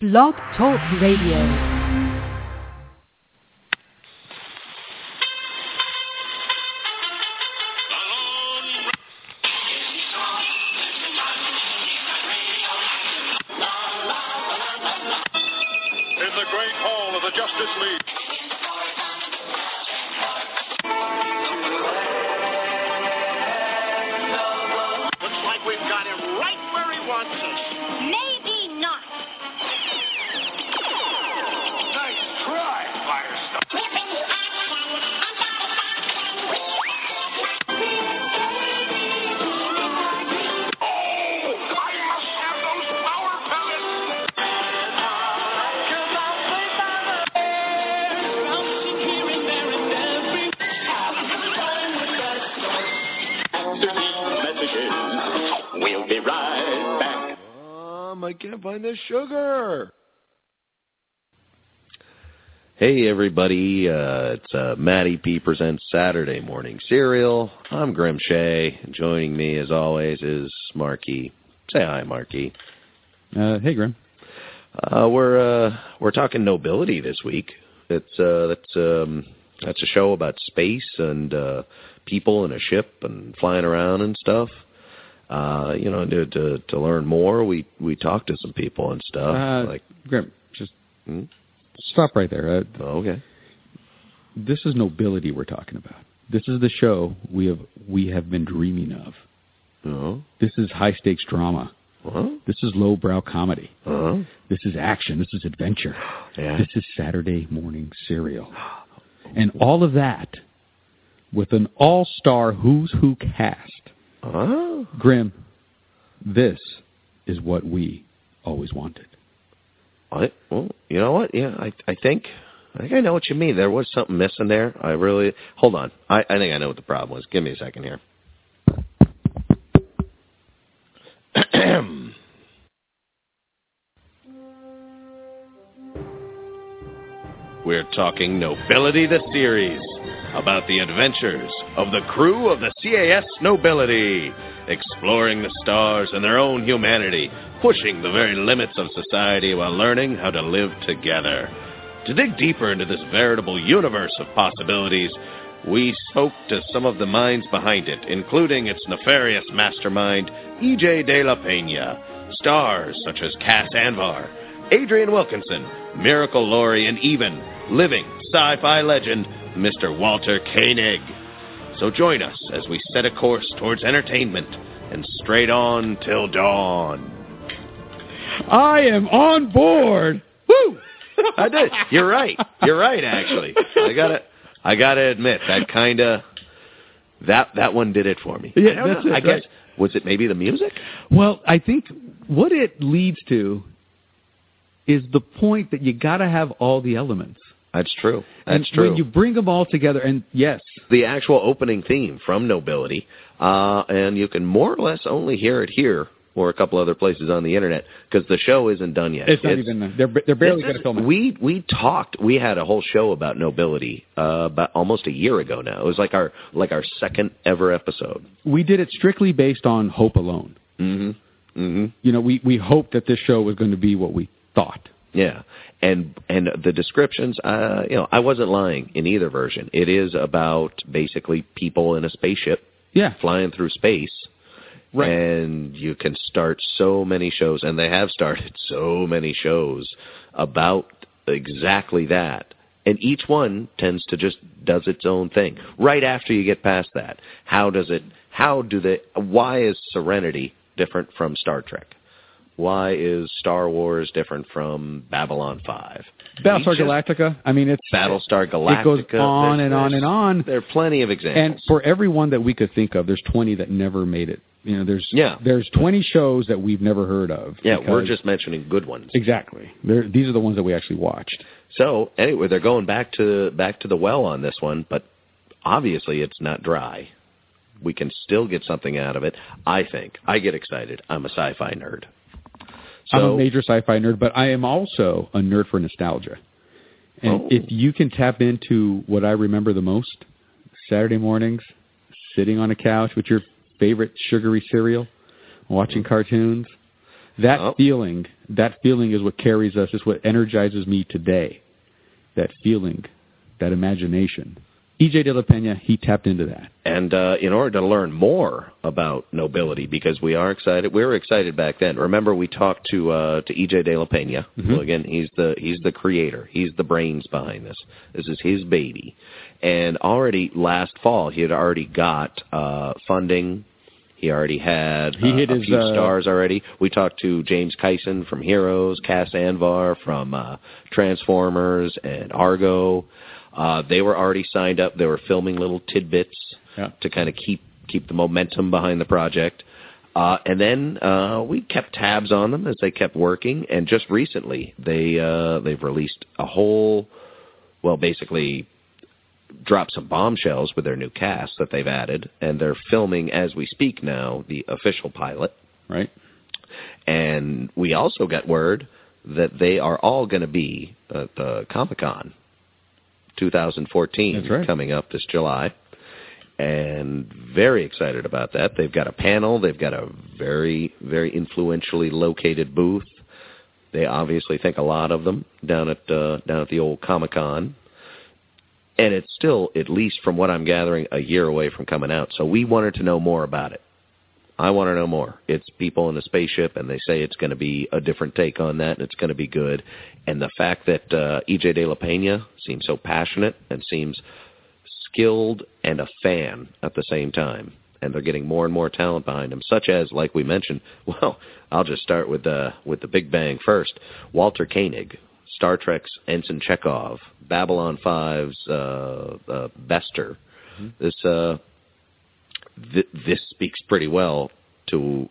Blog Talk Radio. Sugar. Hey everybody, uh, it's uh, Matty P presents Saturday Morning Cereal. I'm Grim Shea. Joining me as always is Marke. Say hi, Marke. Uh, hey, Grim. Uh, we're uh, we're talking nobility this week. It's uh, that's um, that's a show about space and uh, people in a ship and flying around and stuff. Uh, you know, to, to to learn more, we we talked to some people and stuff. Uh, like, Grim, just Hmm? stop right there. Uh, oh, okay, this is nobility we're talking about. This is the show we have we have been dreaming of. oh, This is high stakes drama. well, This is lowbrow comedy. uh, This is action. This is adventure. yeah, This is Saturday morning Cereal. And all of that with an all star who's who cast. Oh, Grim, this is what we always wanted. I, well, you know what? Yeah, I I think I think I know what you mean. There was something missing there. I really hold on. I I think I know what the problem was. Give me a second here. We're talking Nobility the series about the adventures of the crew of the CAS Nobility, exploring the stars and their own humanity, pushing the very limits of society while learning how to live together. To dig deeper into this veritable universe of possibilities, we spoke to some of the minds behind it, including its nefarious mastermind, E.J. De La Pena, stars such as Cas Anvar, Adrienne Wilkinson, Miracle Laurie, and even living sci-fi legend, Mr. Walter Koenig. So join us as we set a course towards entertainment and straight on till dawn. I am on board. Woo! I did. You're right. You're right. Actually, I gotta, I gotta admit that kind of, that that one did it for me. Yeah, I that's know. it, I guess right. was it maybe the music? Well, I think what it leads to is the point that you got to have all the elements. That's true. and That's true. When you bring them all together, and yes, the actual opening theme from Nobility, uh, and you can more or less only hear it here or a couple other places on the internet because the show isn't done yet. it's not even. They're they're barely going to film it. We we talked. We had a whole show about nobility uh, about almost a year ago now. It was like our like our second ever episode. we did it strictly based on hope alone. Mm-hmm. Mm-hmm. You know, we we hoped that this show was going to be what we thought. Yeah, and and the descriptions, uh, you know, I wasn't lying in either version. It is about basically people in a spaceship Yeah, flying through space. Right. And you can start so many shows, and they have started so many shows about exactly that. And each one tends to just does its own thing. Right after you get past that, how does it? How do they? Why is Serenity different from Star Trek? Why is Star Wars different from Babylon Five? Battlestar Galactica. I mean, it's Battlestar Galactica. It goes on and on and on. There are plenty of examples. And for every one that we could think of, there's 20 that never made it. You know, there's Yeah. there's 20 shows that we've never heard of. yeah, we're just mentioning good ones. exactly. They're, these are the ones that we actually watched. So anyway, they're going back to back to the well on this one, but obviously it's not dry. We can still get something out of it. I think. I get excited. I'm a sci-fi nerd. I'm a major sci-fi nerd, but I am also a nerd for nostalgia. And Oh. if you can tap into what I remember the most, Saturday mornings, sitting on a couch with your favorite sugary cereal, watching cartoons, that Oh. feeling that feeling is what carries us. Is what energizes me today. That feeling, that imagination. EJ De La Pena, he tapped into that. And uh, in order to learn more about nobility, because we are excited, we were excited back then. Remember, we talked to uh, to EJ De La Pena. Mhm. Well, again, he's the he's the creator. He's the brains behind this. This is his baby. And already last fall, he had already got uh, funding. He already had He uh, hit a his, few uh, stars already. We talked to James Kyson from Heroes, Cas Anvar from uh, Transformers and Argo. Uh, they were already signed up. They were filming little tidbits Yeah. to kind of keep keep the momentum behind the project. Uh, and then uh, we kept tabs on them as they kept working. And just recently, they uh, they've released a whole, well, basically dropped some bombshells with their new cast that they've added, and they're filming as we speak now the official pilot. Right. And we also got word that they are all going to be at the Comic Con 2014 That's right. coming up this July. And very excited about that. They've got a panel. They've got a very, very influentially located booth. They obviously think a lot of them down at uh, down at the old Comic Con, and it's still, at least from what I'm gathering, a year away from coming out. So we wanted to know more about it. I want to know more. It's people in a spaceship, and they say it's going to be a different take on that, and it's going to be good. And the fact that uh, EJ De La Pena seems so passionate and seems skilled and a fan at the same time, and they're getting more and more talent behind him, such as, like we mentioned, well, I'll just start with the with the Big Bang first. Walter Koenig, Star Trek's Ensign Chekov, Babylon 5's uh, uh, Bester. This uh, th- this speaks pretty well to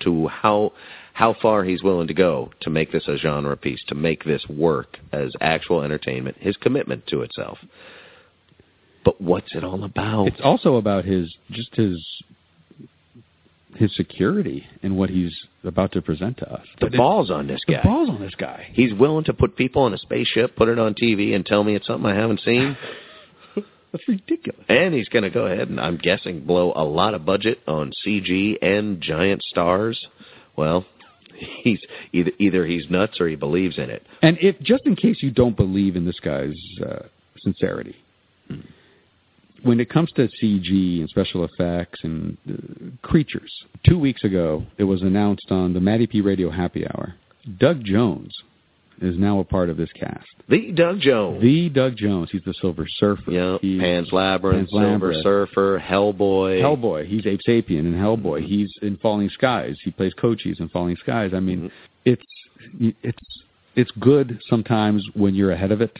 to how how far he's willing to go to make this a genre piece, to make this work as actual entertainment. His commitment to itself. But what's it all about? It's also about his just his his security in what he's about to present to us. the But balls on this guy. the balls on this guy. He's willing to put people on a spaceship, put it on TV, and tell me it's something I haven't seen. That's ridiculous. And he's going to go ahead and I'm guessing blow a lot of budget on CG and giant stars. Well, he's either either he's nuts or he believes in it. And if just in case you don't believe in this guy's uh, sincerity, when it comes to CG and special effects and uh, creatures, two weeks ago it was announced on the Matty P Radio Happy Hour, Doug Jones is now a part of this cast. The Doug Jones. The Doug Jones, he's the Silver Surfer. yeah, He's Pan's Labyrinth, Pan's Silver Labyrinth. Surfer, Hellboy. Hellboy. He's Abe Sapien in Hellboy. He's in Falling Skies. He plays Cochise in Falling Skies. I mean, it's it's it's good sometimes when you're ahead of it,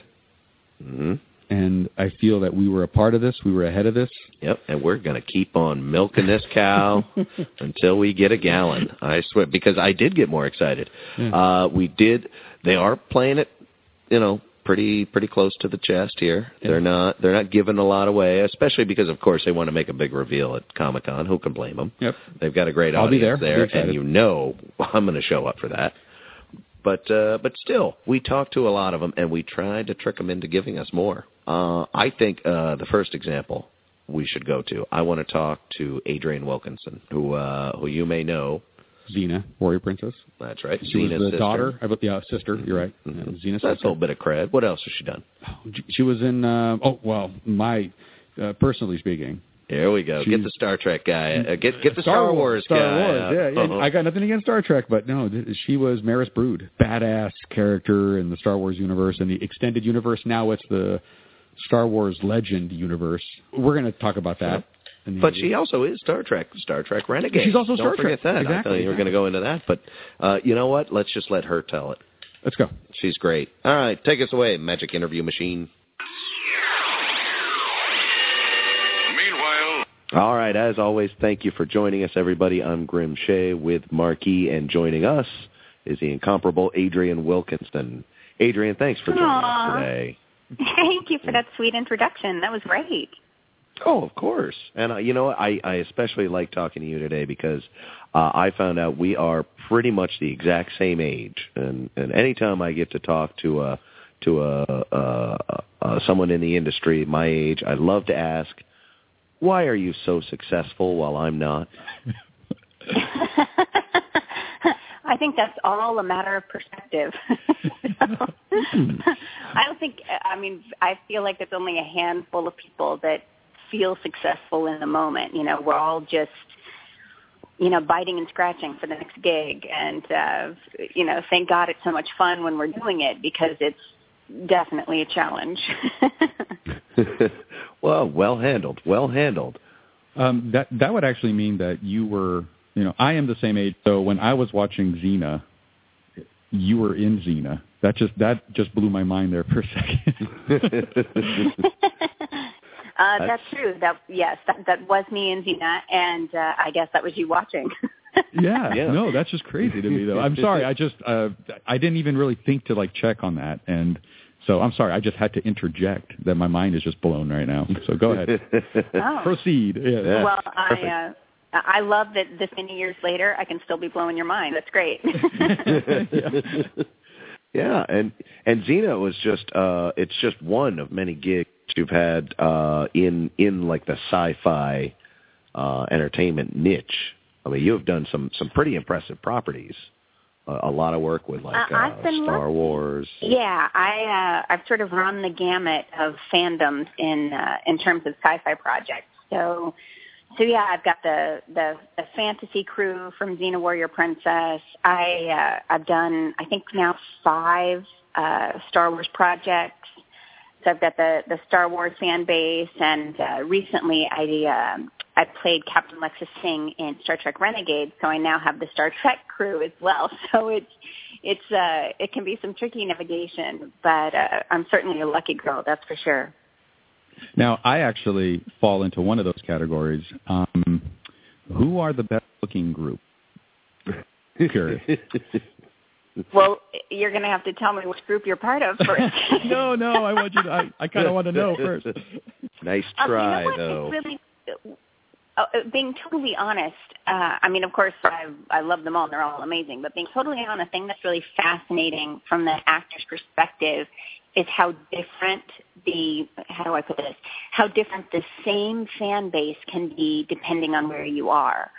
hmm and I feel that we were a part of this. We were ahead of this. Yep, and we're going to keep on milking this cow until we get a gallon. I swear, because I did get more excited. Yeah. Uh, we did. They are playing it, you know, pretty pretty close to the chest here. Yeah. They're not they're not giving a lot away, especially because of course they want to make a big reveal at Comic Con. Who can blame them? Yep. They've got a great I'll audience there. There, and you know I'm going to show up for that. But uh, but still, we talked to a lot of them, and we tried to trick them into giving us more. Uh, I think uh, the first example we should go to. I want to talk to Adrienne Wilkinson, who uh, who you may know. Xena, Warrior Princess. That's right. She was the sister. daughter. I yeah, sister. You're right. Yeah, Xena's That's a little bit of cred. What else has she done? She was in. Uh, oh well, my uh, personally speaking, Here we go. Get the Star Trek guy. Uh, get get the Star, Wars Star guy. Wars, yeah, yeah. Uh-huh. I got nothing against Star Trek, but no, th- she was Maris Brood, badass character in the Star Wars universe and the extended universe. Now it's the Star Wars Legend universe. We're going to talk about that. In the But she also is Star Trek, Star Trek Renegade. She's also Don't Star forget Trek. that. I Exactly, thought you were going to go into that, but uh, you know what? Let's just let her tell it. Let's go. She's great. All right, take us away, Magic Interview Machine. Meanwhile, All right, as always, thank you for joining us, everybody. I'm Grim Shea with Marke, and joining us is the incomparable Adrienne Wilkinson. Adrienne, thanks for joining us Aw. today. Thank you for that sweet introduction. That was great. Oh, of course. And uh, you know. I I especially like talking to you today because uh, I found out we are pretty much the exact same age, and and anytime I get to talk to a to a, a, a someone in the industry my age, I love to ask, why are you so successful while I'm not? I think that's all a matter of perspective. I don't think. I mean, I feel like there's only a handful of people that feel successful in the moment. You know, we're all just you know, biting and scratching for the next gig. And, uh, you know, thank God it's so much fun when we're doing it because it's definitely a challenge. well, well handled, well handled. Um, that that would actually mean that you were, you know, I am the same age. So when I was watching Xena, you were in Xena. That just that just blew my mind there for a second. uh, that's, that's true. That yes, that, that was me and Xena, and uh, I guess that was you watching. yeah, yeah, no, that's just crazy to me though. I'm sorry, I just uh, I didn't even really think to like check on that, and so I'm sorry, I just had to interject that my mind is just blown right now. So go ahead, oh. proceed. Yeah. yeah. Well, I. Uh, I love that this many years later, I can still be blowing your mind. That's great. yeah. yeah, and and Xena was just uh it's just one of many gigs you've had uh in in like the sci-fi uh entertainment niche. I mean, you have done some some pretty impressive properties. Uh, a lot of work with like uh, I've Star lucky. Wars. Yeah, I uh I've sort of run the gamut of fandoms in uh in terms of sci-fi projects. So so yeah, I've got the the, the fantasy crew from Xena Warrior Princess. I uh, I've done I think now five uh, Star Wars projects. So I've got the the Star Wars fan base, and uh, recently I uh, I played Captain Lexxa Singh in Star Trek Renegade. So I now have the Star Trek crew as well. So it's it's uh, it can be some tricky navigation, but uh, I'm certainly a lucky girl, that's for sure. Now, I actually fall into one of those categories. Um, who are the best looking group? Curious. Well, you're going to have to tell me which group you're part of first. no, no, I want you to. I, I kind of want to know first. Nice try, um, you know though. Really, uh, being totally honest, uh, I mean, of course, I I love them all, they're all amazing. But being totally honest, the thing that's really fascinating from the actor's perspective is how different the how do I put this? How different the same fan base can be depending on where you are.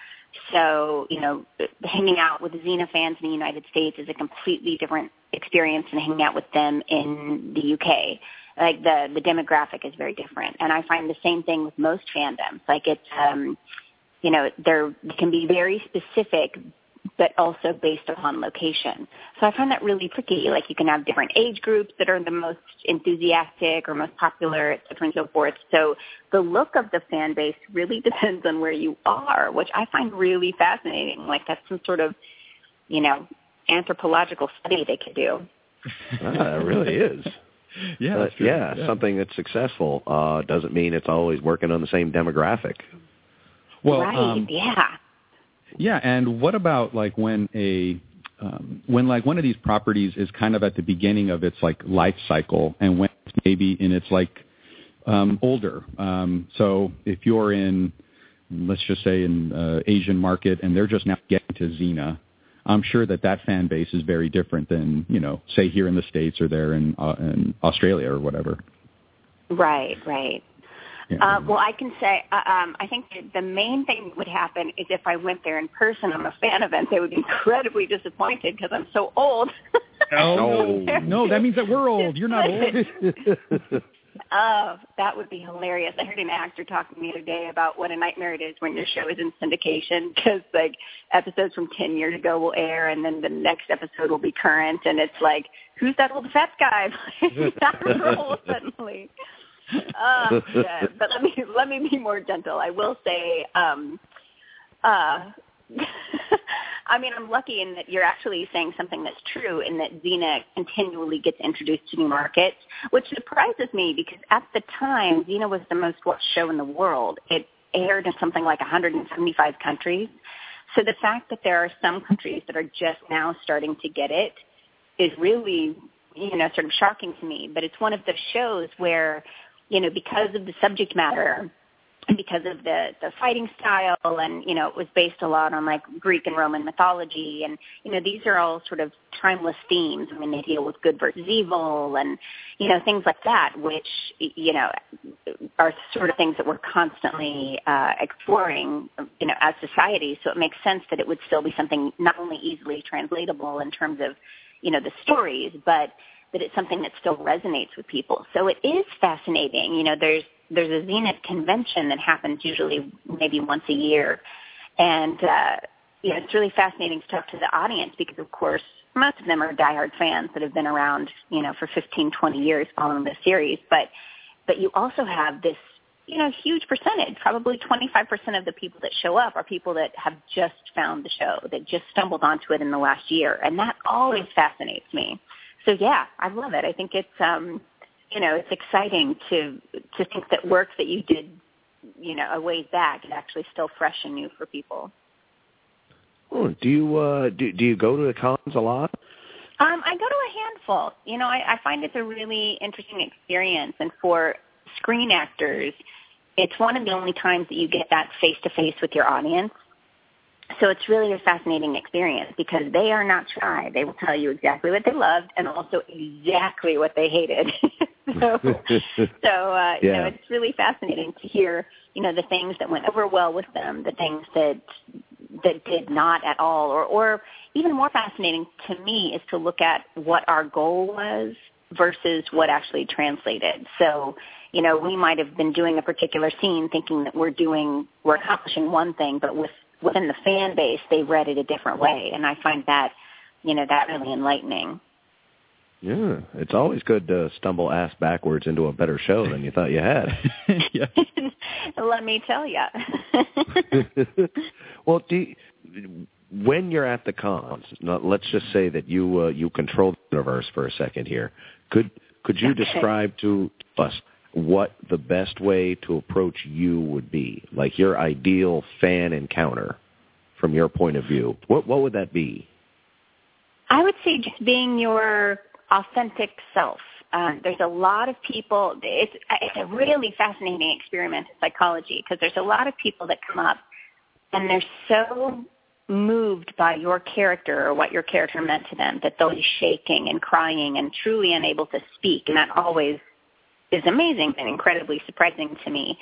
So, you know, hanging out with Xena fans in the United States is a completely different experience than hanging out with them in the UK. Like the the demographic is very different, and I find the same thing with most fandoms. Like it's, um, you know, they're they can be very specific but also based upon location. So I find that really tricky. Like you can have different age groups that are the most enthusiastic or most popular, et cetera, and so forth. So the look of the fan base really depends on where you are, which I find really fascinating. Like that's some sort of, you know, anthropological study they could do. ah, it really is. Yeah, but, yeah, yeah, something that's successful uh, doesn't mean it's always working on the same demographic. Well, right, um, yeah. Yeah, and what about like when a um, when like one of these properties is kind of at the beginning of its like life cycle, and when it's maybe in its like um, older. Um, so if you're in, let's just say in uh, Asian market, and they're just now getting to Xena, I'm sure that that fan base is very different than you know, say here in the states or there in uh, in Australia or whatever. Right, right. Uh, well, I can say uh, um, I think the main thing that would happen is if I went there in person on a fan event, they would be incredibly disappointed because I'm so old. oh no, no, that means that we're old. You're not old. Oh, that would be hilarious. I heard an actor talking the other day about what a nightmare it is when your show is in syndication because like episodes from 10 years ago will air and then the next episode will be current and it's like, who's that old fat guy? that role suddenly uh, yeah, but let me let me be more gentle. I will say, um, uh, I mean, I'm lucky in that you're actually saying something that's true in that Xena continually gets introduced to new markets, which surprises me because at the time, Xena was the most watched show in the world. It aired in something like 175 countries. So the fact that there are some countries that are just now starting to get it is really, you know, sort of shocking to me. But it's one of the shows where you know, because of the subject matter, and because of the the fighting style and you know it was based a lot on like Greek and Roman mythology and you know these are all sort of timeless themes. I mean they deal with good versus evil and you know things like that which you know are sort of things that we're constantly uh exploring you know as society. So it makes sense that it would still be something not only easily translatable in terms of you know the stories but that it's something that still resonates with people. So it is fascinating. You know, there's there's a Xenite convention that happens usually maybe once a year, and uh, you know it's really fascinating to talk to the audience because of course most of them are diehard fans that have been around you know for 15, 20 years following the series, but but you also have this you know huge percentage, probably 25% of the people that show up are people that have just found the show, that just stumbled onto it in the last year, and that always fascinates me. So yeah, I love it. I think it's um you know, it's exciting to to think that work that you did, you know, a ways back is actually still fresh and new for people. Oh, do you uh do do you go to the cons a lot? Um, I go to a handful. You know, I, I find it's a really interesting experience, and for screen actors, it's one of the only times that you get that face to face with your audience. So it's really a fascinating experience because they are not shy. They will tell you exactly what they loved and also exactly what they hated. so, so uh, you know, it's really fascinating to hear, you know, the things that went over well with them, the things that that did not at all, or or even more fascinating to me is to look at what our goal was versus what actually translated. So, you know, we might have been doing a particular scene thinking that we're doing, we're accomplishing one thing, but with within the fan base, they read it a different way, and I find that, you know, that really enlightening. Yeah, it's always good to stumble ass backwards into a better show than you thought you had. yeah. Let me tell you. well, do you, when you're at the cons, let's just say that you uh, you control the universe for a second here. Could could you Okay. describe to us what the best way to approach you would be? Like your ideal fan encounter from your point of view. What what would that be? I would say just being your authentic self. Um, there's a lot of people. It's it's a really fascinating experiment in psychology because there's a lot of people that come up and they're so moved by your character or what your character meant to them that they'll be shaking and crying and truly unable to speak, and that always is amazing and incredibly surprising to me.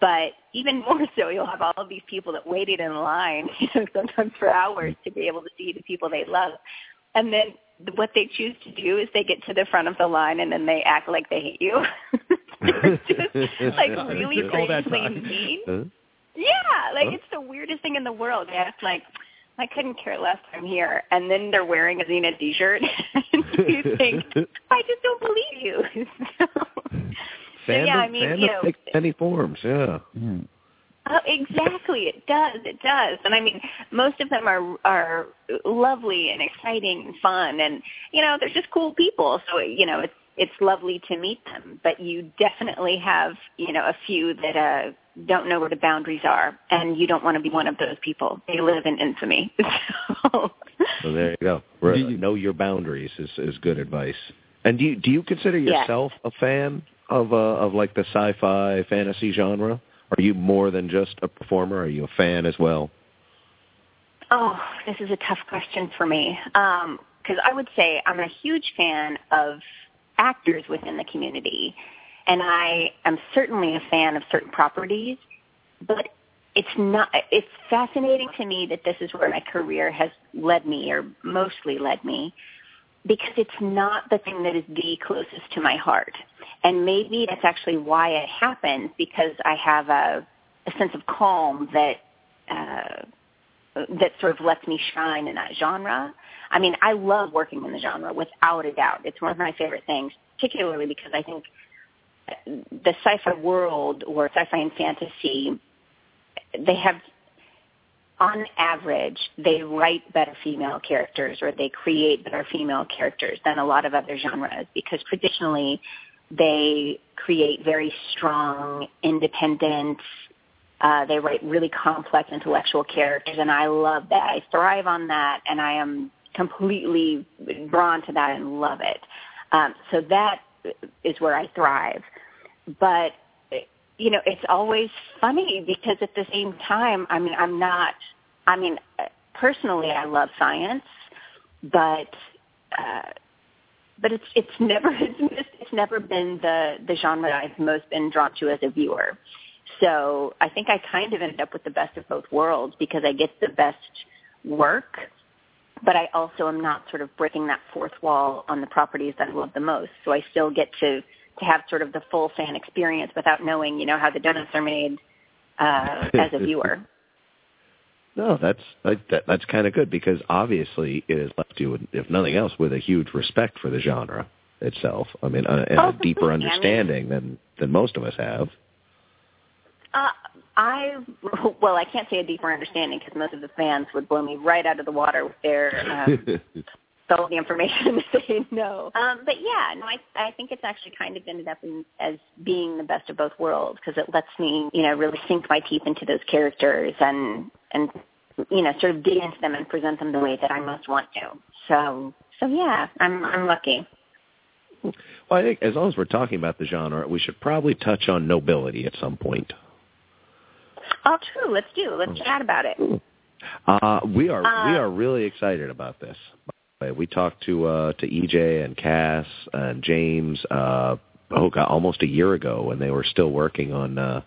But even more so, you'll have all of these people that waited in line, you know, sometimes for hours to be able to see the people they love. And then what they choose to do is they get to the front of the line and then they act like they hate you. Just like really All that blatantly time. mean. Huh? Yeah, like it's the weirdest thing in the world. They act like I couldn't care less. I'm here, and then they're wearing a Xena T-shirt. and you think I just don't believe you. so, so yeah, I mean, fandom you know, takes many forms. Yeah. Yeah. Oh, exactly. It does. It does. And I mean, most of them are are lovely and exciting and fun, and you know, they're just cool people. So you know, it's it's lovely to meet them. But you definitely have you know a few that uh don't know where the boundaries are, and you don't want to be one of those people. They live in infamy. so, So there you go. Re- Do you- know your boundaries is is good advice. And do you do you consider Yeah. yourself a fan of uh, of like the sci-fi fantasy genre? Are you more than just a performer? Are you a fan as well? Oh, this is a tough question for me. Because I would say I'm a huge fan of actors within the community, and I am certainly a fan of certain properties. But it's not. It's fascinating to me that this is where my career has led me, or mostly led me, because it's not the thing that is the closest to my heart. And maybe that's actually why it happens because I have a, a sense of calm that. Uh, that sort of lets me shine in that genre. I mean, I love working in the genre without a doubt. It's one of my favorite things, particularly because I think the sci-fi world or sci-fi and fantasy, they have, on average, they write better female characters or they create better female characters than a lot of other genres because traditionally they create very strong, independent, uh, they write really complex intellectual characters, and I love that. I thrive on that, and I am completely drawn to that and love it. Um, so that is where I thrive. But you know, it's always funny because at the same time, I mean, I'm not. I mean, personally, I love science, but uh, but it's it's never it's, never been the the genre I've most been drawn to as a viewer. So I think I kind of ended up with the best of both worlds because I get the best work, but I also am not sort of breaking that fourth wall on the properties that I love the most. So I still get to to have sort of the full fan experience without knowing, you know, how the donuts are made uh, as a viewer. No, that's that, that's kind of good because obviously it has left you, if nothing else, with a huge respect for the genre itself. I mean, uh, and Oh, a deeper absolutely. I mean- understanding than than most of us have. Uh, I well, I can't say a deeper understanding because most of the fans would blow me right out of the water with their um, all the information that they know. Um, but yeah, no, I I think it's actually kind of ended up in, as being the best of both worlds because it lets me, you know, really sink my teeth into those characters and and you know, sort of dig into them and present them the way that I most want to. So so yeah, I'm I'm lucky. Well, I think as long as we're talking about the genre, we should probably touch on nobility at some point. Oh, true. Let's do. Let's chat about it. Uh, we are Uh, we are really excited about this. We talked to uh, to EJ and Cas and James. Uh, oh God, almost a year ago when they were still working on uh,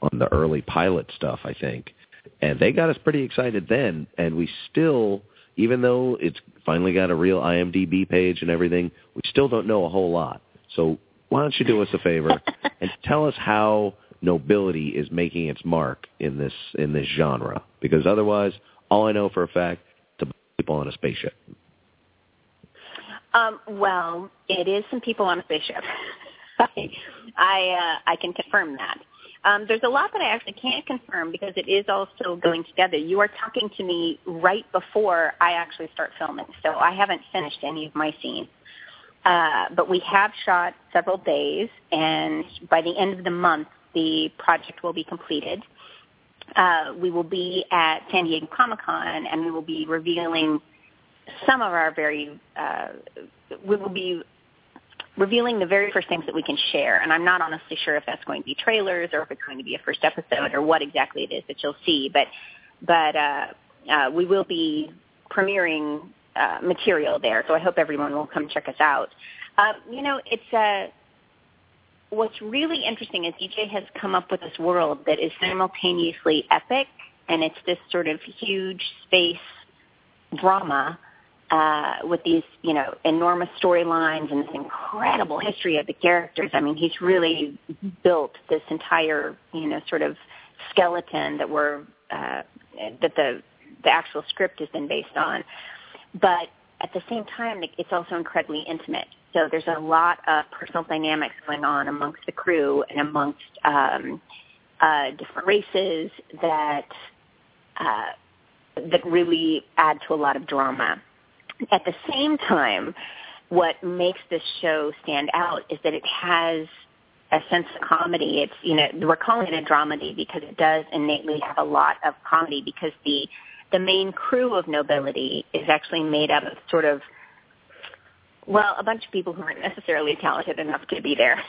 on the early pilot stuff, I think, and they got us pretty excited then. And we still, even though it's finally got a real IMDb page and everything, we still don't know a whole lot. So why don't you do us a favor and tell us how nobility is making its mark in this in this genre? Because otherwise, all I know for a fact, it's people on a spaceship. Um, well, it is some people on a spaceship. I I, uh, I can confirm that. Um, there's a lot that I actually can't confirm because it is all still going together. You are talking to me right before I actually start filming, so I haven't finished any of my scenes. Uh, but we have shot several days, and by the end of the month, the project will be completed. Uh, we will be at San Diego Comic Con, and we will be revealing some of our very uh, we will be revealing the very first things that we can share. And i'm not honestly sure if that's going to be trailers or if it's going to be a first episode or what exactly it is that you'll see. But but uh, uh, we will be premiering uh, material there. So i hope everyone will come check us out. Uh, you know it's uh, what's really interesting is EJ has come up with this world that is simultaneously epic and it's this sort of huge space drama uh, with these, you know, enormous storylines and this incredible history of the characters. I mean, he's really built this entire, you know, sort of skeleton that we're uh, that the the actual script has been based on. But at the same time, it's also incredibly intimate. So there's a lot of personal dynamics going on amongst the crew and amongst um, uh, different races that uh, that really add to a lot of drama. At the same time, what makes this show stand out is that it has a sense of comedy. It's you know we're calling it a dramedy because it does innately have a lot of comedy because the the main crew of nobility is actually made up of sort of well a bunch of people who aren't necessarily talented enough to be there.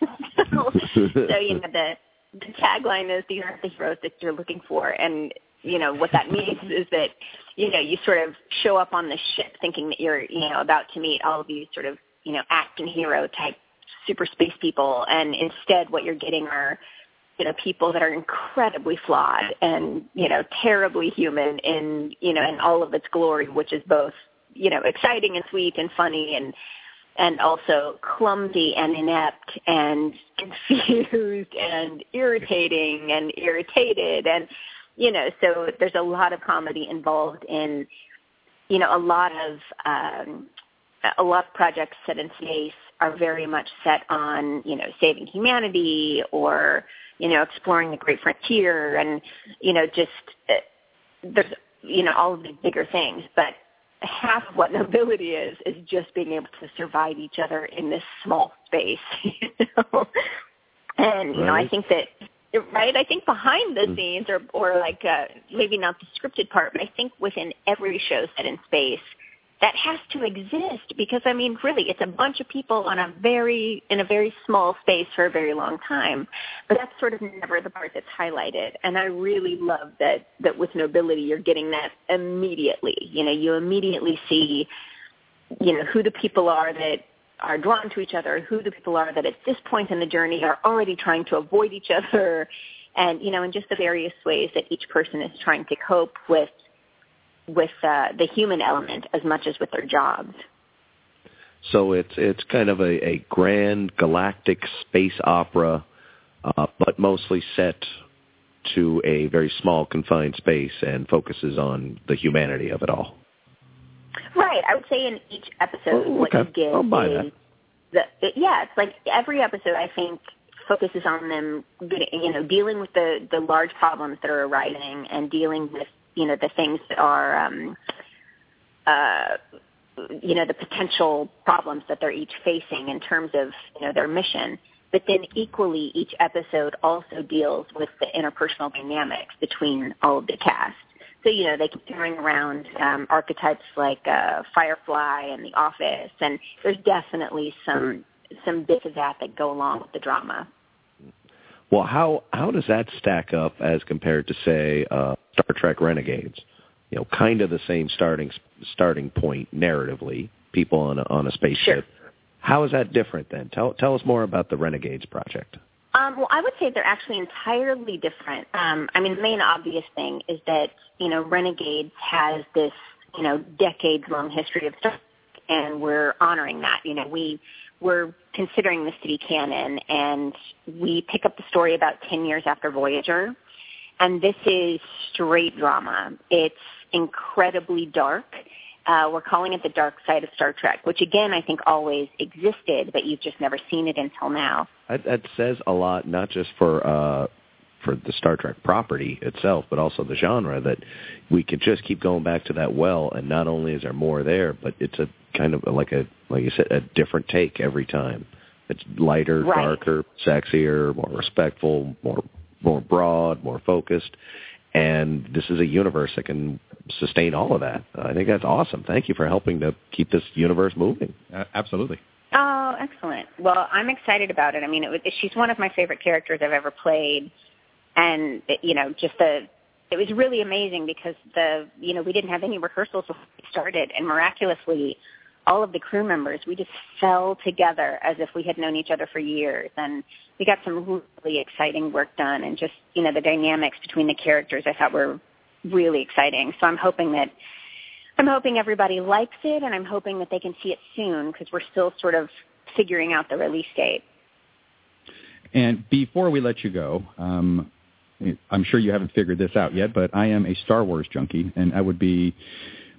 so, so you know the the tagline is these aren't the heroes that you're looking for and you know what that means is that you know you sort of show up on the ship thinking that you're you know about to meet all of these sort of you know action hero type super space people and instead what you're getting are you know people that are incredibly flawed and you know terribly human in you know in all of its glory which is both you know exciting and sweet and funny and and also clumsy and inept and confused and irritating and irritated and you know so there's a lot of comedy involved in you know a lot of um a lot of projects set in space are very much set on you know saving humanity or you know exploring the great frontier and you know just uh, there's you know all of these bigger things. But half of what nobility is is just being able to survive each other in this small space you know? And you know i think that right i think behind the scenes or or like uh maybe not the scripted part but i think within every show set in space that has to exist because I mean really it's a bunch of people on a very in a very small space for a very long time. But that's sort of never the part that's highlighted. And I really love that that with nobility you're getting that immediately. You know, you immediately see you know who the people are that are drawn to each other, who the people are that at this point in the journey are already trying to avoid each other and you know in just the various ways that each person is trying to cope with with uh, the human element as much as with their jobs. So it's it's kind of a, a grand galactic space opera, uh, but mostly set to a very small confined space and focuses on the humanity of it all. Right. I would say in each episode, Oh, what you get I'll buy is the it, yeah. It's like every episode. I think focuses on them, getting, you know, dealing with the the large problems that are arising and dealing with you know the things that are um, uh, you know the potential problems that they're each facing in terms of you know their mission. But then equally, each episode also deals with the interpersonal dynamics between all of the cast. So you know they keep throwing around um, archetypes like uh, Firefly and The Office, and there's definitely some some bits of that that go along with the drama. Well, how how does that stack up as compared to say uh, Star Trek Renegades? You know, kind of the same starting starting point narratively. People on a, on a spaceship. How is that different then? Tell tell us more about the Renegades project. Um, well, I would say they're actually entirely different. Um, I mean, the main obvious thing is that you know Renegades has this you know decades long history of Star Trek, and we're honoring that. You know, we we're considering to be canon, and we pick up the story about ten years after Voyager, and this is straight drama. It's incredibly dark. Uh, we're calling it the dark side of Star Trek, which again I think always existed, but you've just never seen it until now. That, that says a lot, not just for uh, for the Star Trek property itself, but also the genre. That we could just keep going back to that well, and not only is there more there, but it's a kind of like a like you said, a different take every time. It's lighter, Right. darker, sexier, more respectful, more more broad, more focused. And this is a universe that can sustain all of that. I think that's awesome. Thank you for helping to keep this universe moving. Uh, absolutely. Oh, excellent. Well, I'm excited about it. I mean, it was, she's one of my favorite characters I've ever played, and it, you know, just the it was really amazing because the you know we didn't have any rehearsals before we started, and miraculously, all of the crew members we just fell together as if we had known each other for years, and we got some really exciting work done, and just you know the dynamics between the characters I thought were really exciting. So I'm hoping that I'm hoping everybody likes it, and I'm hoping that they can see it soon because we're still sort of figuring out the release date. And before we let you go, um, I'm sure you haven't figured this out yet, but I am a Star Wars junkie, and I would be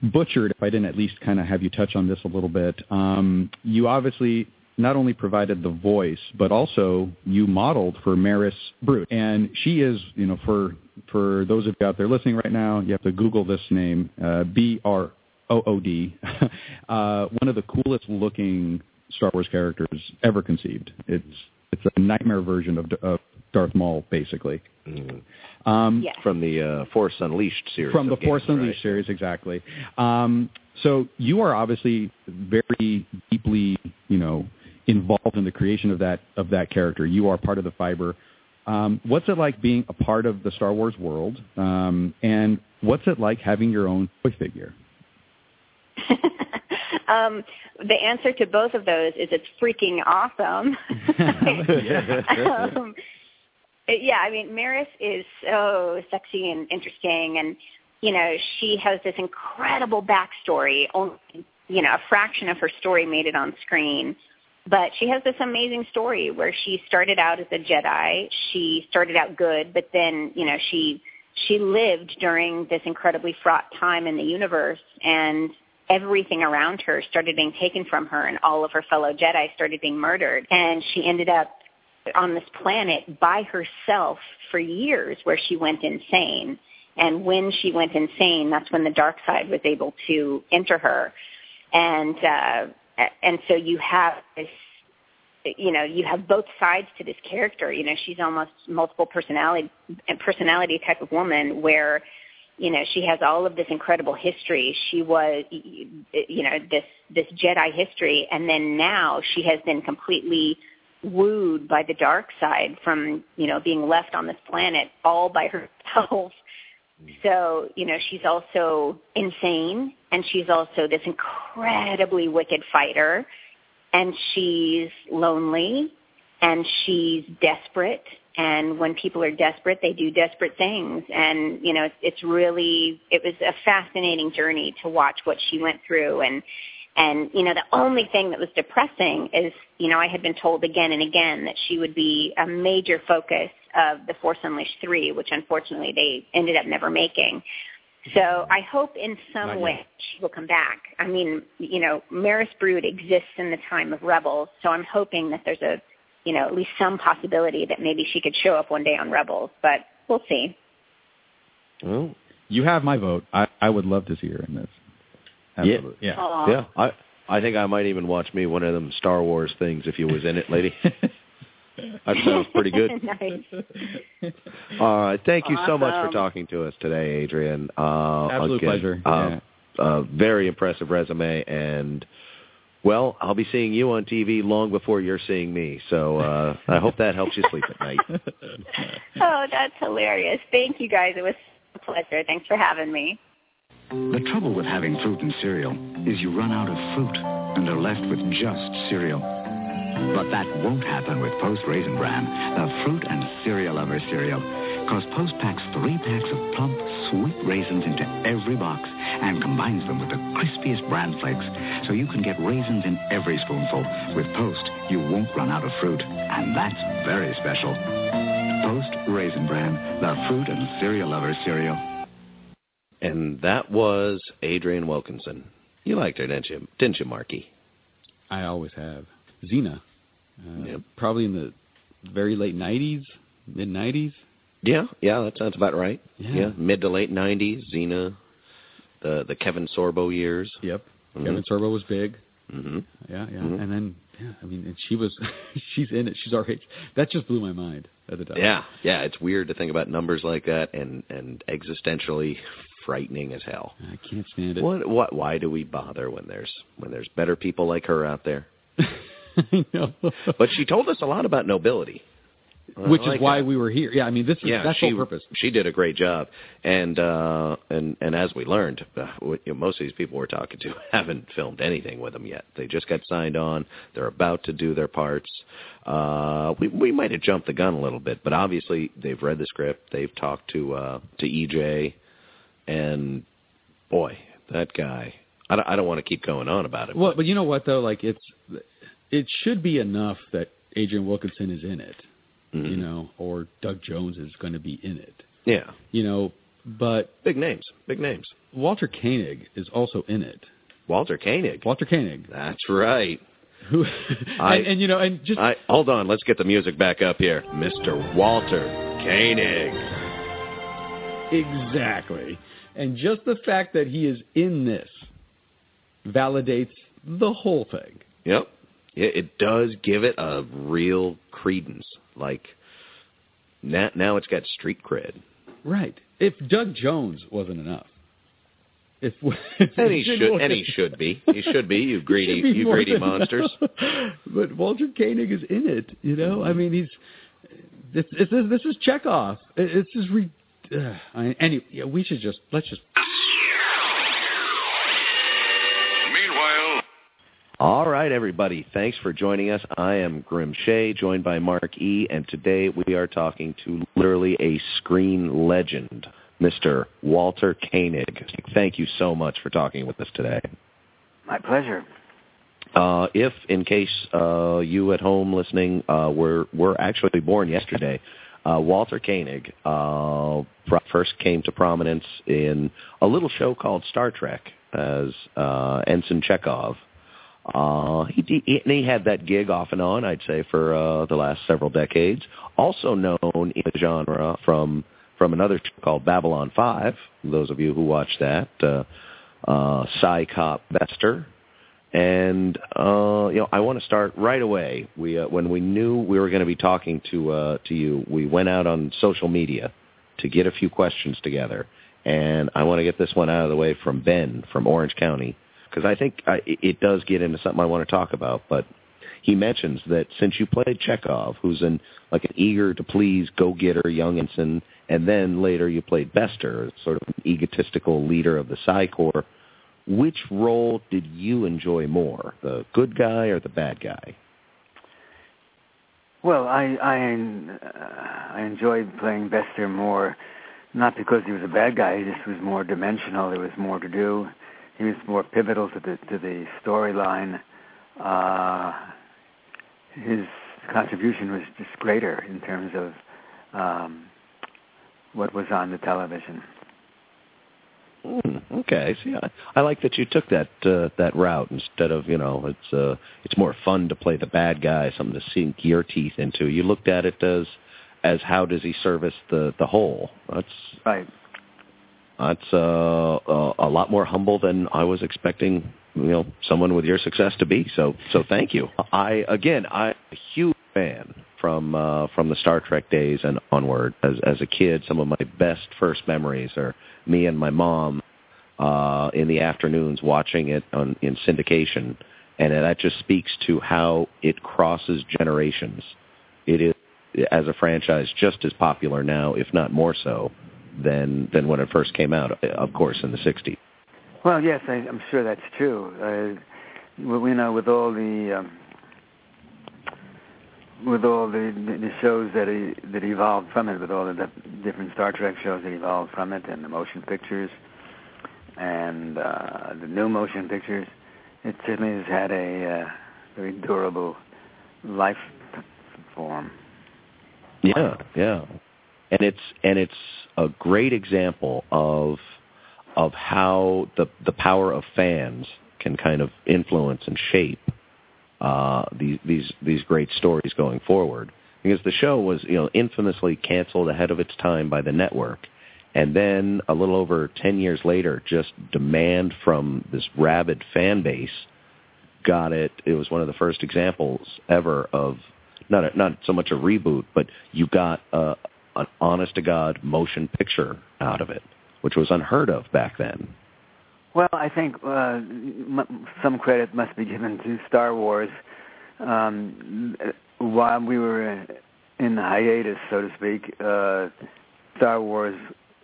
butchered if I didn't at least kind of have you touch on this a little bit. Um, you obviously not only provided the voice, but also you modeled for Maris Brood, and she is, you know, for for those of you out there listening right now, you have to Google this name, uh, B R O O D, uh, one of the coolest looking Star Wars characters ever conceived. It's it's a nightmare version of, of Darth Maul, basically. Mm. Um, Yes. From the uh, Force Unleashed series. from the of Force games, right? Unleashed series, exactly. Um, so you are obviously very deeply, you know, involved in the creation of that of that character. You are part of the fiber. Um, what's it like being a part of the Star Wars world? Um, and what's it like having your own toy figure? um, the answer to both of those is it's freaking awesome. um, yeah, I mean, Maris is so sexy and interesting, and you know, she has this incredible backstory. Only, you know, a fraction of her story made it on screen, but she has this amazing story where she started out as a Jedi. She started out good, but then, you know, she she lived during this incredibly fraught time in the universe, and everything around her started being taken from her, and all of her fellow Jedi started being murdered, and she ended up on this planet by herself for years where she went insane. And when she went insane, that's when the dark side was able to enter her. And uh and so you have this you know, you have both sides to this character. You know, she's almost multiple personality personality type of woman where you know, she has all of this incredible history. She was, you know, this this Jedi history, and then now she has been completely wooed by the dark side from, you know, being left on this planet all by herself. Mm. So, you know, she's also insane, and she's also this incredibly wicked fighter, and she's lonely, and she's desperate, and when people are desperate, they do desperate things. And you know, it's, it's really it was a fascinating journey to watch what she went through. And and you know, the only thing that was depressing is you know I had been told again and again that she would be a major focus of the Force Unleashed three, which unfortunately they ended up never making. So I hope in some way she will come back. I mean, you know, Maris Brood exists in the time of Rebels, so I'm hoping that there's a you know, at least some possibility that maybe she could show up one day on Rebels, but we'll see. Well, You have my vote. I, I would love to see her in this. Absolutely. Yeah. Aw. yeah, I I think I might even watch me one of them Star Wars things if you was in it, lady. That sounds pretty good. nice. All right, thank you so much for talking to us today, Adrienne. Uh, Absolute again, pleasure. Uh, uh, very impressive resume, and well, I'll be seeing you on TV long before you're seeing me. So uh, I hope that helps you sleep at night. Oh, that's hilarious. Thank you guys. It was a pleasure. Thanks for having me. The trouble with having fruit and cereal is you run out of fruit and are left with just cereal. But that won't happen with Post Raisin Bran, the fruit and cereal lover cereal. Because Post packs three packs of plump, sweet raisins into every box and combines them with the crispiest bran flakes so you can get raisins in every spoonful. With Post, you won't run out of fruit, and that's very special. Post Raisin Bran, the fruit and cereal lover cereal. And that was Adrienne Wilkinson. You liked her, didn't you? Didn't you, Marky? I always have. Xena. Uh, Yep. Probably in the very late 90s, mid 90s. Yeah, yeah, that sounds about right. Yeah. mid to late '90s, Xena, the the Kevin Sorbo years. Yep. Mhm. Kevin Sorbo was big. hmm Yeah, yeah. Mhm. And then, yeah, I mean, and she was, she's in it. She's our age. That just blew my mind at the time. Yeah, yeah. It's weird to think about numbers like that, and and existentially frightening as hell. I can't stand it. What what? Why do we bother when there's when there's better people like her out there? I know. But she told us a lot about nobility, Which like is why that. we were here. Yeah, I mean, this is yeah, that's she whole purpose. she did a great job, and uh, and and as we learned, uh, what- you know, most of these people we're talking to haven't filmed anything with them yet. They just got signed on. They're about to do their parts. Uh, we we might have jumped the gun a little bit, but obviously they've read the script. They've talked to uh, to EJ, and boy, that guy. I don't, I don't want to keep going on about it. Well, but you know what though? Like it's, it should be enough that Adrienne Wilkinson is in it, Mhm. you know, or Doug Jones is going to be in it, yeah, you know. But big names, big names. Walter Koenig is also in it. Walter Koenig. Walter Koenig, That's right. who, I- and, and you know, and just I, hold on, let's get the music back up here. Mr. Walter Koenig. Exactly. And just the fact that he is in this validates the whole thing. Yep. It, it does give it a real credence. Like, now, now it's got street cred. Right. If Doug Jones wasn't enough. If, if And he should, and he should be. He should be. You greedy, be you greedy monsters. enough. but Walter Koenig is in it. You know, I mean, he's this. This is this is Chekov. It's just re. Uh, I, any, yeah, we should just let's just. Meanwhile, All right, everybody. Thanks for joining us. I am Grim Shea, joined by Mark E., and today we are talking to literally a screen legend, Mr. Walter Koenig. Thank you so much for talking with us today. My pleasure. Uh, if, in case uh, you at home listening uh, were were actually born yesterday, uh, Walter Koenig uh, first came to prominence in a little show called Star Trek as uh, Ensign Chekov. Uh, he, he, he had that gig off and on, I'd say, for uh, the last several decades. Also known in the genre from from another show called Babylon Five. Those of you who watched that, uh, uh, Psi Cop Bester, and uh, you know, I want to start right away. We uh, when we knew we were going to be talking to uh, to you, we went out on social media to get a few questions together, and I want to get this one out of the way from Ben from Orange County because I think I, it does get into something I want to talk about. But he mentions that since you played Chekov, who's an like an eager to please go-getter young ensign, and then later you played Bester, sort of an egotistical leader of the Psi Corps. Which role did you enjoy more, the good guy or the bad guy? Well, I I, uh, I enjoyed playing Bester more, not because he was a bad guy. He just was more dimensional. There was more to do. He was more pivotal to the to the storyline. Uh, his contribution was just greater in terms of um, what was on the television. Mm, okay, see, I, I like that you took that uh, that route instead of you know it's uh, it's more fun to play the bad guy, something to sink your teeth into. You looked at it as as how does he service the the whole? That's right. That's uh, uh, a lot more humble than I was expecting. You know, someone with your success to be. So so thank you. I again, I'm a huge fan from uh, from the Star Trek days and onward. As as a kid, some of my best first memories are me and my mom uh, in the afternoons watching it on, in syndication, and that just speaks to how it crosses generations. It is, as a franchise, just as popular now, if not more so, than than when it first came out. Of course, in the '60s. Well, yes, I, I'm sure that's true. Uh, you know, with all the um, with all the, the shows that he, that evolved from it, with all the different Star Trek shows that evolved from it, and the motion pictures, and uh, the new motion pictures, it certainly has had a uh, very durable life form. Yeah, yeah, and it's and it's a great example of of how the the power of fans can kind of influence and shape uh, these these these great stories going forward. Because the show was you know infamously canceled ahead of its time by the network, and then a little over ten years later, just demand from this rabid fan base got it. It was one of the first examples ever of not a, not so much a reboot, but you got a, an honest to god motion picture out of it, which was unheard of back then. Well, I think uh, m- some credit must be given to Star Wars. Um, while we were in the hiatus, so to speak, uh, Star Wars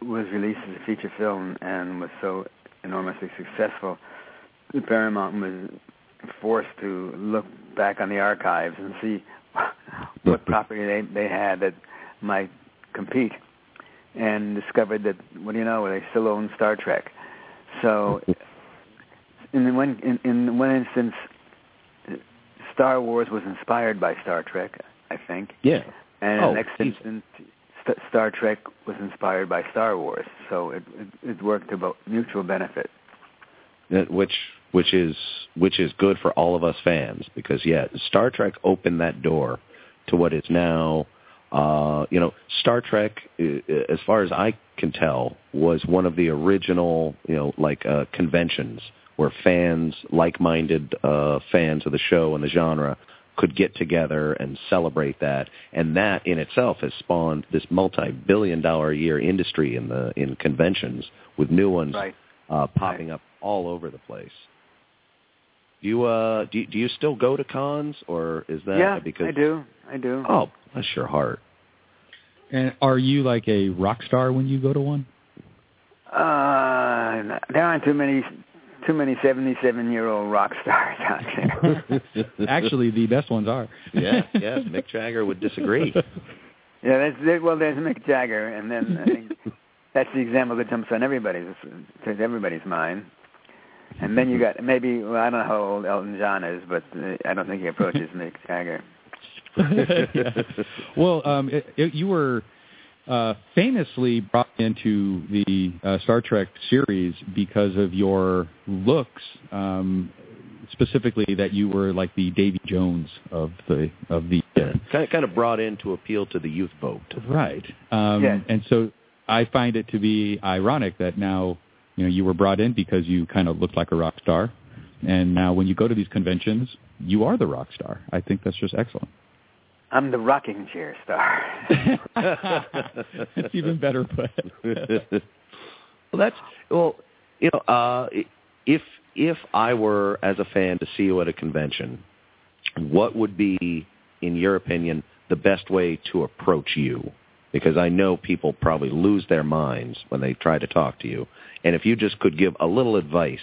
was released as a feature film and was so enormously successful. That Paramount was forced to look back on the archives and see what property they they had that might compete, and discovered that what do you know, they still own Star Trek. So, in one in, in one instance, Star Wars was inspired by Star Trek, I think. Yeah. And oh, in the next instance, St- Star Trek was inspired by Star Wars. So it it, it worked to both mutual benefit. Which which is which is good for all of us fans because yeah, Star Trek opened that door to what is now uh, you know, Star Trek, as far as I can tell, was one of the original, you know, like uh, conventions where fans, like-minded uh, fans of the show and the genre, could get together and celebrate that. And that in itself has spawned this multi-billion-dollar-a-year industry in the in conventions with new ones right. uh, popping right. up all over the place. Do you uh do you, do you still go to cons or is that yeah, because I do. I do. Oh, bless your heart. And are you like a rock star when you go to one? Uh, there aren't too many too many seventy-seven-year-old rock stars out there. Actually, the best ones are. yeah, yes. Mick Jagger would disagree. Yeah, that's it. well. There's Mick Jagger, and then I think that's the example that jumps on everybody's to everybody's mind. And then you got maybe well, I don't know how old Elton John is, but uh, I don't think he approaches Mick Jagger. Yeah. Well, um, it, it, you were uh, famously brought into the uh, Star Trek series because of your looks, um, specifically that you were like the Davy Jones of the of the yeah. kind of kind of brought in to appeal to the youth vote. Right. Um, Yes. And so I find it to be ironic that now you know you were brought in because you kind of looked like a rock star, and now when you go to these conventions, you are the rock star. I think that's just excellent. I'm the rocking chair star. It's even better put. Well, that's well, you know, uh, if if I were as a fan to see you at a convention, what would be, in your opinion, the best way to approach you? Because I know people probably lose their minds when they try to talk to you. And if you just could give a little advice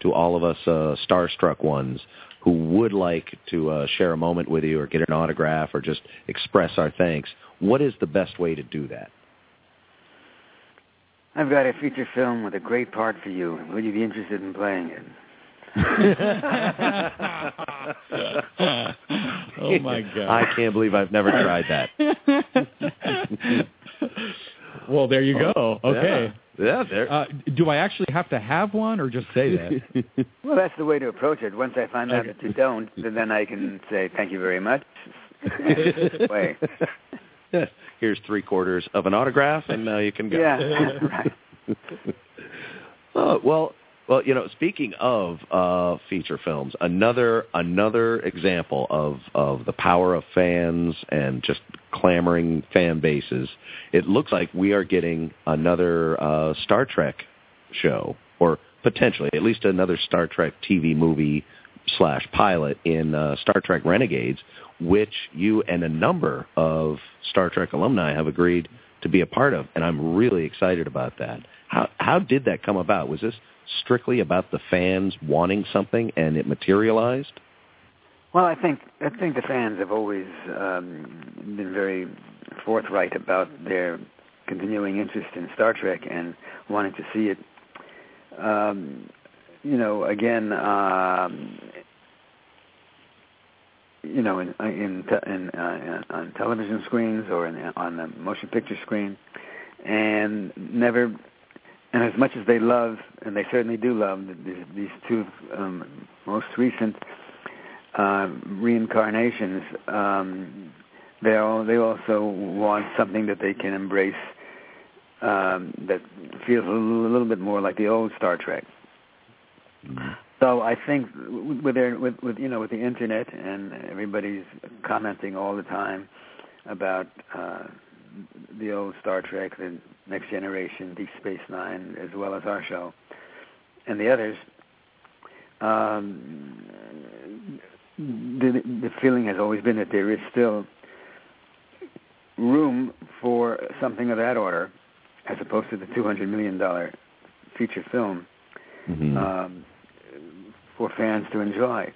to all of us uh, starstruck ones who would like to uh, share a moment with you or get an autograph or just express our thanks, what is the best way to do that? I've got a feature film with a great part for you. Would you be interested in playing it? oh my god! I can't believe I've never tried that. well, there you go. Oh, okay. Yeah, yeah there. Uh, do I actually have to have one, or just say that? well, that's the way to approach it. Once I find out Okay. that you don't, then I can say thank you very much. way. Here's three quarters of an autograph, and now you can go. Yeah, right. Oh, well, well, you know, speaking of uh, feature films, another another example of of the power of fans and just clamoring fan bases. It looks like we are getting another uh, Star Trek show, or potentially at least another Star Trek TV movie slash pilot in uh, Star Trek Renegades, which you and a number of Star Trek alumni have agreed to be a part of, and I'm really excited about that. How how did that come about? Was this strictly about the fans wanting something and it materialized? Well, I think I think the fans have always um, been very forthright about their continuing interest in Star Trek and wanting to see it. Um, you know, again, um, you know, in in, in uh, on television screens or in, on the motion picture screen, and never. And as much as they love, and they certainly do love, these, these two um, most recent uh, reincarnations, um, they all, they also want something that they can embrace um, that feels a little, a little bit more like the old Star Trek. So I think with their with, with you know with the internet and everybody's commenting all the time about uh, the old Star Trek, the Next Generation, Deep Space Nine, as well as our show and the others. Um, the, the feeling has always been that there is still room for something of that order, as opposed to the two hundred million dollar feature film Mm-hmm. um, for fans to enjoy.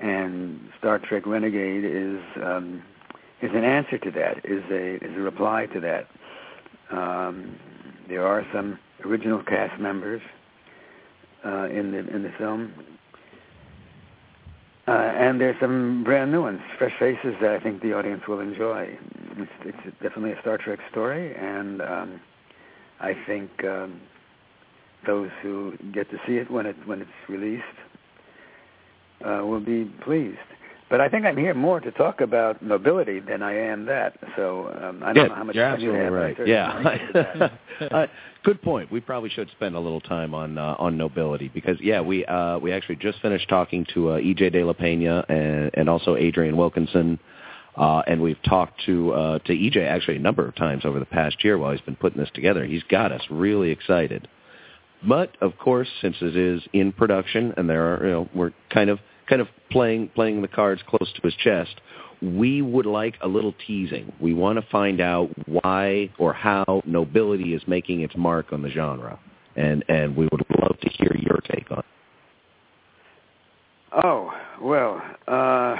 And Star Trek Renegade is um, is an answer to that, is a is a reply to that. Um, there are some original cast members uh, in the in the film, uh, and there's some brand new ones, fresh faces that I think the audience will enjoy. It's, it's definitely a Star Trek story, and um, I think um, those who get to see it when it when it's released uh, will be pleased. But I think I'm here more to talk about nobility than I am that. So um, I don't yeah, know how much you're time you have. right. Yeah, want to get uh, good point. We probably should spend a little time on uh, on nobility because yeah, we uh, we actually just finished talking to uh, EJ De La Pena and, and also Adrienne Wilkinson, uh, and we've talked to uh, to EJ actually a number of times over the past year while he's been putting this together. He's got us really excited. But of course, since it is in production and there are you know we're kind of kind of playing playing the cards close to his chest. We would like a little teasing. We want to find out why or how nobility is making its mark on the genre, and and we would love to hear your take on. it. Oh well, uh,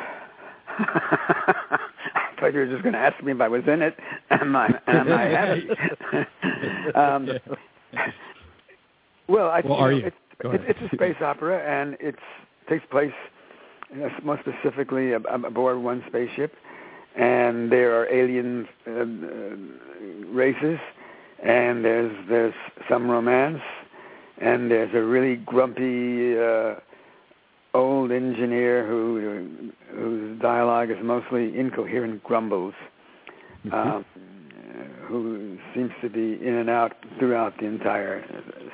I thought you were just going to ask me if I was in it. Am I? Am I happy? um, well, I Well, are know, you? It's, Go it's, ahead. it's a space opera, and it takes place more specifically ab- ab- aboard one spaceship, and there are alien uh, uh, races, and there's there's some romance, and there's a really grumpy uh, old engineer who whose dialogue is mostly incoherent grumbles, um, who seems to be in and out throughout the entire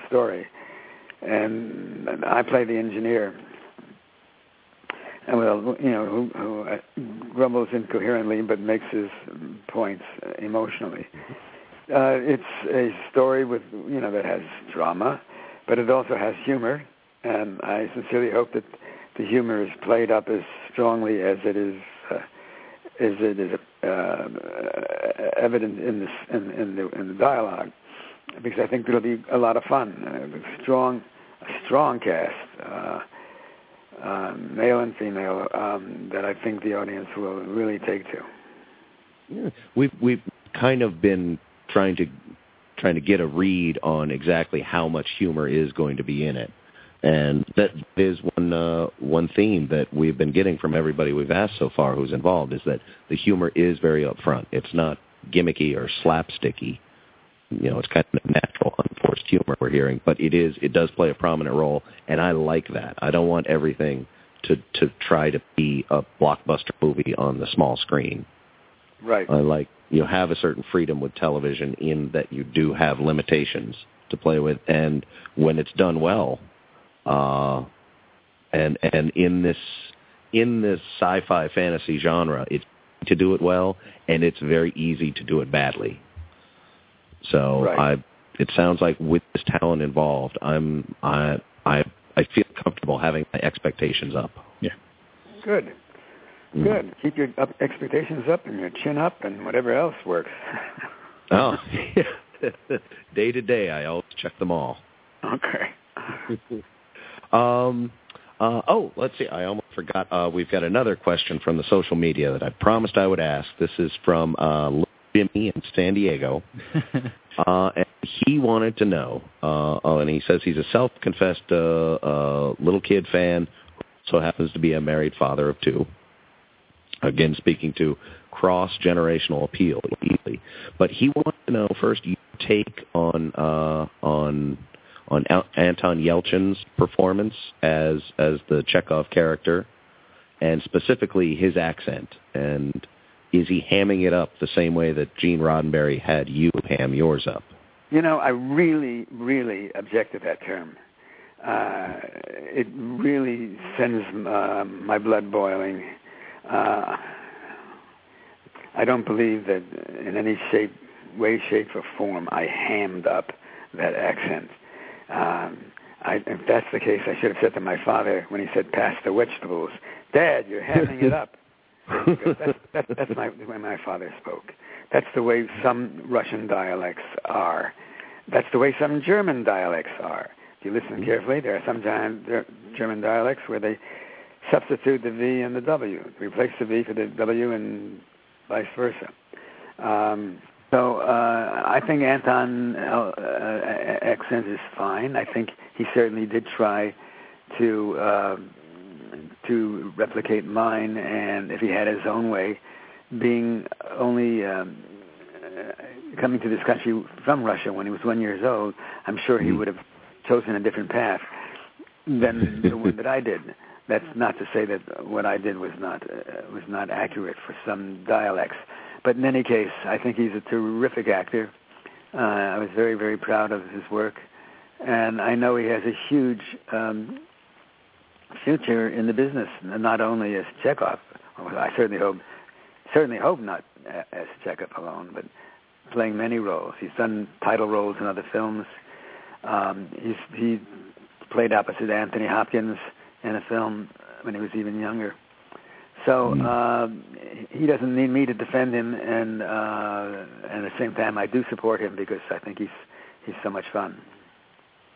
story. And I play the engineer, and well, you know, who, who uh, grumbles incoherently but makes his points uh, emotionally. Uh, it's a story with you know that has drama, but it also has humor, and I sincerely hope that the humor is played up as strongly as it is uh, as it is uh, evident in this in, in the in the dialogue, because I think it'll be a lot of fun. Uh, strong, a strong cast. Uh, uh, male and female, um, that I think the audience will really take to. Yeah. We've we've kind of been trying to trying to get a read on exactly how much humor is going to be in it, and that is one uh, one theme that we've been getting from everybody we've asked so far who's involved is that the humor is very upfront. It's not gimmicky or slapsticky. You know, it's kind of natural, unforced humor we're hearing, but it is it does play a prominent role, and I like that. I don't want everything to to try to be a blockbuster movie on the small screen. Right. I like you have a certain freedom with television in that you do have limitations to play with, and when it's done well, uh, and and in this in this sci-fi fantasy genre, it's to do it well, and it's very easy to do it badly. So right. I, it sounds like with this talent involved, I'm I I I feel comfortable having my expectations up. Yeah. Good. Good. Keep your up, expectations up and your chin up and whatever else works. oh, yeah. day to day, I always check them all. Okay. um. Uh, oh, let's see. I almost forgot. Uh, we've got another question from the social media that I promised I would ask. This is from uh, Jimmy in San Diego. uh, and he wanted to know, uh, oh, and he says he's a self-confessed uh, uh, little kid fan who also happens to be a married father of two. Again, speaking to cross-generational appeal, but he wanted to know first your take on uh, on on Al- Anton Yelchin's performance as as the Chekov character, and specifically his accent. And is he hamming it up the same way that Gene Roddenberry had you ham yours up? You know, I really, really object to that term. Uh, it really sends uh, my blood boiling. Uh, I don't believe that in any shape, way, shape, or form I hammed up that accent. Um, I, if that's the case, I should have said to my father when he said "pass the vegetables," "Dad, you're hamming it up." that's, that's, that's my, the way my father spoke. That's the way some Russian dialects are. That's the way some German dialects are. If you listen carefully, there are some German dialects where they substitute the V and the W, replace the V for the W, and vice versa. Um, so uh, I think Anton uh, accent is fine. I think he certainly did try to uh, to replicate mine, and if he had his own way, being only um, coming to this country from Russia when he was one years old, I'm sure he would have chosen a different path than the one that I did. That's not to say that what I did was not uh, was not accurate for some dialects, but in any case, I think he's a terrific actor. Uh, I was very very proud of his work, and I know he has a huge um, future in the business, not only as Chekov. I certainly hope certainly hope not as Chekov alone, but playing many roles. He's done title roles in other films. Um, he's he played opposite Anthony Hopkins in a film when he was even younger. So uh, he doesn't need me to defend him, and uh, and at the same time, I do support him because I think he's he's so much fun.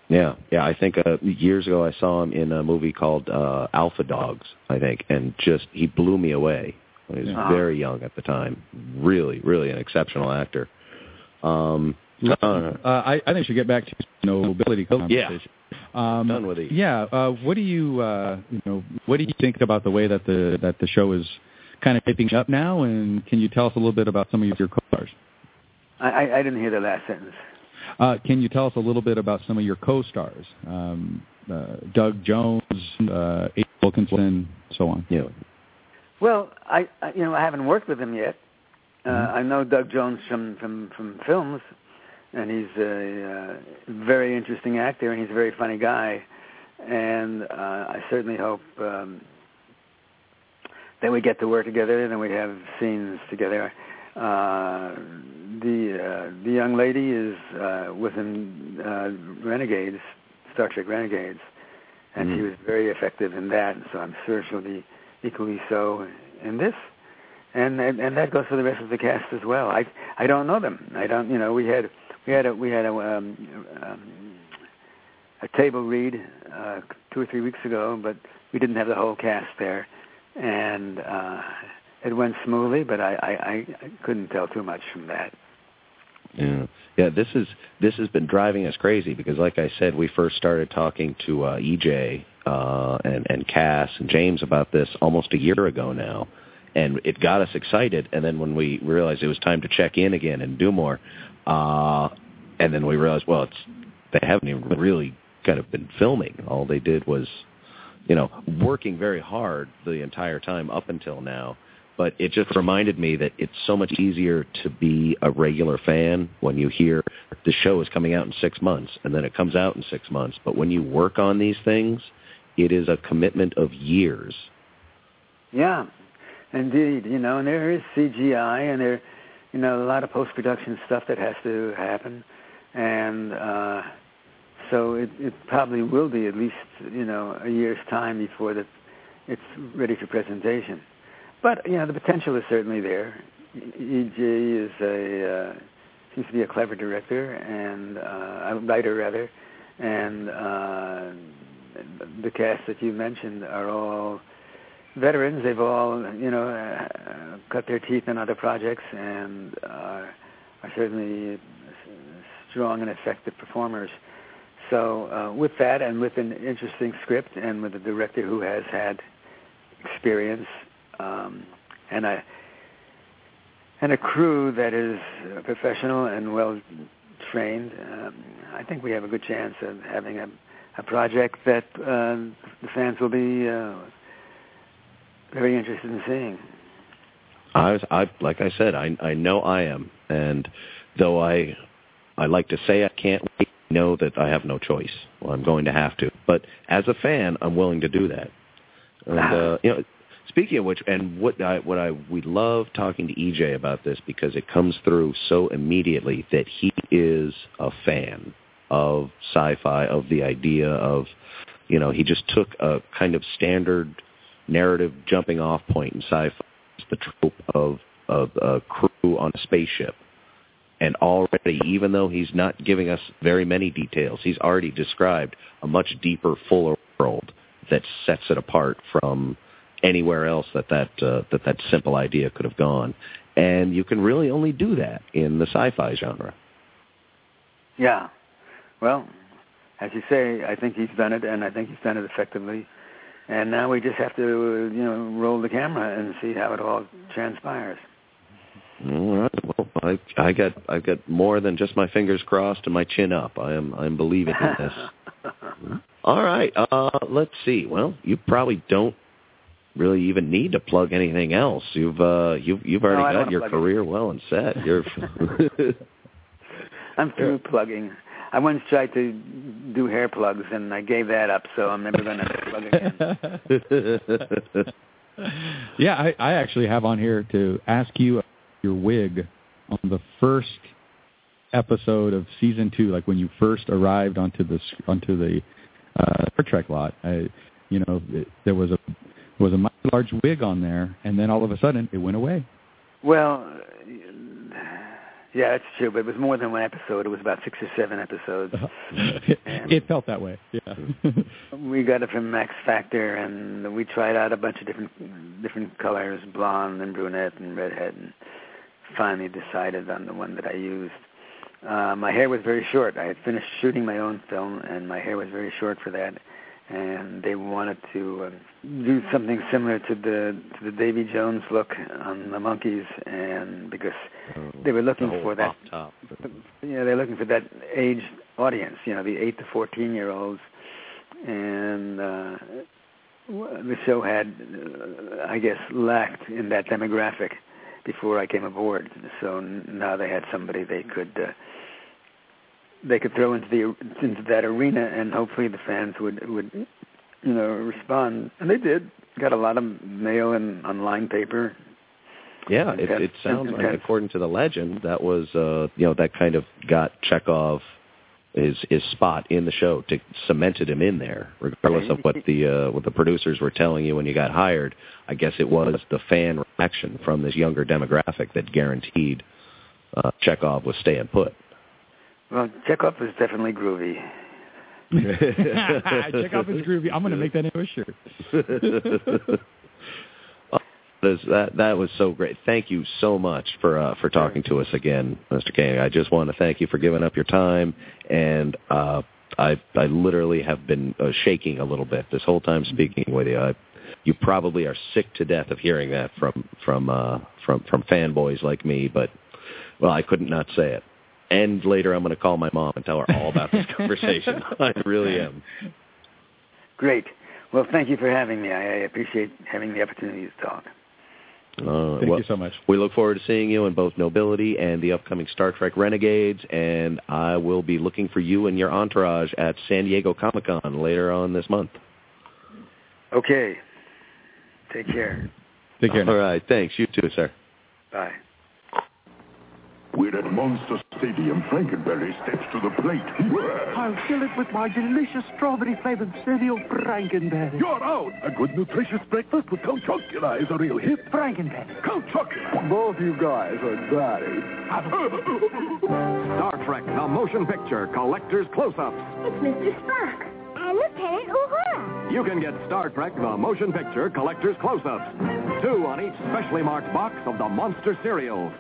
Yeah, yeah. I think uh, years ago I saw him in a movie called uh, Alpha Dogs. I think, and just he blew me away. He was Uh-huh. very young at the time. Really, really an exceptional actor. Um, Uh, I, I think we should get back to nobility conversation. Um, Done with it. Yeah. Uh, what do you, uh, you know, what do you think about the way that the that the show is kind of shaping up now? And can you tell us a little bit about some of your co-stars? I, I, I didn't hear the last sentence. Uh, can you tell us a little bit about some of your co-stars? Um, uh, Doug Jones, uh, Abe Wilkinson, so on. Yeah. Well, I, I you know I haven't worked with him yet. Uh, I know Doug Jones from from from films, and he's a uh, very interesting actor, and he's a very funny guy. And uh, I certainly hope um, that we get to work together and we have scenes together. Uh, the uh, the young lady is uh, within uh, Renegades, Star Trek Renegades, and Mhm. she was very effective in that. So I'm sure she'll be equally so in this. And, and and that goes for the rest of the cast as well. I I don't know them. I don't. You know, we had we had a we had a um, um, a table read uh, two or three weeks ago, but we didn't have the whole cast there, and uh, it went smoothly. But I I I couldn't tell too much from that. Yeah, yeah. This is this has been driving us crazy because, like I said, we first started talking to uh, EJ uh, and and Cas and James about this almost a year ago now, and it got us excited. And then when we realized it was time to check in again and do more, uh, and then we realized, well, it's they haven't even really kind of been filming. All they did was, you know, working very hard the entire time up until now but it just reminded me that it's so much easier to be a regular fan when you hear the show is coming out in six months and then it comes out in six months. But when you work on these things, it is a commitment of years. Yeah, indeed. You know, and there is CGI, and there, you know, a lot of post production stuff that has to happen, and uh, so it, it probably will be at least you know a year's time before that it's ready for presentation. But you know, the potential is certainly there. EJ is a uh, seems to be a clever director and uh, a writer rather, and uh, the cast that you mentioned are all veterans. They've all, you know, uh, cut their teeth in other projects and are, are certainly strong and effective performers. So uh, with that, and with an interesting script, and with a director who has had experience, um, and a and a crew that is professional and well trained, um, I think we have a good chance of having a, a project that uh, the fans will be uh, very interested in seeing. I was, I like I said, I I know I am, and though I I like to say I can't wait, I know that I have no choice. Well, I'm going to have to. But as a fan, I'm willing to do that. And uh, you know, speaking of which, and what I what I we love talking to EJ about this because it comes through so immediately that he is a fan of sci-fi, of the idea of, you know, he just took a kind of standard narrative jumping off point in sci-fi, the trope of of a crew on a spaceship. And already, even though he's not giving us very many details, he's already described a much deeper, fuller world that sets it apart from anywhere else that that uh, that that simple idea could have gone. And you can really only do that in the sci-fi genre. Yeah. Well, as you say, I think he's done it, and I think he's done it effectively. And now we just have to, you know, roll the camera and see how it all transpires. All right. Well, I I got I got more than just my fingers crossed and my chin up. I am I'm believing in this. All right. Uh, let's see. Well, you probably don't really even need to plug anything else. You've uh, you've you've already don't got your plug career well and set. You're I'm through plugging. I once tried to do hair plugs, and I gave that up, so I'm never going to plug again. yeah, I, I actually have on here to ask you your wig on the first episode of season two, like when you first arrived onto the onto the uh, Star Trek lot. I, you know, it, there was a was a large wig on there, and then all of a sudden it went away. Well, yeah, that's true, but it was more than one episode. It was about six or seven episodes. it felt that way. Yeah. we got it from Max Factor, and we tried out a bunch of different different colors, blonde and brunette and redhead, and finally decided on the one that I used. Uh, my hair was very short. I had finished shooting my own film, and my hair was very short for that. And they wanted to uh, do something similar to the to the Davy Jones look on the Monkees, and because they were looking the for that, top. yeah, they're looking for that age audience, you know, the eight to fourteen year olds, and uh, the show had, uh, I guess, lacked in that demographic before I came aboard. So now they had somebody they could uh, they could throw into the into that arena, and hopefully the fans would would you know respond, and they did. Got a lot of mail and online paper, Yeah, it, it sounds like, according to the legend, that was uh, you know that kind of got Chekov his his spot in the show to cemented him in there, regardless of what the uh, what the producers were telling you when you got hired. I guess it was the fan reaction from this younger demographic that guaranteed uh, Chekov was staying put. Well, Chekov is definitely groovy. Chekov is groovy. I'm going to make that into a shirt. that that was so great. Thank you so much for uh, for talking to us again, Mr. King. I just want to thank you for giving up your time, and uh, I I literally have been uh, shaking a little bit this whole time speaking with you. I, you probably are sick to death of hearing that from from uh, from from fanboys like me, but well, I couldn't not say it. And later, I'm going to call my mom and tell her all about this conversation. I really am. Great. Well, thank you for having me. I, I appreciate having the opportunity to talk. Uh, Thank well, you so much. We look forward to seeing you in both Nobility and the upcoming Star Trek Renegades, and I will be looking for you and your entourage at San Diego Comic Con later on this month. Okay. Take care. Take care. All right. Thanks. You too, sir. Bye. We're at Monster Stadium. Frankenberry steps to the plate. I'll fill it with my delicious strawberry-flavored cereal, Frankenberry. You're out. A good nutritious breakfast with Count Chocula is a real hit. Frankenberry. Count Chocula. Both you guys are daddy. Star Trek, the motion picture, collector's close-ups. It's Mr. Spock and Lieutenant Uhura. You can get Star Trek, the motion picture, collector's close-ups. Two on each specially marked box of the Monster cereals.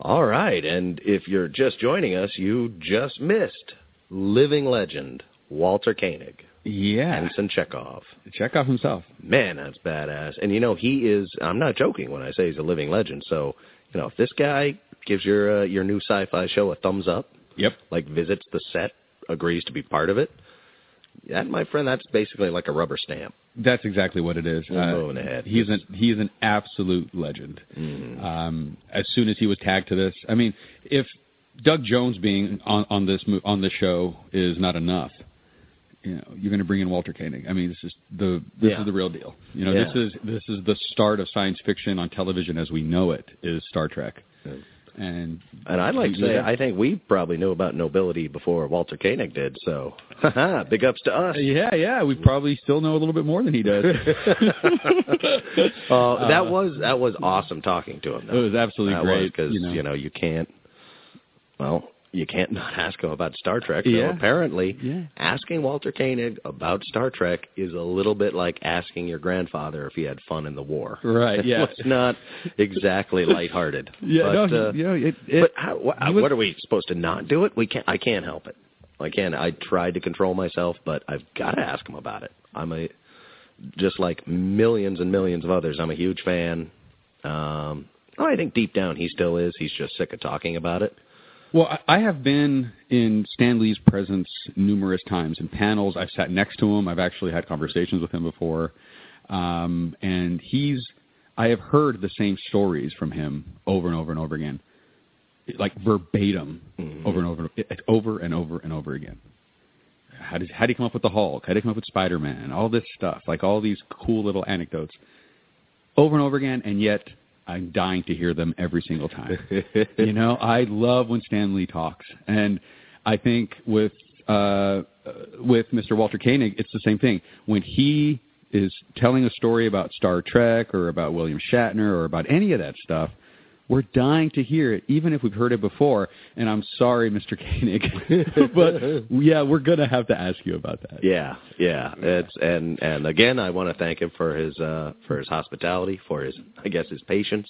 All right. And if you're just joining us, you just missed living legend Walter Koenig. Yeah. Ensign Chekov. Chekov himself. Man, that's badass. And you know, he is I'm not joking when I say he's a living legend. So, you know, if this guy gives your uh, your new sci-fi show a thumbs up, Yep. like visits the set, agrees to be part of it, that my friend that's basically like a rubber stamp. That's exactly what it is. Ahead. He's an he's an absolute legend. Mhm. Um, as soon as he was tagged to this, I mean, if Doug Jones being on on this mo- on this show is not enough, you know, you're going to bring in Walter Koenig. I mean, this is the this Yeah. is the real deal. You know, Yeah. this is this is the start of science fiction on television as we know it is Star Trek. And And I'd like to say, I think we probably knew about nobility before Walter Koenig did. So, big ups to us. yeah, yeah, we probably still know a little bit more than he does. Uh, that was that was awesome talking to him. Though. It was absolutely that great, because you know. you can't. Well, you can't not ask him about Star Trek. So Yeah. apparently, Yeah. asking Walter Koenig about Star Trek is a little bit like asking your grandfather if he had fun in the war. Right, yeah. it's not exactly lighthearted. Yeah, but, no, uh, know, it, it, but how, was- what are we supposed to not do it? We can't. I can't help it. I can't. I tried to control myself, but I've got to ask him about it. I'm a just like millions and millions of others. I'm a huge fan. Um, oh, I think deep down he still is. He's just sick of talking about it. Well, I I have been in Stan Lee's presence numerous times in panels. I've sat next to him. I've actually had conversations with him before, um, and he's. I have heard the same stories from him over and over and over again, like verbatim, over and over, over and over and over again. How did how did he come up with the Hulk? How did he come up with Spider Man? All this stuff, like all these cool little anecdotes, over and over again, and yet I'm dying to hear them every single time. you know, I love when Stan Lee talks, and I think with uh, with Mr. Walter Koenig, it's the same thing. When he is telling a story about Star Trek or about William Shatner or about any of that stuff, we're dying to hear it, even if we've heard it before. And I'm sorry, Mr. Koenig, but yeah, we're gonna have to ask you about that. Yeah, yeah. It's and and again, I want to thank him for his uh for his hospitality, for his I guess his patience,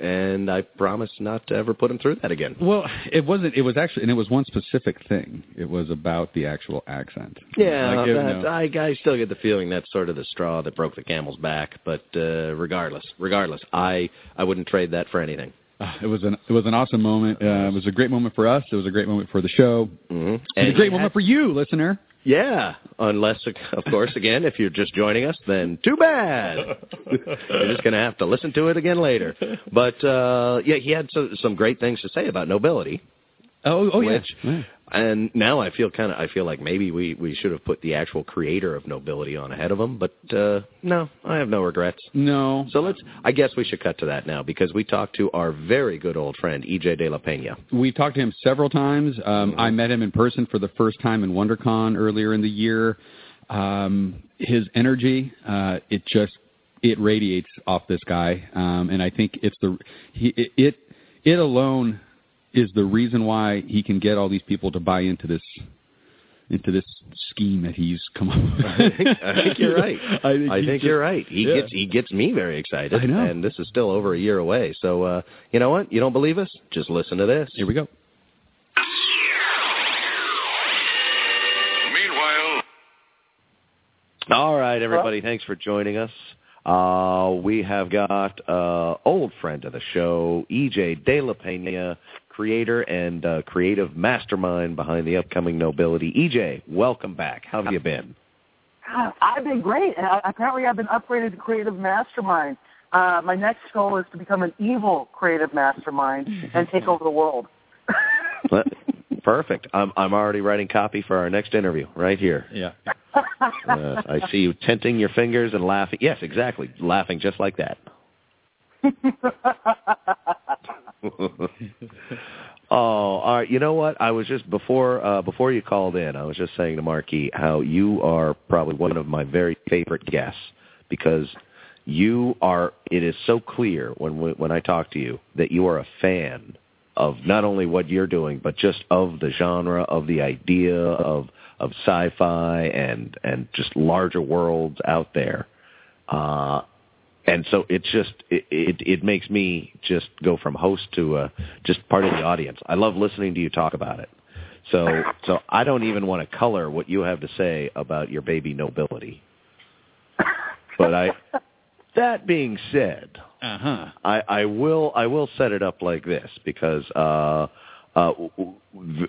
and I promise not to ever put him through that again. Well, it wasn't. It was actually, and it was one specific thing. It was about the actual accent. Yeah, Like, you that, know, I, I still get the feeling that's sort of the straw that broke the camel's back. But uh, regardless, regardless, I I wouldn't trade that for anything. uh, it was an it was an awesome moment. Uh, it was a great moment for us. It was a great moment for the show. Mm-hmm. And a great moment for you, listener. Yeah, unless of course again, if you're just joining us, then too bad. you're just going to have to listen to it again later. But uh yeah, he had so, some great things to say about nobility. Oh, oh which Yeah. And now I feel kind of I feel like maybe we we should have put the actual creator of Nobility on ahead of him, but uh no, I have no regrets. No. So let's I guess we should cut to that now because we talked to our very good old friend EJ De La Pena. We talked to him several times. Um, I met him in person for the first time in WonderCon earlier in the year. Um, his energy, uh, it just it radiates off this guy, um, and I think it's the he, it, it it alone is the reason why he can get all these people to buy into this into this scheme that he's come up with. I think, I think you're right. I think, I think just- you're right. He yeah. gets he gets me very excited. I know. And this is still over a year away. So uh you know what? You don't believe us? Just listen to this. Here we go. Meanwhile, All right, everybody. Thanks for joining us. Uh, we have got uh, old friend of the show, EJ De La Pena, creator and uh, creative mastermind behind the upcoming Nobility. EJ, welcome back. How have you been? Ah, I've been great. Apparently, I've been upgraded to creative mastermind. Uh, my next goal is to become an evil creative mastermind and take over the world. Perfect. I'm I'm already writing copy for our next interview right here. Yeah. Uh, I see you tenting your fingers and laughing. Yes, exactly, laughing just like that. oh, all right. You know what? I was just before uh, before you called in. I was just saying to Marky how you are probably one of my very favorite guests because you are. It is so clear when we, when I talk to you that you are a fan of not only what you're doing, but just of the genre, of the idea of of sci-fi and and just larger worlds out there. Uh, and so it's just it, it it makes me just go from host to uh, just part of the audience. I love listening to you talk about it. So so I don't even want to color what you have to say about your baby nobility. But I that being said, Uh-huh. I, I will I will set it up like this because uh, uh,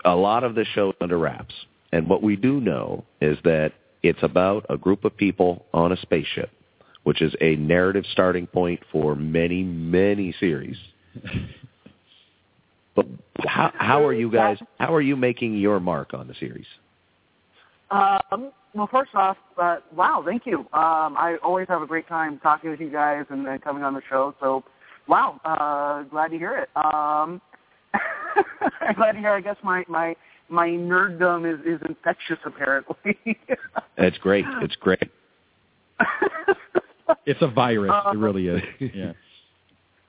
a lot of the show is under wraps, and what we do know is that it's about a group of people on a spaceship, which is a narrative starting point for many many series. But how how are you guys? How are you making your mark on the series? Um, well, first off, uh, wow, thank you. Um, I always have a great time talking with you guys and, and coming on the show. So, wow, uh, glad to hear it. Um, I'm glad to hear. I guess my my my nerddom is is infectious. Apparently, It's great. It's great. It's a virus. Uh, it really is. Yeah.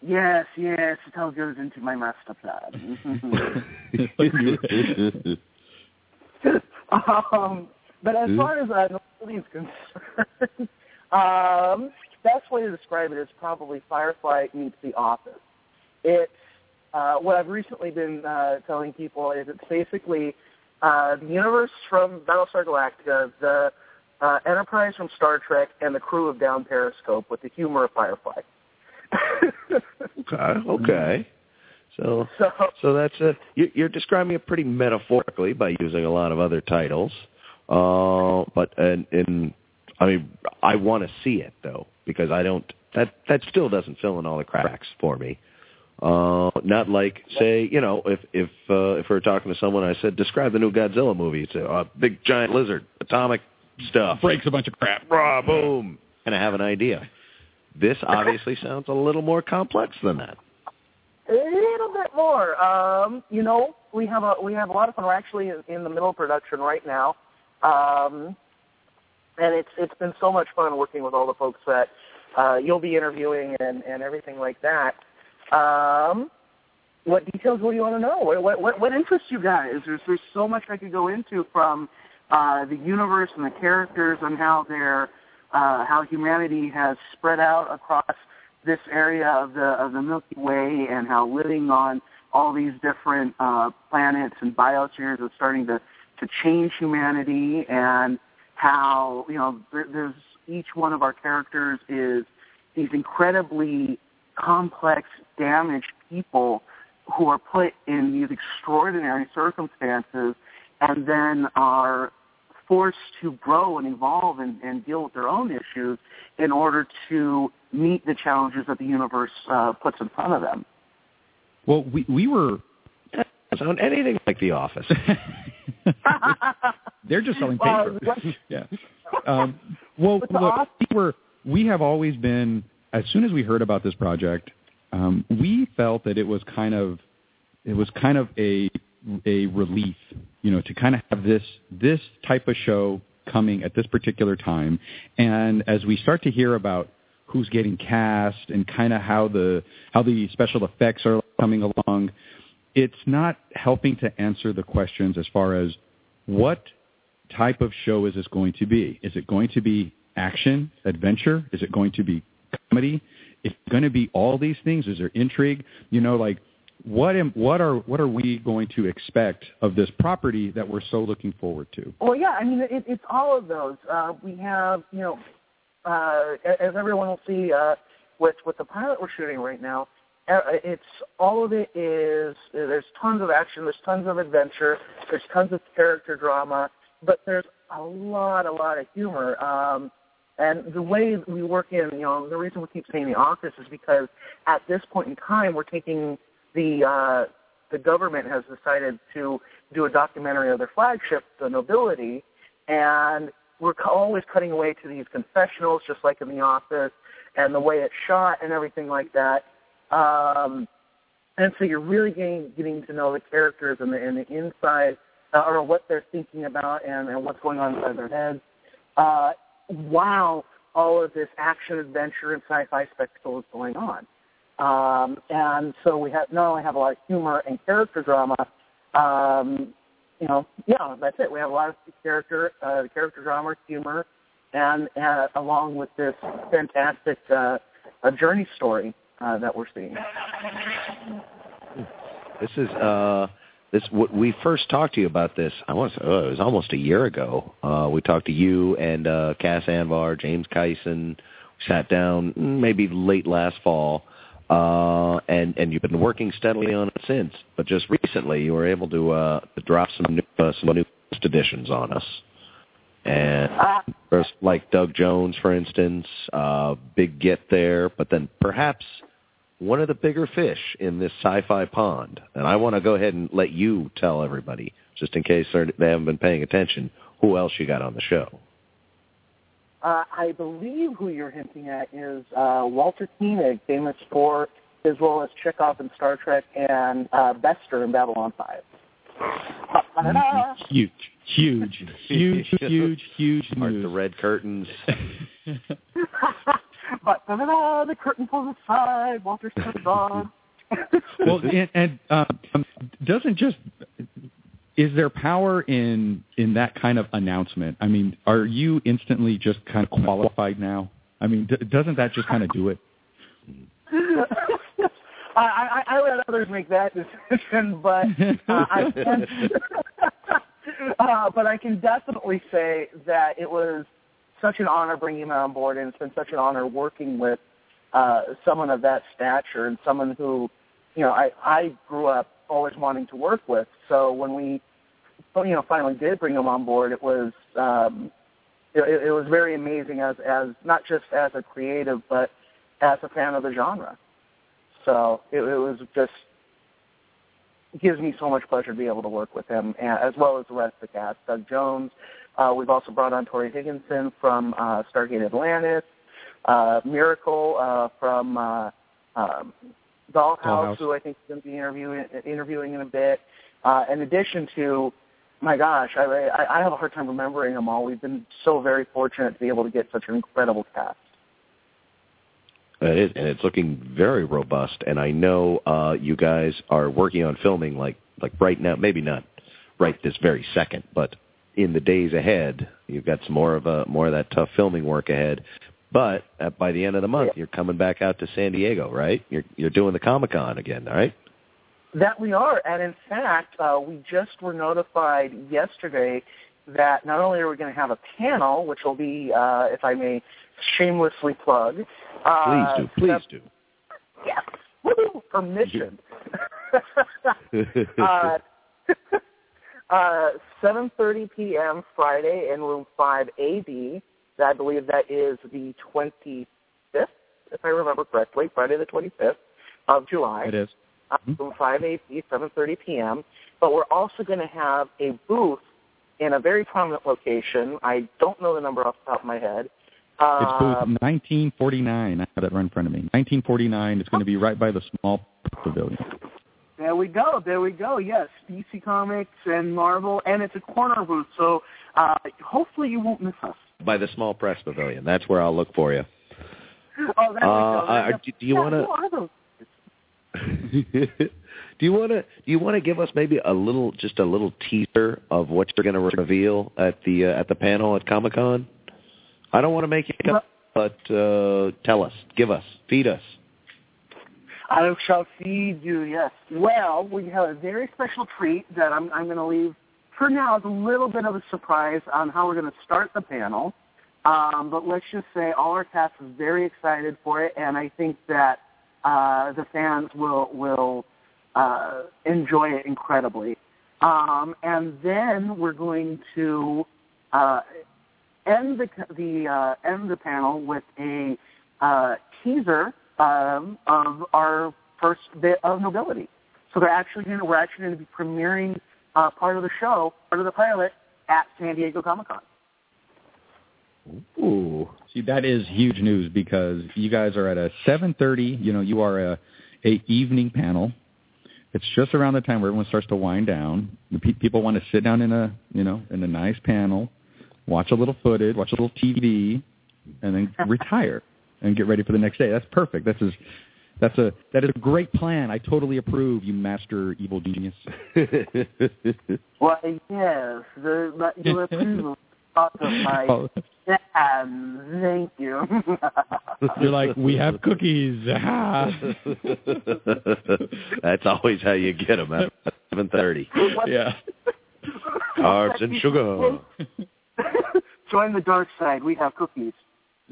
yes, yes, it all goes into my master plan. um, but as far as uh, nobility is concerned, um, best way to describe it is probably Firefly meets The Office. It's uh, what I've recently been uh, telling people is it's basically uh, the universe from Battlestar Galactica, the uh, Enterprise from Star Trek, and the crew of Down Periscope with the humor of Firefly. Okay. Okay. So so So that's a you, you're describing it pretty metaphorically by using a lot of other titles. Uh, but and, and I mean, I want to see it though because I don't. That that still doesn't fill in all the cracks for me. Uh, not like say you know if if uh, if we are talking to someone, I said describe the new Godzilla movie. It's a, a big giant lizard, atomic stuff, Breaks a bunch of crap. rah, boom, and I have an idea. This obviously sounds a little more complex than that. A little bit more. Um, you know, we have a we have a lot of fun. We're actually in, in the middle of production right now, um, and it's it's been so much fun working with all the folks that uh, you'll be interviewing and and everything like that. Um, what details do you want to know? What what what, what interests you guys? There's there's so much I could go into from uh, the universe and the characters and how they're uh, how humanity has spread out across this area of the of the Milky Way and how living on all these different uh, planets and biospheres is starting to to change humanity and how you know there, there's each one of our characters is these incredibly complex, damaged people who are put in these extraordinary circumstances and then are forced to grow and evolve and, and deal with their own issues in order to meet the challenges that the universe uh, puts in front of them. Well, we we were sound anything like The Office. They're just selling paper. what- yeah. Um, well, look, awesome- we were we have always been as soon as we heard about this project, um, we felt that it was kind of it was kind of a a relief, you know, to kind of have this this type of show coming at this particular time. And as we start to hear about who's getting cast and kind of how the how the special effects are coming along, it's not helping to answer the questions as far as what type of show is this going to be? Is it going to be action, adventure? Is it going to be comedy? Is it going to be all these things? Is there intrigue? You know, like what am, what are what are we going to expect of this property that we're so looking forward to? Well, yeah, I mean, it, it's all of those. Uh, we have, you know, uh, as everyone will see uh, with with the pilot we're shooting right now, uh, it's all of it is there's tons of action, there's tons of adventure, there's tons of character drama, but there's a lot, a lot of humor. Um, and the way we work in, you know, the reason we keep saying the office is because at this point in time, we're taking the uh, the government has decided to do a documentary of their flagship, the Nobility, and we're always cutting away to these confessionals, just like in The Office, and the way it's shot and everything like that. Um, and so you're really getting getting to know the characters and the and the inside, uh, or what they're thinking about and, and what's going on inside their heads. Uh, while all of this action, adventure, and sci-fi spectacle is going on. Um, and so we have not only have a lot of humor and character drama, um, you know, yeah, that's it. We have a lot of character, uh, character drama, humor, and uh, along with this fantastic uh, a journey story uh, that we're seeing. This is uh this we first talked to you about this. I want to say oh, it was almost a year ago. Uh we talked to you and uh Cas Anvar, James Kyson. We sat down mm, maybe late last fall. Uh and and you've been working steadily on it since. But just recently you were able to uh to drop some new uh, some new first editions on us. And first like Doug Jones for instance, uh big get there, but then perhaps one of the bigger fish in this sci-fi pond. And I want to go ahead and let you tell everybody, just in case they haven't been paying attention, who else you got on the show. Uh, I believe who you're hinting at is uh, Walter Koenig, famous for his role as Chekov in Star Trek and uh, Bester in Babylon 5. Ba-da-da. Huge, huge, huge, huge, huge Part news. the red curtains. But the curtain pulls aside, Walter steps on. well, and, and um, um, doesn't just is there power in in that kind of announcement? I mean, are you instantly just kind of qualified now? I mean, d- doesn't that just kind of do it? I, I, I let others make that decision, but uh, I can, uh, but I can definitely say that it was such an honor bringing him on board, and it's been such an honor working with uh, someone of that stature and someone who, you know, I I grew up always wanting to work with. So when we, you know, finally did bring him on board, it was um, it, it was very amazing as as not just as a creative, but as a fan of the genre. So it, it was just gives me so much pleasure to be able to work with him, as well as the rest of the cast. Doug Jones. Uh, we've also brought on Tori Higginson from uh, Stargate Atlantis, uh, Miracle uh, from uh, um, Dollhouse, Dollhouse. who I think is going to be interviewing interviewing in a bit. Uh, in addition to, my gosh, I, I, I have a hard time remembering them all. We've been so very fortunate to be able to get such an incredible cast. It is, and it's looking very robust. And I know uh, you guys are working on filming like like right now. Maybe not right this very second, but in the days ahead, you've got some more of a more of that tough filming work ahead. But uh, by the end of the month, you're coming back out to San Diego, right? You're you're doing the Comic Con again, all right? That we are, and in fact, uh, we just were notified yesterday that not only are we going to have a panel, which will be, uh, if I may shamelessly plug. Uh, Please do, please do. Yes, Woo, permission. uh, uh, 7:30 p.m. Friday in room 5AD. I believe that is the 25th, if I remember correctly, Friday the 25th of July. It is. Uh, Room 5AD, 7:30 p.m. But we're also going to have a booth in a very prominent location. I don't know the number off the top of my head. Uh, It's booth Um, 1949. I have that right in front of me. 1949. It's going to be right by the small pavilion. There we go. There we go. Yes, DC Comics and Marvel, and it's a corner booth, so uh, hopefully you won't miss us. By the small press pavilion. That's where I'll look for you. Oh, there Uh, uh, do- do you Yeah, are those? do you want to do you want to give us maybe a little just a little teaser of what you're going to reveal at the uh, at the panel at Comic Con? I don't want to make you tell, but uh, tell us, give us, feed us. I shall feed you, yes. Well, we have a very special treat that I'm, I'm going to leave for now as a little bit of a surprise on how we're going to start the panel. Um, but let's just say all our cast is very excited for it, and I think that uh, the fans will will uh, enjoy it incredibly. Um, and then we're going to uh, end the the uh, end the panel with a uh, teaser um, of our first bit of nobility. So they're actually going to we're actually going to be premiering uh, part of the show, part of the pilot at San Diego Comic Con. Ooh. See, that is huge news because you guys are at a 7:30. You know, you are a a evening panel. It's just around the time where everyone starts to wind down. Pe- people want to sit down in a you know in a nice panel, watch a little footage, watch a little TV, and then retire and get ready for the next day. That's perfect. That's is that's a that is a great plan. I totally approve. You master evil genius. Well, yes, the but your approval part of my Oh. um, thank you. You're like, we have cookies. That's always how you get them at seven thirty. yeah. Carbs and sugar. Join the dark side. We have cookies.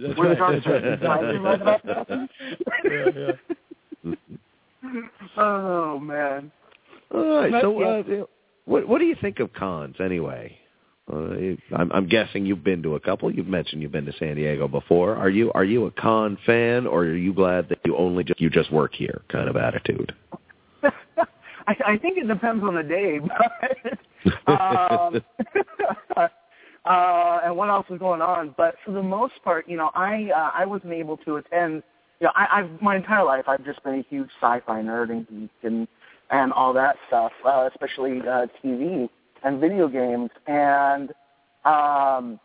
That's We're the right, dark right, Why you that's like right. Yeah, yeah. Oh man. All right. So, uh, what what do you think of cons anyway? Uh, I'm, I'm guessing you've been to a couple. You've mentioned you've been to San Diego before. Are you are you a con fan, or are you glad that you only just, you just work here kind of attitude? I, I think it depends on the day, but um, uh, and what else was going on. But for the most part, you know, I uh, I wasn't able to attend. You know, I, I've my entire life I've just been a huge sci-fi nerd and geek and and all that stuff, uh, especially uh, TV and video games. And um,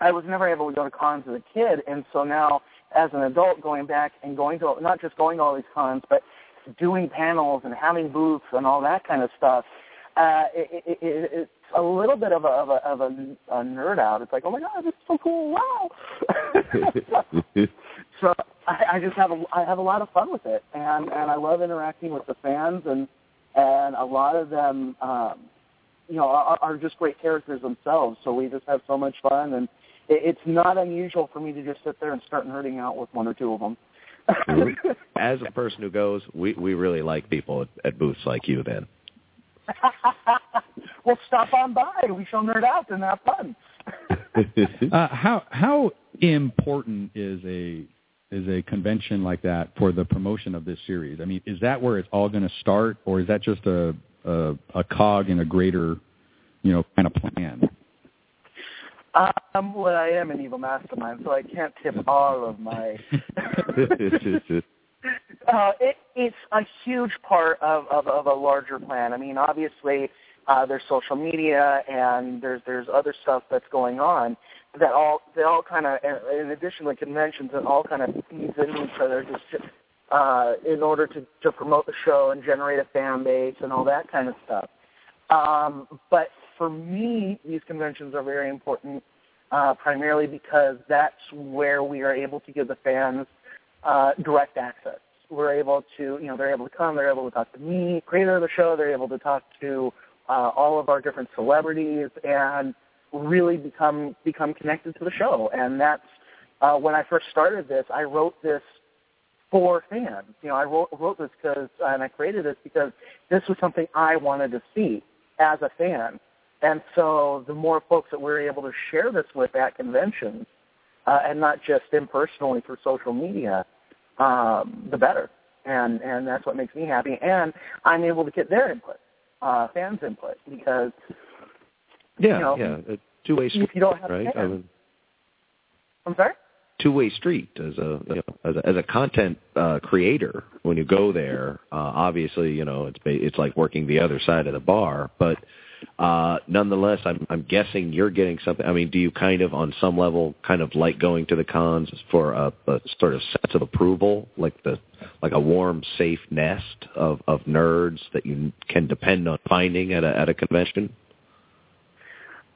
I was never able to go to cons as a kid, and so now as an adult, going back and going to not just going to all these cons, but doing panels and having booths and all that kind of stuff. Uh, it, it, it, a little bit of a of a, of a, a nerd out. It's like, oh my god, this is so cool! Wow. so I, I just have a I have a lot of fun with it, and and I love interacting with the fans, and and a lot of them, um, you know, are, are just great characters themselves. So we just have so much fun, and it, it's not unusual for me to just sit there and start nerding out with one or two of them. As a person who goes, we we really like people at, at booths like you. Then well, stop on by. We shall nerd out and have fun. Uh, how how important is a is a convention like that for the promotion of this series? I mean, is that where it's all going to start, or is that just a, a a cog in a greater, you know, kind of plan? Um, well, I am an evil mastermind, so I can't tip all of my. uh, it, it's a huge part of, of, of a larger plan. I mean, obviously, uh, there's social media and there's there's other stuff that's going on that all they all kind of, in addition to conventions, that all kind of feeds into each other just uh, in order to to promote the show and generate a fan base and all that kind of stuff. Um, but for me, these conventions are very important, uh, primarily because that's where we are able to give the fans uh, direct access. We're able to, you know, they're able to come, they're able to talk to me, creator of the show, they're able to talk to uh, all of our different celebrities, and really become become connected to the show. And that's uh, when I first started this. I wrote this for fans. You know, I wrote, wrote this because, and I created this because this was something I wanted to see as a fan. And so the more folks that we're able to share this with at conventions, uh, and not just impersonally through social media, um, the better. And and that's what makes me happy. And I'm able to get their input, uh, fans' input, because Yeah, you know, yeah, two-way street, if you don't have right? fans. I mean, I'm sorry. two-way street as a you know, as a, as a content uh, creator. When you go there, uh, obviously, you know it's it's like working the other side of the bar, but uh, nonetheless, I'm I'm guessing you're getting something. I mean, do you kind of on some level kind of like going to the cons for a, a sort of sense of approval, like the like a warm, safe nest of of nerds that you can depend on finding at a at a convention?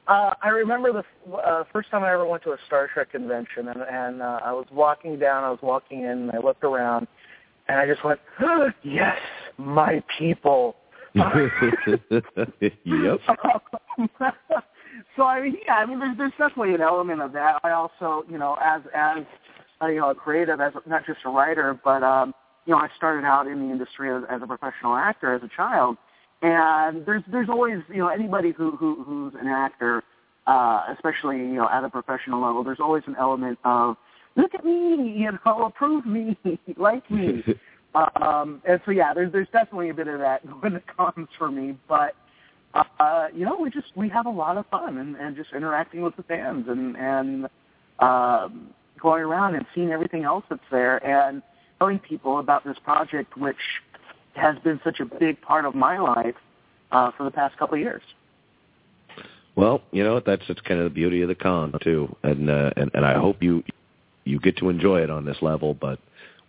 Uh, I remember the uh, first time I ever went to a Star Trek convention, and, and uh, I was walking down, I was walking in, and I looked around, and I just went, "Yes, my people." Yep. so I mean, yeah, I mean, there's there's definitely an element of that. I also, you know, as as uh, you know, a creative, as not just a writer, but um, you know, I started out in the industry as, as a professional actor as a child, and there's there's always you know anybody who, who who's an actor, uh, especially you know at a professional level, there's always an element of look at me, you know, approve me, like me. Um, and so yeah, there's there's definitely a bit of that when it comes for me, but uh, you know, we just we have a lot of fun and, and just interacting with the fans and and um, going around and seeing everything else that's there and telling people about this project, which has been such a big part of my life uh, for the past couple of years. Well, you know that's it's kind of the beauty of the con too, and uh, and and I hope you you get to enjoy it on this level. But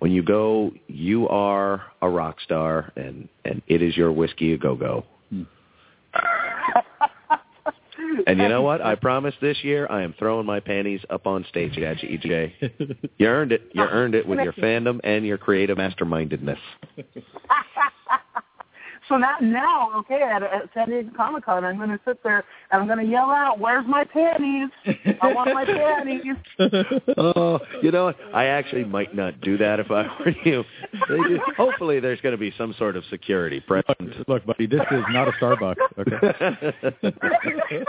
when you go, you are a rock star, and and it is your whiskey a go hmm. go. And you know what? I promise this year I am throwing my panties up on stage at EJ. You earned it. You oh, earned it with your fandom and your creative mastermindedness. so now, now, okay, at, at San Diego Comic Con, I'm going to sit there and I'm going to yell out, "Where's my panties? I want my panties!" oh, you know what? I actually might not do that if I were you. They Hopefully, there's going to be some sort of security present. Look, buddy, this is not a Starbucks. Okay.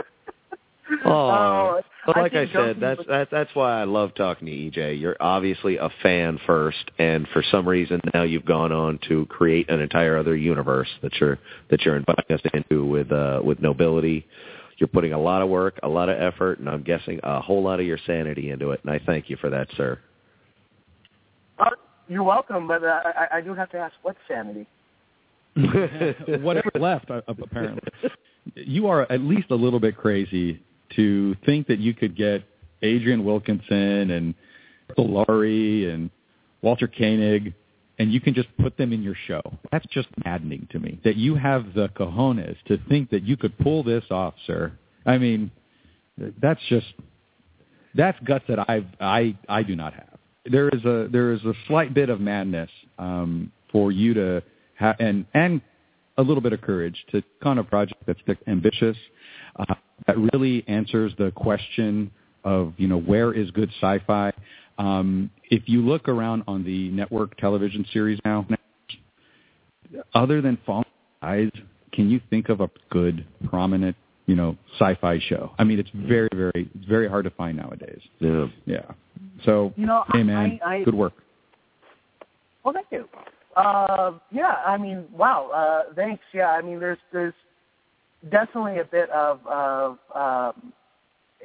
Oh, but like I keep said, joking, that's but- that, that's why I love talking to EJ. You're obviously a fan first, and for some reason now you've gone on to create an entire other universe that you're that you're inviting us into with uh, with nobility. You're putting a lot of work, a lot of effort, and I'm guessing a whole lot of your sanity into it. And I thank you for that, sir. Uh, you're welcome, but uh, I, I do have to ask, what sanity? Whatever left, uh, apparently. You are at least a little bit crazy to think that you could get Adrienne Wilkinson and Laurie and Walter Koenig, and you can just put them in your show. That's just maddening to me. That you have the cojones to think that you could pull this off, sir. I mean, that's just that's guts that I I I do not have. There is a there is a slight bit of madness um, for you to have and and a little bit of courage to con a project that's ambitious, uh, that really answers the question of you know where is good sci-fi. Um, if you look around on the network television series now, other than Falling Skies, can you think of a good prominent you know sci-fi show? I mean, it's very very it's very hard to find nowadays. Yeah. Yeah. So, You know, hey man, I- I- good work. Well, thank you. Uh, yeah, I mean, wow. Uh, thanks. Yeah, I mean, there's there's definitely a bit of of um,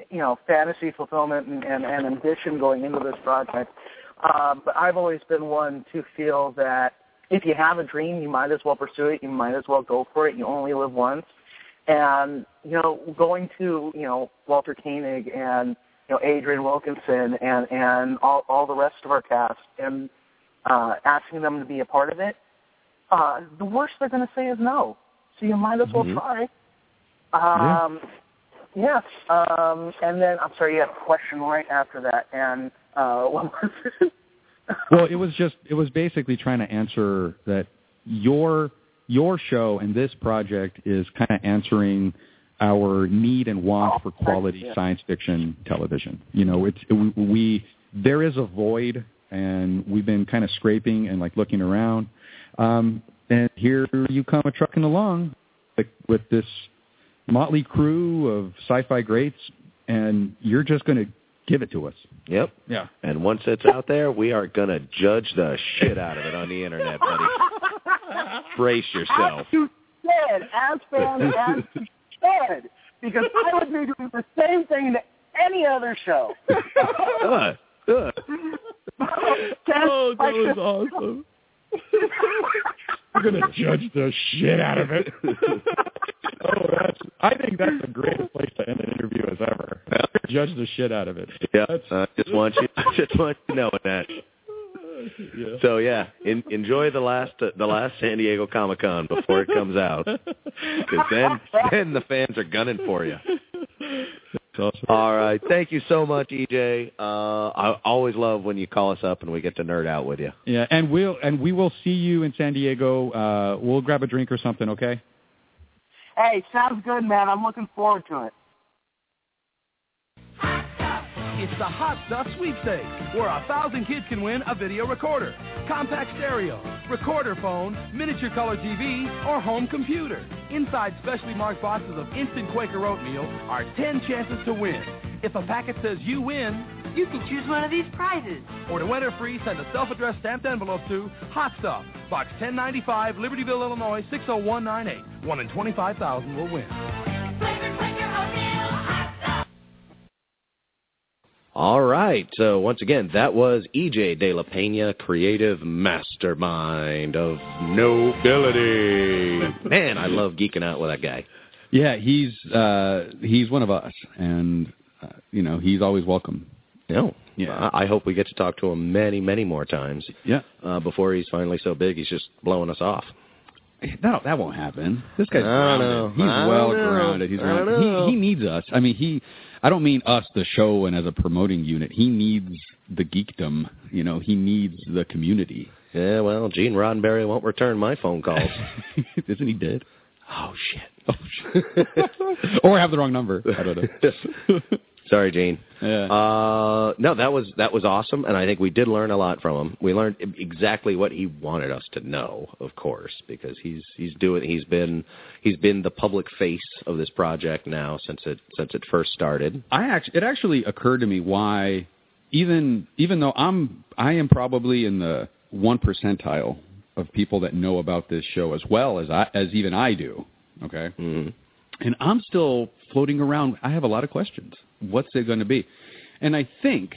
you know fantasy fulfillment and, and, and ambition going into this project. Um, but I've always been one to feel that if you have a dream, you might as well pursue it. You might as well go for it. You only live once. And you know, going to you know Walter Koenig and you know Adrienne Wilkinson and and all all the rest of our cast and uh, asking them to be a part of it, uh, the worst they're going to say is no. So you might as well Mhm. try. Um, yeah. Um, and then I'm sorry, you had a question right after that, and uh, what was it? well, it was just it was basically trying to answer that your your show and this project is kind of answering our need and want for quality yeah. science fiction television. You know, it's we, we there is a void, and we've been kind of scraping and like looking around. Um, and here you come a trucking along like, with this motley crew of sci-fi greats, and you're just going to give it to us. Yep. Yeah. And once it's out there, we are going to judge the shit out of it on the internet, buddy. Brace yourself. You, should, as fans, as you should, because I would be doing the same thing to any other show. Good. Good. Oh, that was awesome. We're gonna judge the shit out of it. oh, that's. I think that's the greatest place to end an interview as ever. Judge the shit out of it. Yeah, I just want you, just want you to know that. Yeah. So yeah, in, enjoy the last uh, the last San Diego Comic Con before it comes out, because then then the fans are gunning for you. All right, thank you so much, EJ. Uh, I always love when you call us up and we get to nerd out with you. Yeah, and we'll and we will see you in San Diego. Uh, we'll grab a drink or something, okay? Hey, sounds good, man. I'm looking forward to it. It's the Hot Stuff Sweepstakes, where a thousand kids can win a video recorder, compact stereo, recorder phone, miniature color TV, or home computer. Inside specially marked boxes of instant Quaker oatmeal are 10 chances to win. If a packet says you win, you can choose one of these prizes. Or to enter free, send a self-addressed stamped envelope to Hot Stuff, Box 1095, Libertyville, Illinois 60198. One in 25,000 will win. All right. So once again, that was EJ De La Pena, creative mastermind of nobility. Man, I love geeking out with that guy. Yeah, he's uh, he's one of us, and uh, you know he's always welcome. No. Yeah. I hope we get to talk to him many, many more times. Yeah. Uh, before he's finally so big, he's just blowing us off. No, that won't happen. This guy's grounded. Know. He's well know. grounded. He's grounded. He, he needs us. I mean, he. I don't mean us, the show, and as a promoting unit. He needs the geekdom. You know, he needs the community. Yeah, well, Gene Roddenberry won't return my phone calls. Isn't he dead? oh shit. Oh, or have the wrong number. I don't know. Sorry, Gene. Yeah. Uh, no, that was that was awesome, and I think we did learn a lot from him. We learned exactly what he wanted us to know, of course, because he's he's doing he's been he's been the public face of this project now since it since it first started. I actually, it actually occurred to me why, even even though I'm I am probably in the one percentile of people that know about this show as well as I as even I do. Okay, mm and I'm still floating around. I have a lot of questions. What's it going to be? And I think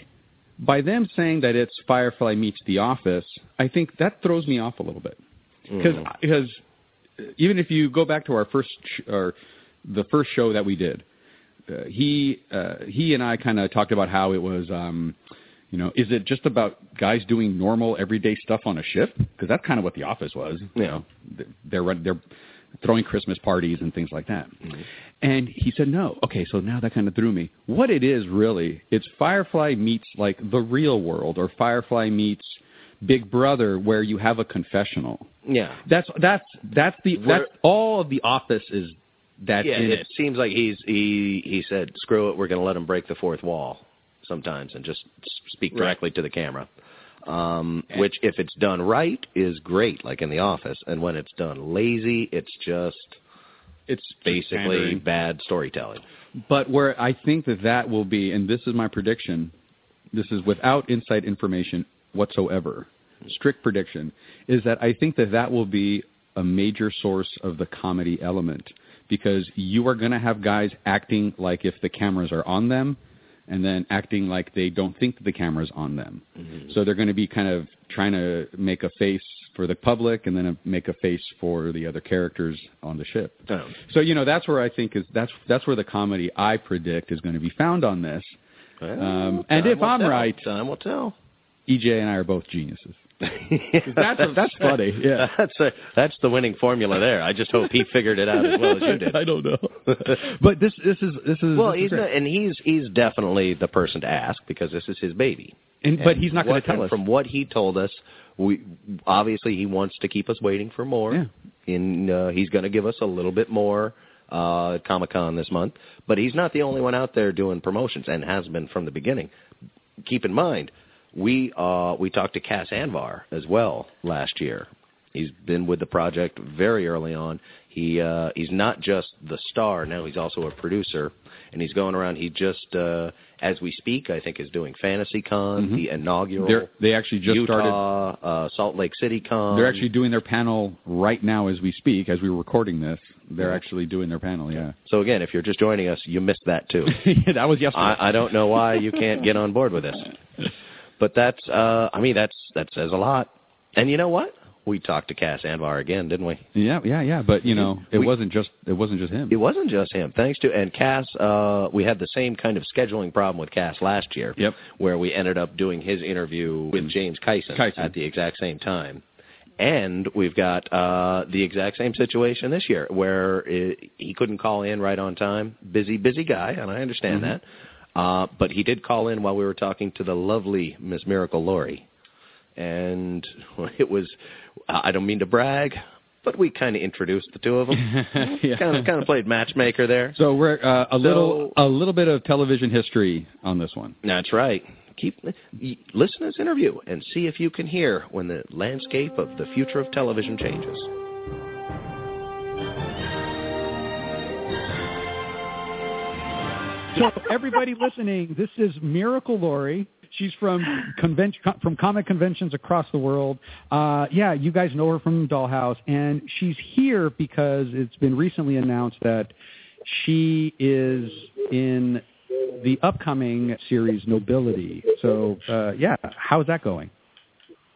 by them saying that it's Firefly meets The Office, I think that throws me off a little bit because Mhm. because even if you go back to our first sh- or the first show that we did, uh, he uh, he and I kind of talked about how it was. Um, you know, is it just about guys doing normal everyday stuff on a ship? Because that's kind of what The Office was. You know, they're they're throwing Christmas parties and things like that. Mm-hmm. And he said, no. Okay, so now that kind of threw me. What it is really, it's Firefly meets like the real world, or Firefly meets Big Brother, where you have a confessional. Yeah. That's that's that's the We're- that's all of the Office is that yeah, in it, it. seems like he's he he said, "Screw it, we're going to let him break the fourth wall sometimes and just speak Right. directly to the camera." Um, which, if it's done right, is great, like in The Office. And when it's done lazy, it's just it's basically bad storytelling. But where I think that that will be, and this is my prediction, this is without inside information whatsoever, strict prediction, is that I think that that will be a major source of the comedy element because you are going to have guys acting like if the cameras are on them and then acting like they don't think that the camera's on them. So they're going to be kind of trying to make a face for the public and then make a face for the other characters on the ship. Oh. So you know that's where I think is that's that's where the comedy I predict is going to be found on this. Well, Um, and if I'm right, time will tell. EJ and I are both geniuses. that's that's funny. Yeah, that's a, that's the winning formula there. I just hope he figured it out as well as you did. I don't know, but this this is this is well, this he's great. not, and he's he's definitely the person to ask because this is his baby. And- but he's not gonna tell us. From what he told us, we obviously he wants to keep us waiting for more. Yeah. In uh, he's going to give us a little bit more uh, at Comic Con this month, but he's not the only one out there doing promotions and has been from the beginning. Keep in mind, we uh, we talked to Cas Anvar as well last year He's been with the project very early on. He uh, he's not just the star. Now he's also a producer, and he's going around. He just uh, as we speak, I think is doing Fantasy Con, Mhm. the inaugural. They're, they actually just started. Utah, uh, Salt Lake City Con. They're actually doing their panel right now as we speak, as we're recording this. They're actually doing their panel. Yeah, So again, if you're just joining us, you missed that too. that was yesterday. I, I don't know why you can't get on board with this, but that's uh, I mean that's that says a lot. And you know what? We talked to Cas Anvar again, didn't we? Yeah, yeah, yeah. But you know, it We- wasn't just it wasn't just him. It wasn't just him. Thanks to and Cas, uh, we had the same kind of scheduling problem with Cas last year. Yep. Where we ended up doing his interview with James Kyson, Kyson. at the exact same time. And we've got uh, the exact same situation this year, where it, he couldn't call in right on time. Busy, busy guy, and I understand Mhm. that. Uh, but he did call in while we were talking to the lovely Miss Miracle Laurie, and it was. I don't mean to brag, but we kind of introduced the two of them. Yeah. Kind of, kind of played matchmaker there. So we're uh, a So- little a little bit of television history on this one. That's right. Keep listen to this interview and see if you can hear when the landscape of the future of television changes. So everybody listening, this is Miracle Laurie. She's from convention from comic conventions across the world. Uh, yeah, you guys know her from Dollhouse, and she's here because it's been recently announced that she is in the upcoming series Nobility. So uh, yeah, how's that going?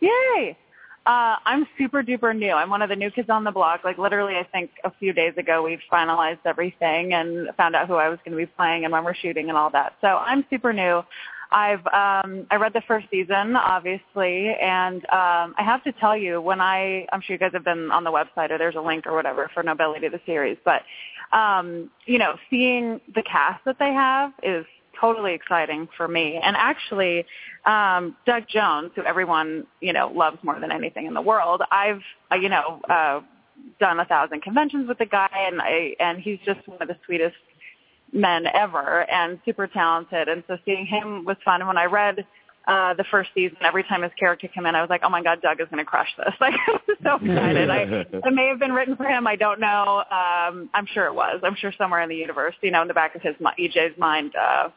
Yay! Uh, I'm super duper new. I'm one of the new kids on the block. Like literally, I think a few days ago we finalized everything and found out who I was going to be playing and when we're shooting and all that. So I'm super new. I've um, I read the first season, obviously, and um, I have to tell you, when I I'm sure you guys have been on the website or there's a link or whatever for Nobility the series, but um, you know, seeing the cast that they have is totally exciting for me. And actually, um, Doug Jones, who everyone you know loves more than anything in the world, I've uh, you know uh, done a thousand conventions with the guy, and I and he's just one of the sweetest men ever and super talented. And so seeing him was fun. And when I read uh the first season, every time his character came in, I was like, oh my god, Doug is going to crush this. Like I was so excited. I, it may have been written for him. I don't know. Um, I'm sure it was. I'm sure somewhere in the universe, you know, in the back of his EJ's mind, uh,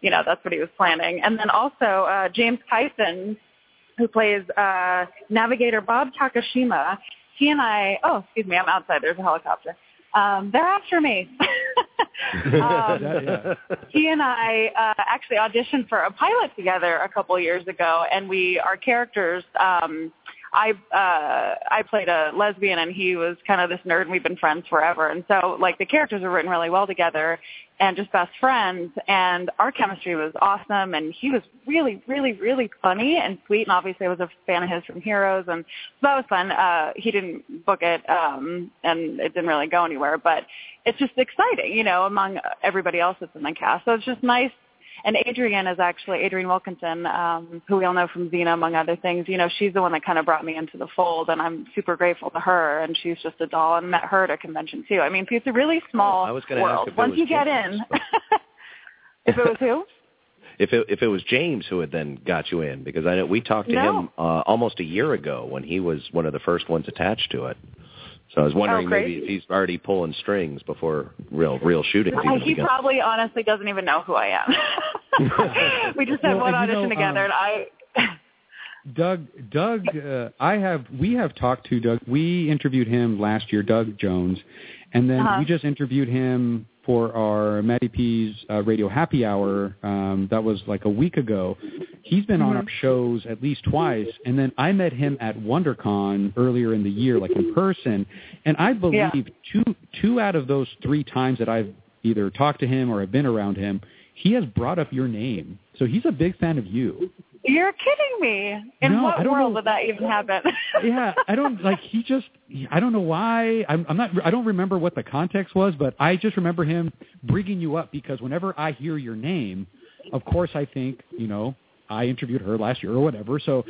you know, that's what he was planning. And then also uh, James Kyson, who plays uh, Navigator Bob Takashima. He and I. Oh, excuse me. I'm outside. There's a helicopter. Um, they're after me. um, he and I uh, actually auditioned for a pilot together a couple years ago, and we our characters. Um, I uh, I played a lesbian, and he was kind of this nerd, and we've been friends forever. And so, like, the characters were written really well together, and just best friends. And our chemistry was awesome, and he was really, really, really funny and sweet. And obviously, I was a fan of his from Heroes, and so that was fun. Uh, he didn't book it, um, and it didn't really go anywhere, but it's just exciting, you know, among everybody else that's in the cast. So it's just nice. And Adrienne is actually Adrienne Wilkinson, um, who we all know from Xena, among other things. You know, she's the one that kind of brought me into the fold, and I'm super grateful to her. And she's just a doll, and met her at a convention too. I mean, it's a really small I was gonna ask world. if Once you get James, in, if it was who? If it if it was James who had then got you in, because I know we talked to No. him uh, almost a year ago when he was one of the first ones attached to it. So I was wondering Oh, maybe if he's already pulling strings before real real shooting Uh, he begun. probably honestly doesn't even know who I am. we just had Well, one audition know, together, um, and I. Doug, Doug, uh, I have, we have talked to Doug. We interviewed him last year, Doug Jones, and then Uh-huh. we just interviewed him for our Matty P's uh, Radio Happy Hour. Um, that was like a week ago. He's been on Mhm. our shows at least twice, and then I met him at WonderCon earlier in the year, like in person. And I believe Yeah. two two out of those three times that I've either talked to him or have been around him, he has brought up your name. So he's a big fan of you. You're kidding me. In No, what world know. would that even happen? yeah, I don't like he just I don't know why. I'm I'm not I don't remember what the context was, but I just remember him bringing you up because whenever I hear your name, of course I think, you know, I interviewed her last year or whatever. So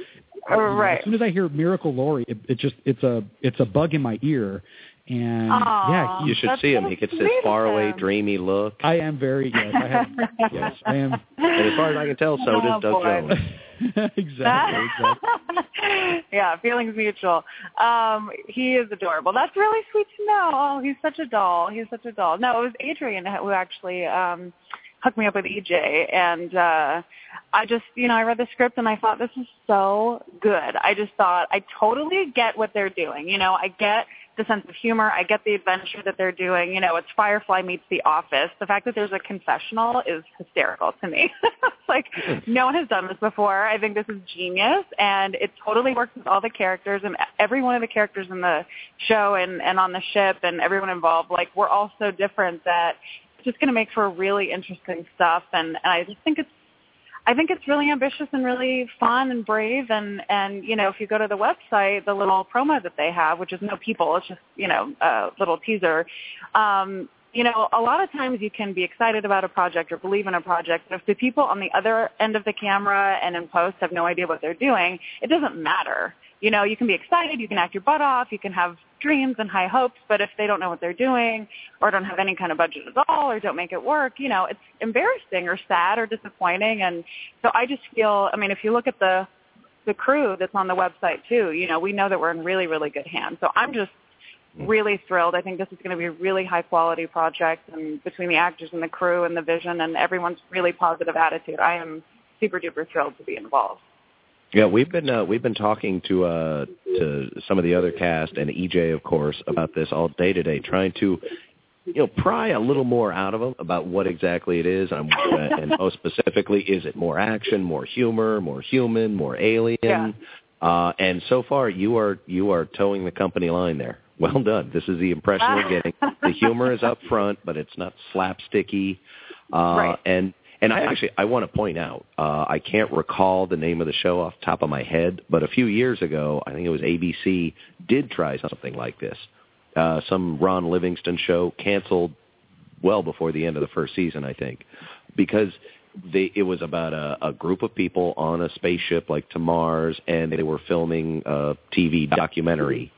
Oh, you know, as soon as I hear Miracle Laurie, it, it just it's a it's a bug in my ear. And Aw, yeah, he, You should see him. He gets this of faraway, dreamy look. I am very yes, I have yes, I am And as far as I can tell, so Oh, does Doug boy. Jones. exactly, exactly. yeah, feelings mutual. Um, he is adorable. That's really sweet to know. Oh, he's such a doll. He's such a doll. No, it was Adrienne who actually um hooked me up with EJ and uh I just, you know, I read the script and I thought this is so good. I just thought I totally get what they're doing. You know, I get the sense of humor. I get the adventure that they're doing. You know, it's Firefly meets The Office. The fact that there's a confessional is hysterical to me. it's like no one has done this before. I think this is genius, and it totally works with all the characters and every one of the characters in the show and and on the ship and everyone involved. Like we're all so different that it's just going to make for really interesting stuff. And, and I just think it's I think it's really ambitious and really fun and brave and and you know if you go to the website the little promo that they have which is no people it's just you know a little teaser um you know a lot of times you can be excited about a project or believe in a project but if the people on the other end of the camera and in post have no idea what they're doing it doesn't matter. You know you can be excited you can act your butt off you can have dreams and high hopes but if they don't know what they're doing or don't have any kind of budget at all or don't make it work you know it's embarrassing or sad or disappointing. And so i just feel i mean if you look at the the crew that's on the website too you know we know that we're in really really good hands. So i'm just mm. really thrilled. I think this is going to be a really high quality project and between the actors and the crew and the vision and everyone's really positive attitude i am super duper thrilled to be involved Yeah, we've been uh, we've been talking to uh, to some of the other cast and EJ, of course, about this all day today, trying to you know pry a little more out of them about what exactly it is, um, uh, and most specifically, is it more action, more humor, more human, more alien? Yeah. Uh, and so far, you are you are toeing the company line there. Well done. This is the impression we're getting. The humor is up front, but it's not slapsticky. Uh, Right. And and I actually I want to point out uh, I can't recall the name of the show off the top of my head, but a few years ago I think it was ABC did try something like this. Uh, some Ron Livingston show canceled well before the end of the first season, I think, because they it was about a, a group of people on a spaceship like to Mars, and they were filming a TV documentary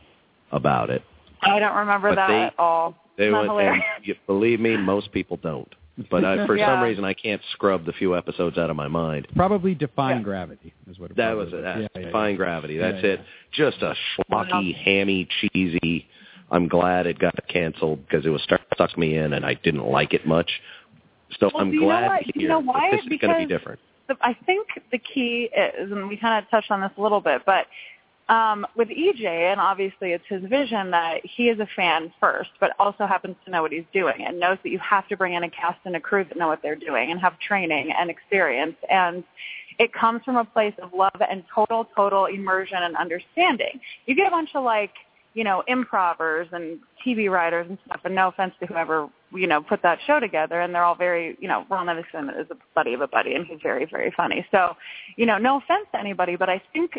about it. i don't remember But that they- at all They went, and you, believe me, most people don't. But I, for some reason, I can't scrub the few episodes out of my mind. Probably defying gravity is what it That was it. That's Yeah, yeah, Defying yeah. Gravity. That's Yeah, it. Just a schlocky, hammy, cheesy. I'm glad it got canceled because it was start sucked me in, and I didn't like it much. So Well, I'm do you know glad what- to you hear know why? that this is going to be different. the, I think the key is, and we kind of touched on this a little bit, but um, with EJ, and obviously it's his vision that he is a fan first, but also happens to know what he's doing and knows that you have to bring in a cast and a crew that know what they're doing and have training and experience. And it comes from a place of love and total, total immersion and understanding. You get a bunch of like, you know, improvers and TV writers and stuff, and no offense to whoever, you know, put that show together, and they're all very, you know, Ron Livingston is a buddy of a buddy, and he's very, very funny. So, you know, no offense to anybody, but I think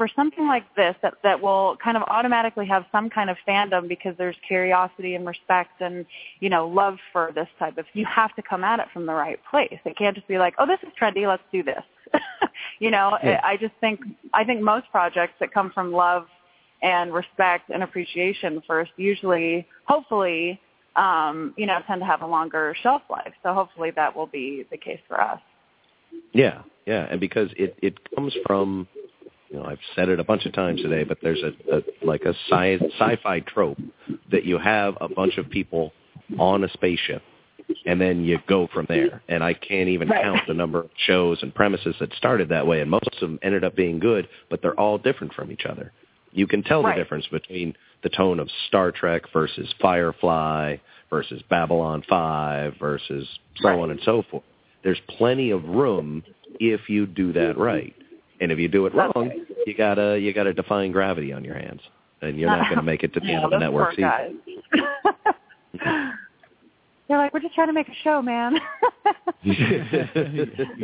for something like this that that will kind of automatically have some kind of fandom because there's curiosity and respect and you know love for this type of you have to come at it from the right place. It can't just be like oh this is trendy let's do this. You know Yeah. i just think i think most projects that come from love and respect and appreciation first usually hopefully um you know tend to have a longer shelf life. So hopefully that will be the case for us. Yeah, yeah, and because it it comes from, you know, I've said it a bunch of times today, but there's a, a like a sci sci-fi trope that you have a bunch of people on a spaceship, and then you go from there. And I can't even Right. count the number of shows and premises that started that way, and most of them ended up being good, but they're all different from each other. You can tell Right. the difference between the tone of Star Trek versus Firefly versus Babylon 5 versus so on and so forth. There's plenty of room if you do that right. And if you do it wrong, you got to you got to defying gravity on your hands. And you're not going to make it to the Yeah, end of the those network poor season. guys. They're like, we're just trying to make a show, man.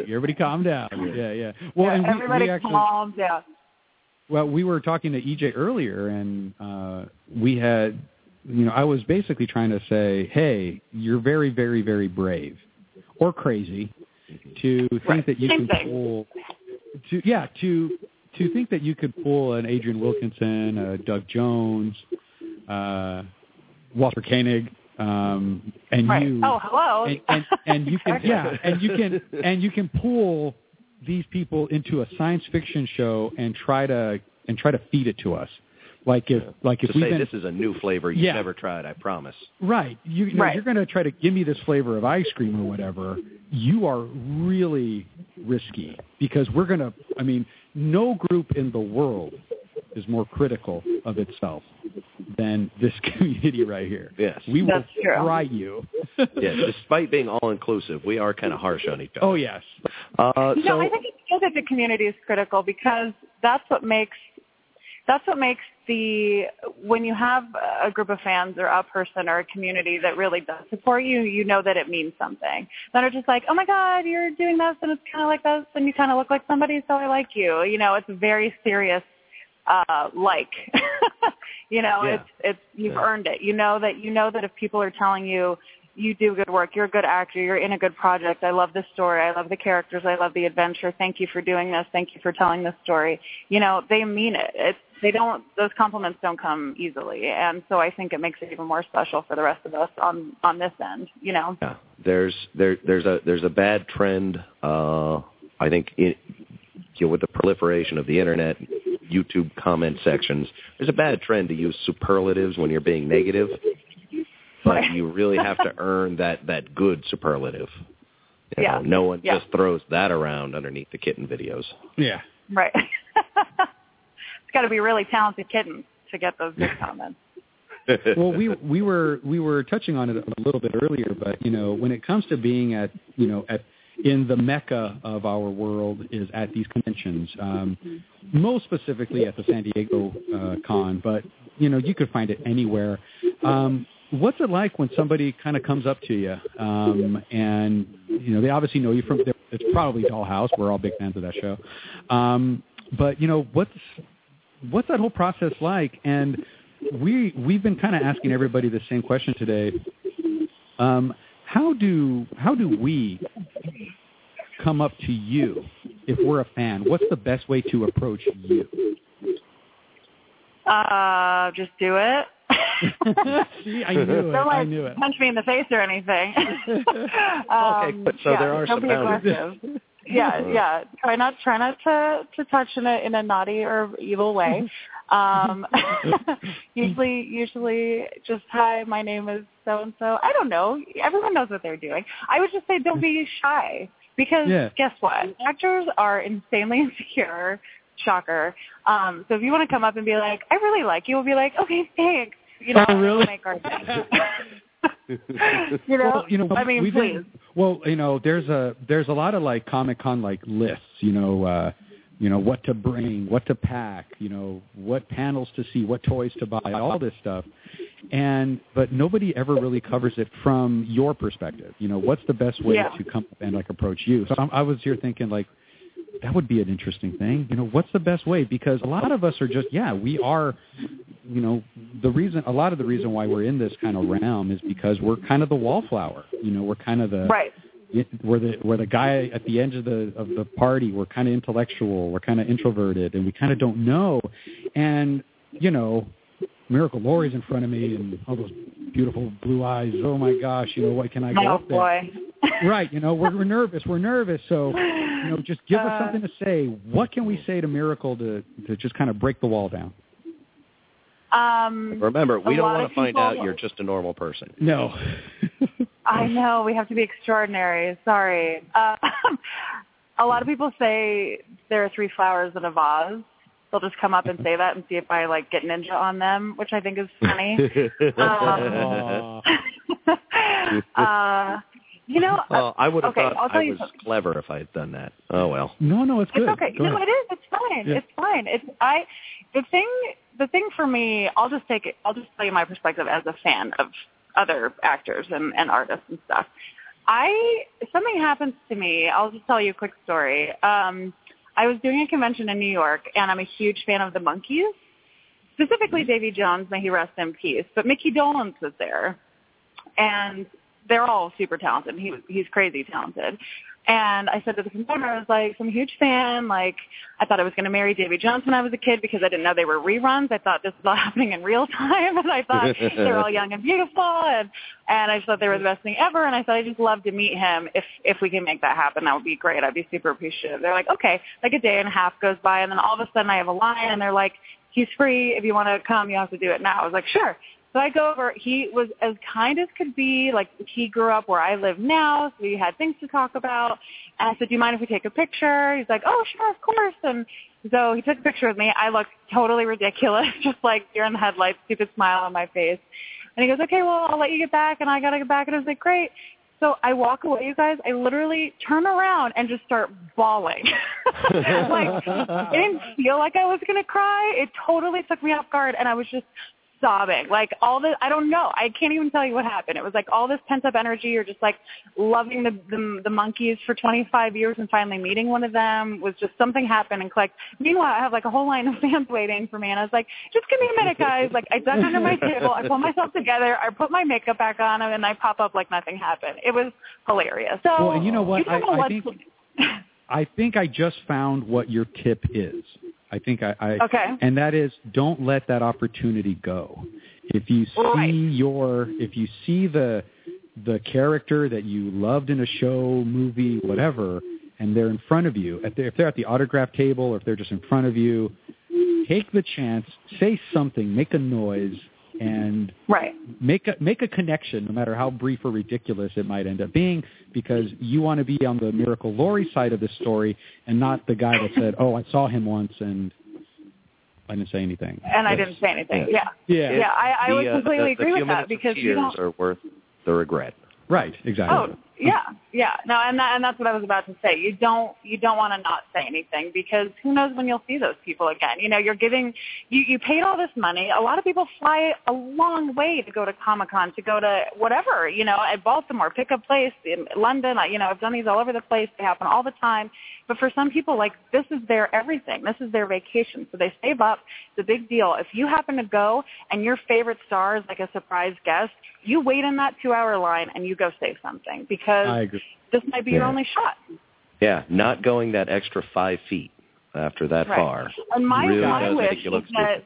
Everybody calm down. Yeah, yeah. Well, and we, Everybody we actually, calm down. well, we were talking to EJ earlier, and uh, we had, you know, I was basically trying to say, hey, you're very, very, very brave, or crazy, to think that you Same can thing. pull, to yeah, to to think that you could pull an Adrienne Wilkinson, a Doug Jones, uh, Walter Koenig, um, and right. you. Oh, hello. And, and, and you can yeah, and you can and you can pull these people into a science fiction show and try to and try to feed it to us. Like if like if to we've say been this is a new flavor you've Yeah. never tried, I promise. Right. You, you know, Right. you're going to try to give me this flavor of ice cream or whatever. You are really risky because we're going to. I mean, no group in the world is more critical of itself than this community right here. Yes. We will That's true. fry you. yes, despite being all inclusive, we are kind of harsh on each other. Oh yes. Uh, You so know, I think it's good that the community is critical because that's what makes that's what makes the when you have a group of fans or a person or a community that really does support you, you know that it means something. That are just like, oh my god, you're doing this and it's kind of like this and you kind of look like somebody, so I like you. You know, it's very serious. Uh, like, you know, Yeah. it's it's you've Yeah. earned it. You know that you know that if people are telling you you do good work. You're a good actor. You're in a good project. I love this story. I love the characters. I love the adventure. Thank you for doing this. Thank you for telling this story. You know, they mean it. It's they don't those compliments don't come easily, and so I think it makes it even more special for the rest of us on on this end. You know. yeah, there's there there's a there's a bad trend. Uh, I think in, you know, with the proliferation of the internet, YouTube comment sections, there's a bad trend to use superlatives when you're being negative. But you really have to earn that that good superlative. You Yeah. know, no one Yeah. just throws that around underneath the kitten videos. Yeah. Right. it's got to be a really talented kitten to get those good comments. well, we we were we were touching on it a little bit earlier, but you know, when it comes to being at you know at in the mecca of our world is at these conventions, um, most specifically at the San Diego uh, con, but you know you could find it anywhere. Um, what's it like when somebody kind of comes up to you um, and you know they obviously know you from it's probably Dollhouse. We're all big fans of that show, um, but you know what's what's that whole process like and we we've been kind of asking everybody the same question today. Um, how do how do we come up to you if we're a fan? What's the best way to approach you? Uh, just do it. See, I knew it. Don't I like knew it. punch me in the face or anything. Okay, um, but so yeah, there are some boundaries. yeah, yeah. Try not try not to to touch in a in a naughty or evil way. Um usually usually just hi, my name is so and so. I don't know. Everyone knows what they're doing. I would just say don't be shy because Yeah. guess what? Actors are insanely insecure. Shocker. Um, so if you want to come up and be like, I really like you, we'll be like, okay, thanks. You know, Oh, really? make our you know, Well, you know, I mean, please. well, you know, there's a there's a lot of like Comic Con like lists. You know, uh, you know what to bring, what to pack, you know, what panels to see, what toys to buy, all this stuff. And but nobody ever really covers it from your perspective. You know, what's the best way Yeah. to come up and like approach you? So I'm, I was here thinking like that would be an interesting thing. You know, what's the best way? Because a lot of us are just, yeah, we are, you know, the reason, a lot of the reason why we're in this kind of realm is because we're kind of the wallflower. You know, we're kind of the, Right. we're the, we're the guy at the end of the, of the party. We're kind of intellectual. We're kind of introverted and we kind of don't know. And, you know, Miracle Laurie's in front of me and all those beautiful blue eyes. Oh my gosh, you know, what can I go Oh up there? boy. right you know we're, we're nervous we're nervous so you know just give us Uh, something to say what can we say to miracle to to just kind of break the wall down Um, Remember, we don't want to find out you're just a normal person. no I know we have to be extraordinary. Sorry. Uh, a lot of people say there are three flowers in a vase. They'll just come up and say that and see if I like get ninja on them, which I think is funny. Um, uh, you know, well, I would have okay, thought I'll tell I you was something. clever if I had done that. Oh well. no no it's good It's okay. Go no, ahead. it is. It's fine. Yeah. It's fine. It's I. The thing. The thing for me. I'll just take it. I'll just tell you my perspective as a fan of other actors and, and artists and stuff. I something happens to me. I'll just tell you a quick story. Um, I was doing a convention in New York, and I'm a huge fan of the Monkees, specifically mm-hmm. Davy Jones. May he rest in peace. But Mickey Dolenz was there, and they're all super talented. He he's crazy talented. And I said to the promoter, I was like, I'm a huge fan. Like, I thought I was going to marry Davy Jones when I was a kid because I didn't know they were reruns. I thought this was all happening in real time, and I thought they were all young and beautiful, and and I just thought they were the best thing ever. And I thought I'd just love to meet him if if we can make that happen. That would be great. I'd be super appreciative. They're like, okay. Like a day and a half goes by, and then all of a sudden I have a line, and they're like, he's free. If you want to come, you have to do it now. I was like, sure. So I go over. He was as kind as could be. Like he grew up where I live now, so we had things to talk about. And I said, "Do you mind if we take a picture?" He's like, "Oh, sure, of course." And so he took a picture with me. I looked totally ridiculous, just like you're in the headlights, stupid smile on my face. And he goes, "Okay, well, I'll let you get back." And I gotta get back. And I was like, "Great." So I walk away, you guys. I literally turn around and just start bawling. like it didn't feel like I was gonna cry. It totally took me off guard, and I was just sobbing. Like all this, I don't know. I can't even tell you what happened. It was like all this pent up energy, or just like loving the, the the Monkees for 25 years and finally meeting one of them was just something happened and clicked. Meanwhile, I have like a whole line of fans waiting for me, and I was like, just give me a minute, guys. Like I duck under my table, I pull myself together, I put my makeup back on, and I pop up like nothing happened. It was hilarious. So well, you know what? You know I, I think I think I just found what your tip is. I think I, I Okay. and that is don't let that opportunity go. If you see Right. your if you see the the character that you loved in a show, movie, whatever, and they're in front of you, at the, if they're at the autograph table or if they're just in front of you, take the chance, say something, make a noise, and right. make a make a connection, no matter how brief or ridiculous it might end up being, because you want to be on the Miracle Laurie side of the story and not the guy that said, "Oh, I saw him once and I didn't say anything." And I didn't say anything. Yeah. Yeah. Yeah, I, I would The, uh, completely the, the agree few with that minutes of because you tears don't. are worth the regret. Right. Exactly. Oh, yeah, yeah. No, and that, and that's what I was about to say. You don't you don't want to not say anything because who knows when you'll see those people again. You know, you're giving you you paid all this money. A lot of people fly a long way to go to Comic Con, to go to whatever. You know, at Baltimore, pick a place in London. I, you know, I've done these all over the place. They happen all the time. But for some people, like this is their everything. This is their vacation. So they save up. It's a big deal. If you happen to go and your favorite star is like a surprise guest, you wait in that two-hour line and you go save something because I agree. this might be your only shot. Yeah, not going that extra five feet after that Right. far And my really my wish make you is that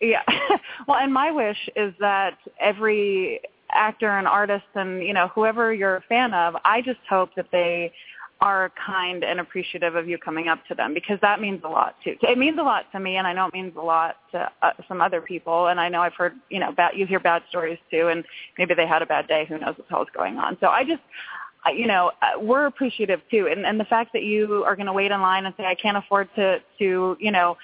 yeah. well, and my wish is that every actor and artist and you know whoever you're a fan of, I just hope that they are kind and appreciative of you coming up to them because that means a lot too. It means a lot to me, and I know it means a lot to uh, some other people. And I know I've heard you know bad, you hear bad stories too, and maybe they had a bad day. Who knows what the going on? So I just you know, uh, we're appreciative too, and and the fact that you are going to wait in line and say, I can't afford to to you know,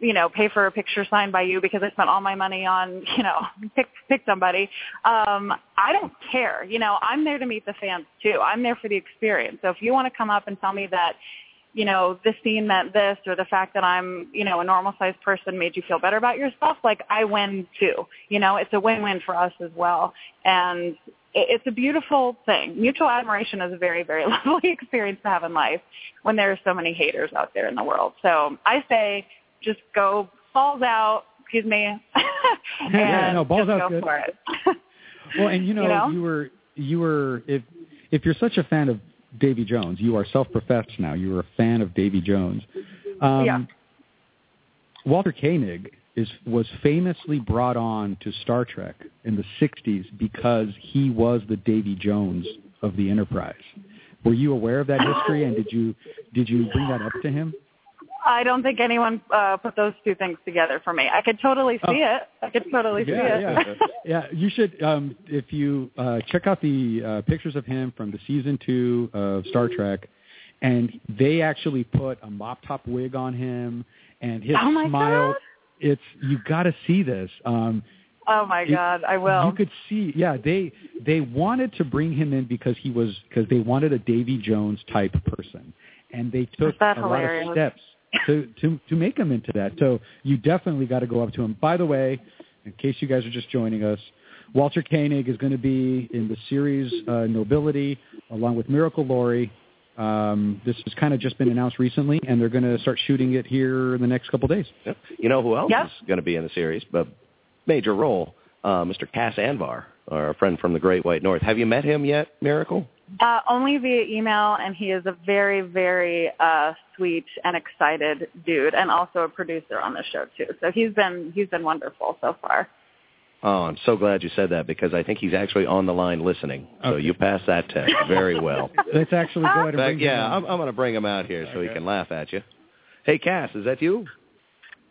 you know, pay for a picture signed by you because I spent all my money on you know, pick pick somebody. Um, I don't care. You know, I'm there to meet the fans too. I'm there for the experience. So if you want to come up and tell me that you know, this scene meant this or the fact that I'm, you know, a normal sized person made you feel better about yourself, like I win too. You know, it's a win-win for us as well. And it's a beautiful thing. Mutual admiration is a very, very lovely experience to have in life when there are so many haters out there in the world. So I say just go balls out, excuse me, and Yeah, no, balls out's go good. for it. Well, and you know, You know? you were you were if if you're such a fan of Davy Jones, you are self-professed now. You are a fan of Davy Jones. Um, Yeah. Walter Koenig is was famously brought on to Star Trek in the '60s because he was the Davy Jones of the Enterprise. Were you aware of that history, and did you did you bring that up to him? I don't think anyone uh, put those two things together for me. I could totally see it. I could totally see Oh. yeah, it. yeah, yeah. You should um, if you uh, check out the uh, pictures of him from the season two of Star Trek, and they actually put a mop top wig on him, and his Oh my smile. God. It's you got to see this. Um, Oh my it- God, I will. You could see, yeah. They they wanted to bring him in because he was because they wanted a Davy Jones type person, and they took a lot of steps to to to make him into that. So you definitely got to go up to him. By the way, in case you guys are just joining us, Walter Koenig is going to be in the series uh, Nobility along with Miracle Laurie. Um, this has kind of just been announced recently, and they're going to start shooting it here in the next couple days. Yep. You know who else Yep. is going to be in the series? But major role, uh, Mr. Cas Anvar, our friend from the Great White North. Have you met him yet, Miracle? Uh, only via email, and he is a very, very uh, sweet and excited dude, and also a producer on the show too. So he's been he's been wonderful so far. Oh, I'm so glad you said that because I think he's actually on the line listening. So you passed that test very well. Let's actually go ahead and In fact, bring him yeah, in. I'm, I'm going to bring him out here so he can laugh at you. Hey, Cas, is that you?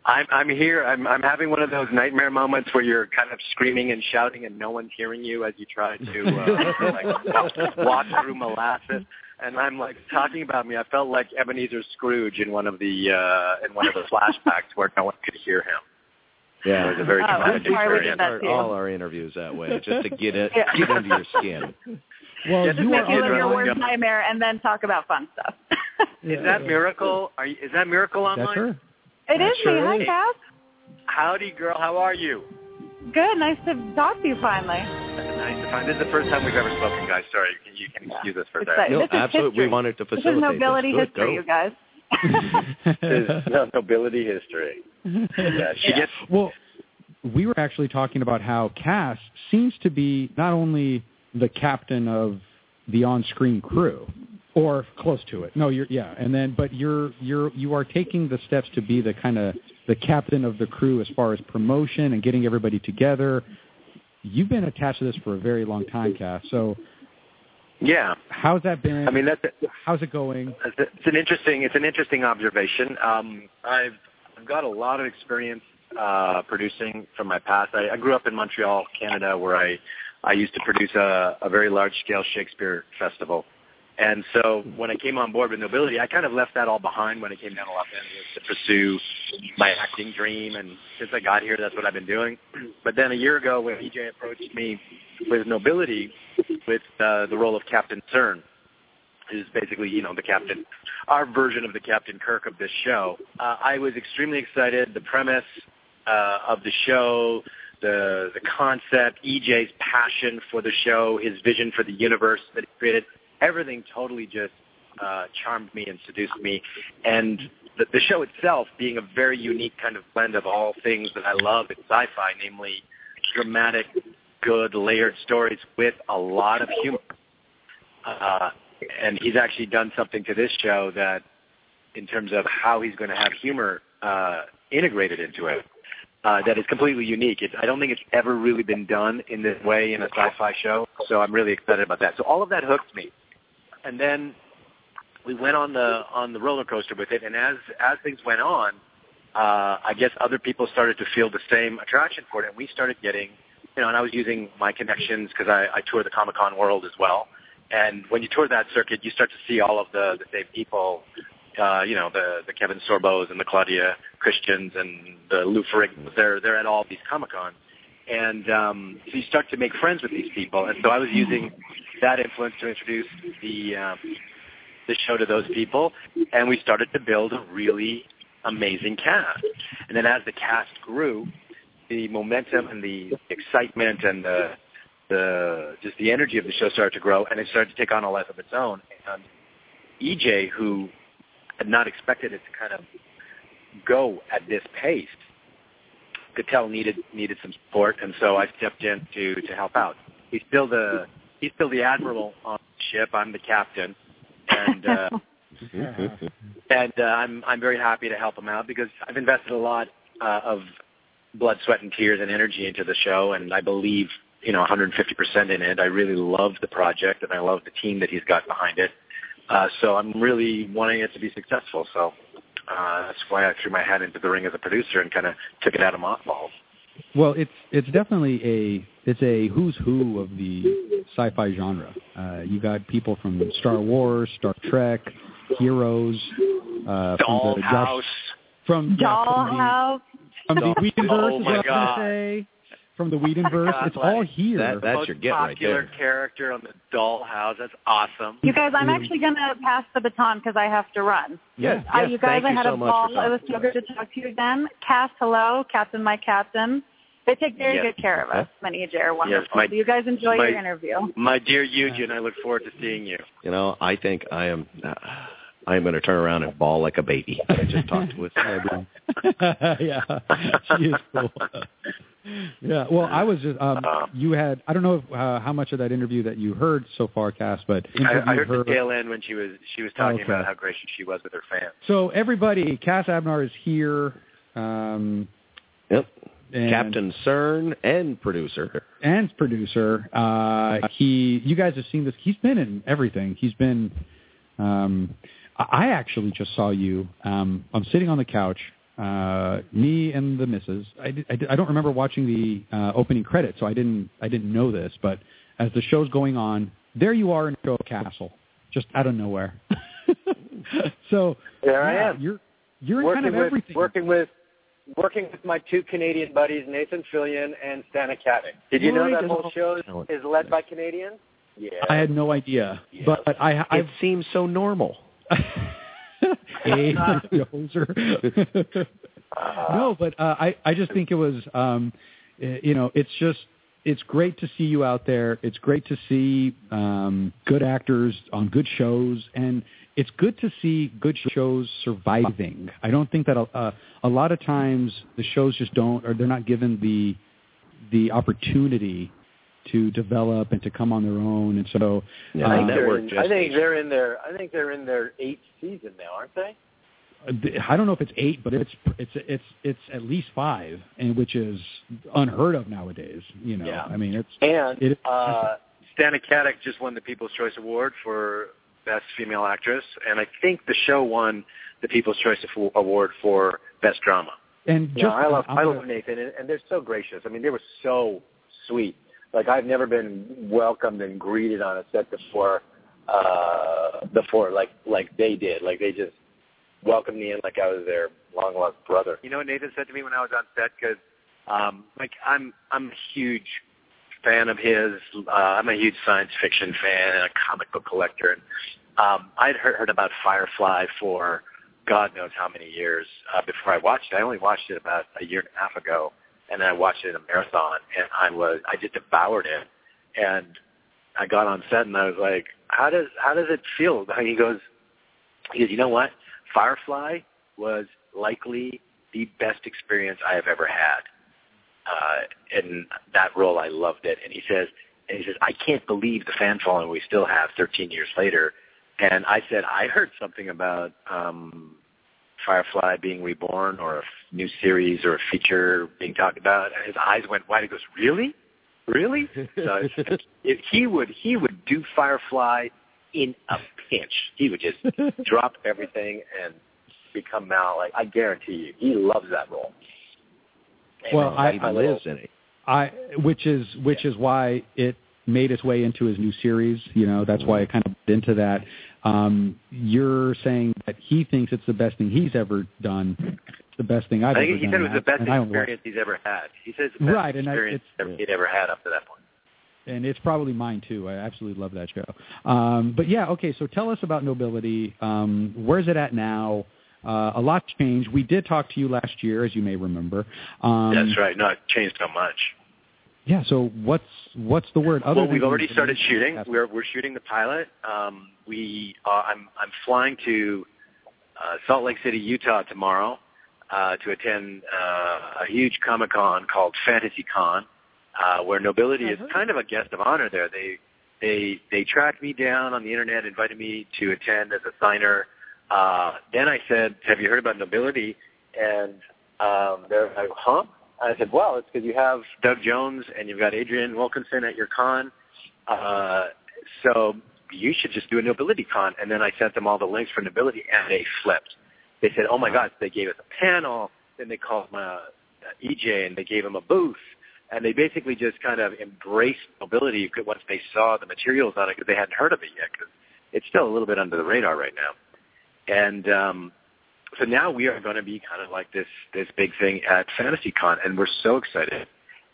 I'm I'm here. I'm I'm having one of those nightmare moments where you're kind of screaming and shouting and no one's hearing you as you try to uh, like walk, walk through molasses. And I'm like talking about me. I felt like Ebenezer Scrooge in one of the uh in one of the flashbacks where no one could hear him. Yeah, It was a very Oh, I'm traumatic we did experience. that Start all our interviews that way, just to get it, Yeah. get under your skin. Well, Just you Make you live your line. worst nightmare and then talk about fun stuff. Is that Miracle? Are you, is that Miracle online? That's her. It is sure me. Hi. Cas. Howdy, girl. How are you? Good. Nice to talk to you finally. Nice to find. This is the first time we've ever spoken, guys. Sorry, you can excuse us for It's that. like- No, this is absolutely. We wanted to facilitate. This is facilitate nobility this. History, go. you guys. This is no- nobility history. Yeah, she gets Well, we were actually talking about how Cas seems to be not only the captain of the on-screen crew, or close to it. No, you're yeah, and then but you're you're you are taking the steps to be the kind of the captain of the crew as far as promotion and getting everybody together. You've been attached to this for a very long time, Cas. So yeah. how's that been? I mean, that's how's it going? It's it's an interesting it's an interesting observation. Um, I've I've got a lot of experience uh, producing from my past. I, I grew up in Montreal, Canada, where I I used to produce a, a very large scale Shakespeare festival. And so when I came on board with Nobility, I kind of left that all behind when I came down to Los Angeles to pursue my acting dream. And since I got here, that's what I've been doing. But then a year ago, when EJ approached me with Nobility, with uh, the role of Captain CERN, who's basically, you know, the captain, our version of the Captain Kirk of this show. Uh, I was extremely excited. The premise uh, of the show, the the concept, EJ's passion for the show, his vision for the universe that he created, everything totally just uh, charmed me and seduced me. And the, the show itself being a very unique kind of blend of all things that I love in sci-fi, namely dramatic, good, layered stories with a lot of humor. Uh, and he's actually done something to this show that, in terms of how he's going to have humor uh, integrated into it, uh, that is completely unique. It, I don't think it's ever really been done in this way in a sci-fi show, so I'm really excited about that. So all of that hooked me, and then we went on the on the roller coaster with it. And as as things went on, uh, I guess other people started to feel the same attraction for it, and we started getting, you know, and I was using my connections because I, I tour the Comic Con world as well. And when you tour that circuit, you start to see all of the the same people, uh, you know, the the Kevin Sorbos and the Claudia Christians and the Lou Ferrignos. They're they're at all these Comic Cons, and um, so you start to make friends with these people. And so I was using that influence to introduce the um, the show to those people, and we started to build a really amazing cast. And then as the cast grew, the momentum and the excitement and the the just the energy of the show started to grow, and it started to take on a life of its own. And EJ, who had not expected it to kind of go at this pace, tell needed needed some support, and so I stepped in to to help out. He's still the he's still the admiral on the ship. I'm the captain, and uh, and uh, I'm I'm very happy to help him out because I've invested a lot uh, of blood, sweat, and tears and energy into the show, and I believe you know 150% in it. I really love the project, and I love the team that he's got behind it. Uh, so I'm really wanting it to be successful. So uh, that's why I threw my hat into the ring as a producer and kind of took it out of mothballs. Well, it's it's definitely a it's a who's who of the sci-fi genre. Uh, you got people from Star Wars, Star Trek, Heroes, uh, from the Dollhouse. Josh, from yeah, from the Dollhouse. from the Whedonverse Oh is my what I was God. gonna say. From the Whedonverse, it's all here. That, that's Most your get right popular there. character on the Dollhouse. That's awesome. You guys, I'm actually going to pass the baton because I have to run. Yes, Uh, yes, you guys, thank I you had so a much ball. for It was so good to talk to you again. Cass, hello. Captain, my captain. They take very Yes. good care of us. And EJ are wonderful. my- So you guys enjoy my- your interview. My dear Eugen, I look forward to seeing you. You know, I think I am. Uh, I am going to turn around and bawl like a baby. I just talked with. yeah, she is cool. Yeah. Well, I was just um, you had I don't know if, uh, how much of that interview that you heard so far, Cas, but I, I heard her. the tail end when she was she was talking Okay. about how gracious she was with her fans. So everybody, Cas Anvar is here. Um, Yep. and, Captain CERN and producer. and producer. Uh, he, you guys have seen this. He's been in everything. He's been. Um, I I actually just saw you. Um, I'm sitting on the couch. Uh, me and the misses. I, did, I, did, I don't remember watching the uh, opening credits, so I didn't. I didn't know this. But as the show's going on, there you are in Show Castle, just out of nowhere. so There I yeah, am. You're you're in working kind of with everything. working with working with my two Canadian buddies, Nathan Fillion and Stana Katic. Did you know Right, that there's whole show is, is led by Canadians? Yeah. I had no idea, but I I It seems so normal. Hey, Dozer. no, but uh, I I just think it was um, you know it's just it's great to see you out there. It's great to see um, good actors on good shows, and it's good to see good shows surviving. I don't think that a, a, a lot of times the shows just don't, or they're not given the the opportunity to develop and to come on their own. And so, I uh, think, they're in, I think they're in their I think they're in their eighth season now, aren't they? I don't know if it's eight, but it's it's it's it's at least five, and which is unheard of nowadays. You know, Yeah. I mean, it's And it, uh, Stana Katic just won the People's Choice Award for Best Female Actress, and I think the show won the People's Choice Award for Best Drama. and Yeah, I love I'm I gonna- love Nathan, and, and they're so gracious. I mean, they were so sweet. Like I've never been welcomed and greeted on a set before. Uh, before, like like they did. Like they just welcomed me in like I was their long lost brother. You know what Nathan said to me when I was on set? Because um, like I'm I'm a huge fan of his. Uh, I'm a huge science fiction fan and a comic book collector. And um, I'd heard, heard about Firefly for God knows how many years uh, before I watched it. I only watched it about a year and a half ago, and I watched it in a marathon, and I was I just devoured it. And I got on set, and I was like, "How does how does it feel?" And he goes, "He goes, you know what? Firefly was likely the best experience I have ever had. Uh, in that role, I loved it. And he says, and he says, I can't believe the fan following we still have 13 years later. And I said, I heard something about um, Firefly being reborn, or a f- new series, or a feature being talked about. His eyes went wide. He goes, Really? Really? So if he would, he would do Firefly in a pinch. He would just drop everything and become Mal. Like I guarantee you, he loves that role. well, I, He lives in it. I which is which is why it made its way into his new series. You know, that's why mm-hmm. it kind of went into that. Um, you're saying that he thinks it's the best thing he's ever done. The best thing I've I ever think he done. said it was the best I don't like- experience he's ever had. He says the best Right, and I- experience it's- he'd ever had up to that point. and it's probably mine too. I absolutely love that show. Um, but yeah, okay. So tell us about Nobility. Um, where's it at now? Uh, a lot's changed. We did talk to you last year, as you may remember. Um, That's right. No, it changed so much. Yeah. So what's what's the word? Other well, we've already started shooting. We're we're shooting the pilot. Um, we uh, I'm I'm flying to uh, Salt Lake City, Utah tomorrow uh, to attend uh, a huge Comic Con called Fantasy Con, uh, where Nobility is kind of a guest of honor there. They they they tracked me down on the internet, invited me to attend as a signer. Uh, then I said, "Have you heard about Nobility?" And um, they're like, "Huh?" I said, "Well, it's because you have Doug Jones and you've got Adrienne Wilkinson at your con, uh, so you should just do a Nobility con." And then I sent them all the links for Nobility, and they flipped. They said, "Oh my God!" They gave us a panel. Then they called my uh, EJ and they gave him a booth. And they basically just kind of embraced Nobility once they saw the materials on it because they hadn't heard of it yet. Because it's still a little bit under the radar right now. And um, so now we are going to be kind of like this this big thing at FantasyCon, and we're so excited.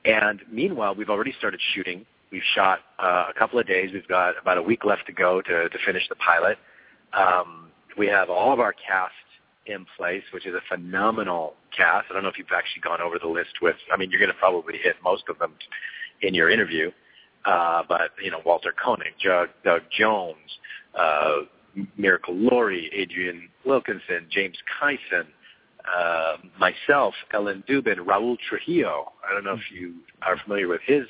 And meanwhile, we've already started shooting. We've shot uh, a couple of days. We've got about a week left to go to, to finish the pilot. Um, we have all of our cast in place, which is a phenomenal cast. I don't know if you've actually gone over the list with. I mean, you're going to probably hit most of them in your interview. Uh, but you know, Walter Koenig, Doug, Doug Jones, uh, Miracle Laurie, Adrienne Wilkinson, James Kyson, uh, myself, Ellen Dubin, Raul Trujillo, I don't know if you are familiar with his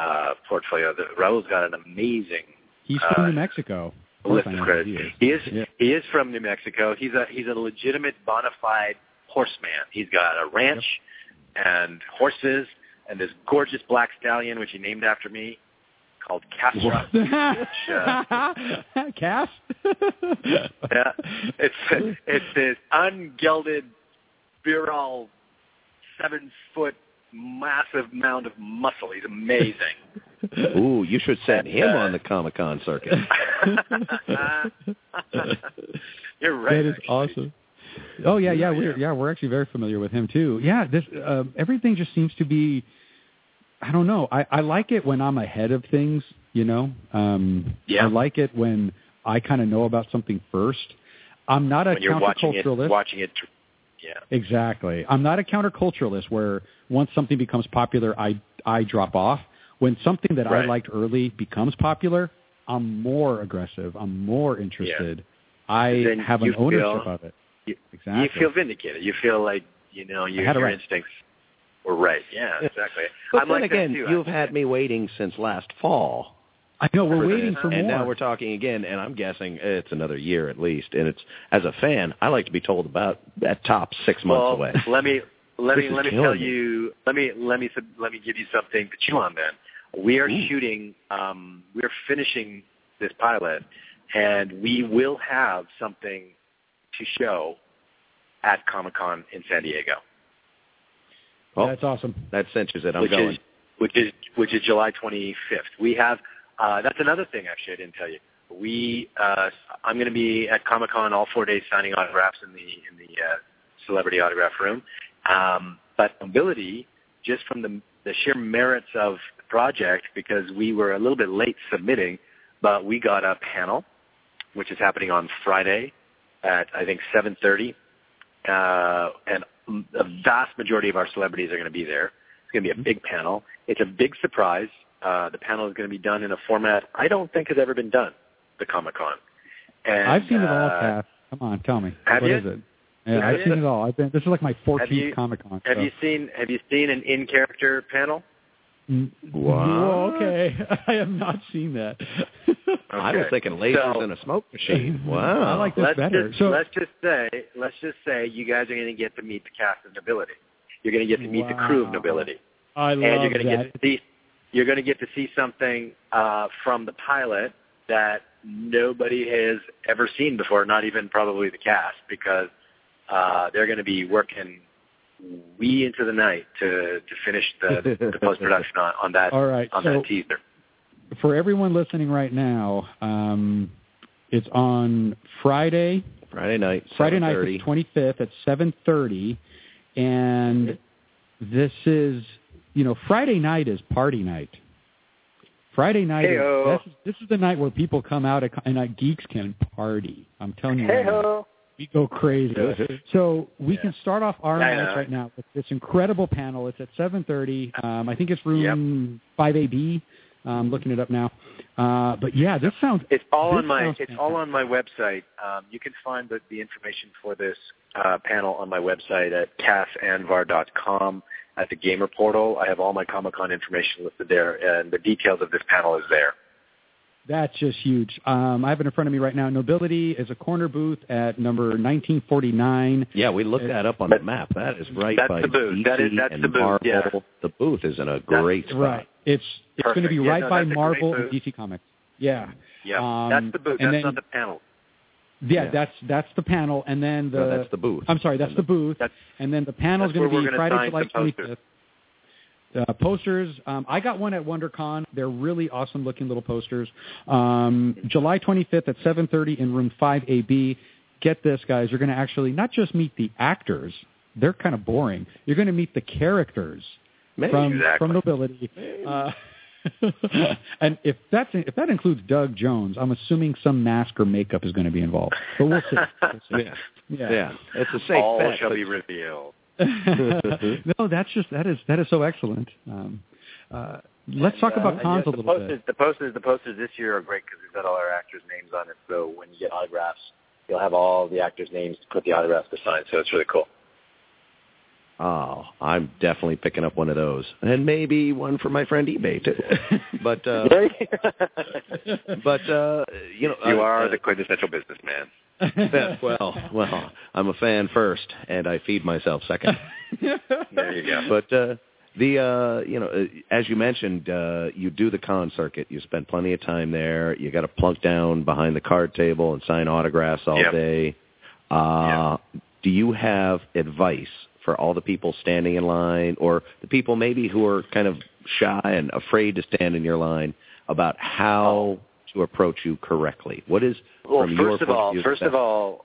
uh, portfolio. The, Raul's got an amazing He's from uh, New Mexico. Of course list of credits. he is. He is Yeah. he is from New Mexico. He's a he's a legitimate bona fide horseman. He's got a ranch and horses and this gorgeous black stallion which he named after me called Castra. Cas? yeah. It's it's this ungelded virile seven foot massive mound of muscle. He's amazing. Ooh, you should send him on the Comic Con circuit. You're right. That is awesome. Oh yeah, yeah, we're yeah we're actually very familiar with him too. Yeah, this uh, everything just seems to be. I don't know. I I like it when I'm ahead of things. You know. Um, Yeah. I like it when I kind of know about something first. I'm not a when you're watching it counterculturalist. watching it tr- yeah. Exactly. I'm not a counterculturalist where once something becomes popular, I I drop off. When something that I liked early becomes popular, I'm more aggressive. I'm more interested. Yeah. I have an ownership feel- of it. You, Exactly. you feel vindicated. You feel like you know your, your right. instincts right. Yeah, exactly. But I'm then like again, too. you've had me waiting since last fall. I know we're For waiting this, for and more. And now we're talking again, and I'm guessing it's another year at least. And it's as a fan, I like to be told about at top six months well, away. let me let me let me tell me. you let me let me let me give you something to chew on. Then we are Ooh. shooting. Um, we're finishing this pilot, and we will have something to show at Comic Con in San Diego. Well, That's awesome. that cinches it. I'm which going. is which is which is July 25th. We have uh, that's another thing actually I didn't tell you. We uh, I'm going to be at Comic Con all four days signing autographs in the in the uh, celebrity autograph room. Um, but Nobility, just from the the sheer merits of the project, because we were a little bit late submitting, but we got a panel, which is happening on Friday at I think 7:30, uh, and a vast majority of our celebrities are going to be there. It's going to be a big panel. It's a big surprise. Uh, the panel is going to be done in a format I don't think has ever been done, the Comic Con. And I've seen it all, uh, Cas. Come on, tell me. have What you? is it? Yeah, Have I've you? seen it all. I've been. This is like my 14th Comic Con. Have so. you seen Have you seen an in character panel? Mm, Wow. whoa, okay, I have not seen that. I was thinking lasers So- and a smoke machine. Wow. I like this let's better. Just, So- let's just say let's just say you guys are going to get to meet the cast of Nobility. You're going to get to meet the crew of Nobility. I love and you're going to that. get to see you're going to get to see something uh, from the pilot that nobody has ever seen before, not even probably the cast, because uh, they're going to be working wee into the night to to finish the, the post production on, on that All right, on so- that teaser. For everyone listening right now, um, it's on Friday. Friday night. Friday night, 7:30. the 25th at 7:30, and this is, you know, Friday night is party night. Friday night is this, is this is the night where people come out and and, uh, geeks can party. I'm telling you. Hey-ho. We go crazy. So we can start off our nights right now with this incredible panel. It's at 7:30. Um, I think it's room 5AB. I'm looking it up now. Uh, but yeah, this sounds. It's all on my it's all on my website. Um, you can find the, the information for this uh, panel on my website at cassanvar.com at the Gamer portal. I have all my Comic Con information listed there, and the details of this panel is there. That's just huge. Um, I have it in front of me right now. Nobility is a corner booth at number 1949. Yeah, we looked that up on the map. That is right That's by the booth. DC That is- that's and the booth, Marvel. yeah. The booth is in a great spot. Right. It's it's going to Perfect. be Yeah, right no, by that's a great Marvel and. DC Comics. Yeah. Yeah, Um, that's the booth. and That's then- not the panel. Yeah, Yeah. that's that's the panel, and then the No, that's the booth. I'm sorry, that's And the booth, That's- and then the panel is going to be we're gonna Friday, sign July some 25th. Uh, posters. Um, I got one at WonderCon. They're really awesome looking little posters. Um, July 25th at 7:30 in room 5AB. Get this, guys. You're going to actually not just meet the actors. They're kind of boring. You're going to meet the characters Man, from exactly. from Nobility. Uh, and if that's if that includes Doug Jones, I'm assuming some mask or makeup is going to be involved. But we'll see. We'll see. Yeah. Yeah. Yeah. It's a safe all bet. shall be revealed. no, that's just that is that is so excellent. Um, uh, let's talk Uh, about cons yes, a the little posters, bit. The posters, the posters this year are great because we've got all our actors' names on it. So when you get autographs, you'll have all the actors' names to put the autographs to sign. So it's really cool. Oh, I'm definitely picking up one of those, and maybe one for my friend eBay too. But uh, but uh, you know, You uh, are uh, the quintessential businessman. Well, well, I'm a fan first, and I feed myself second. There you go. But uh, the uh, you know, uh, as you mentioned, uh, you do the con circuit. You spend plenty of time there. You got to plunk down behind the card table and sign autographs all Yep. day. Uh, Do you have advice for all the people standing in line, or the people maybe who are kind of shy and afraid to stand in your line, about how to approach you correctly? What is Well, from your first of all, first of all,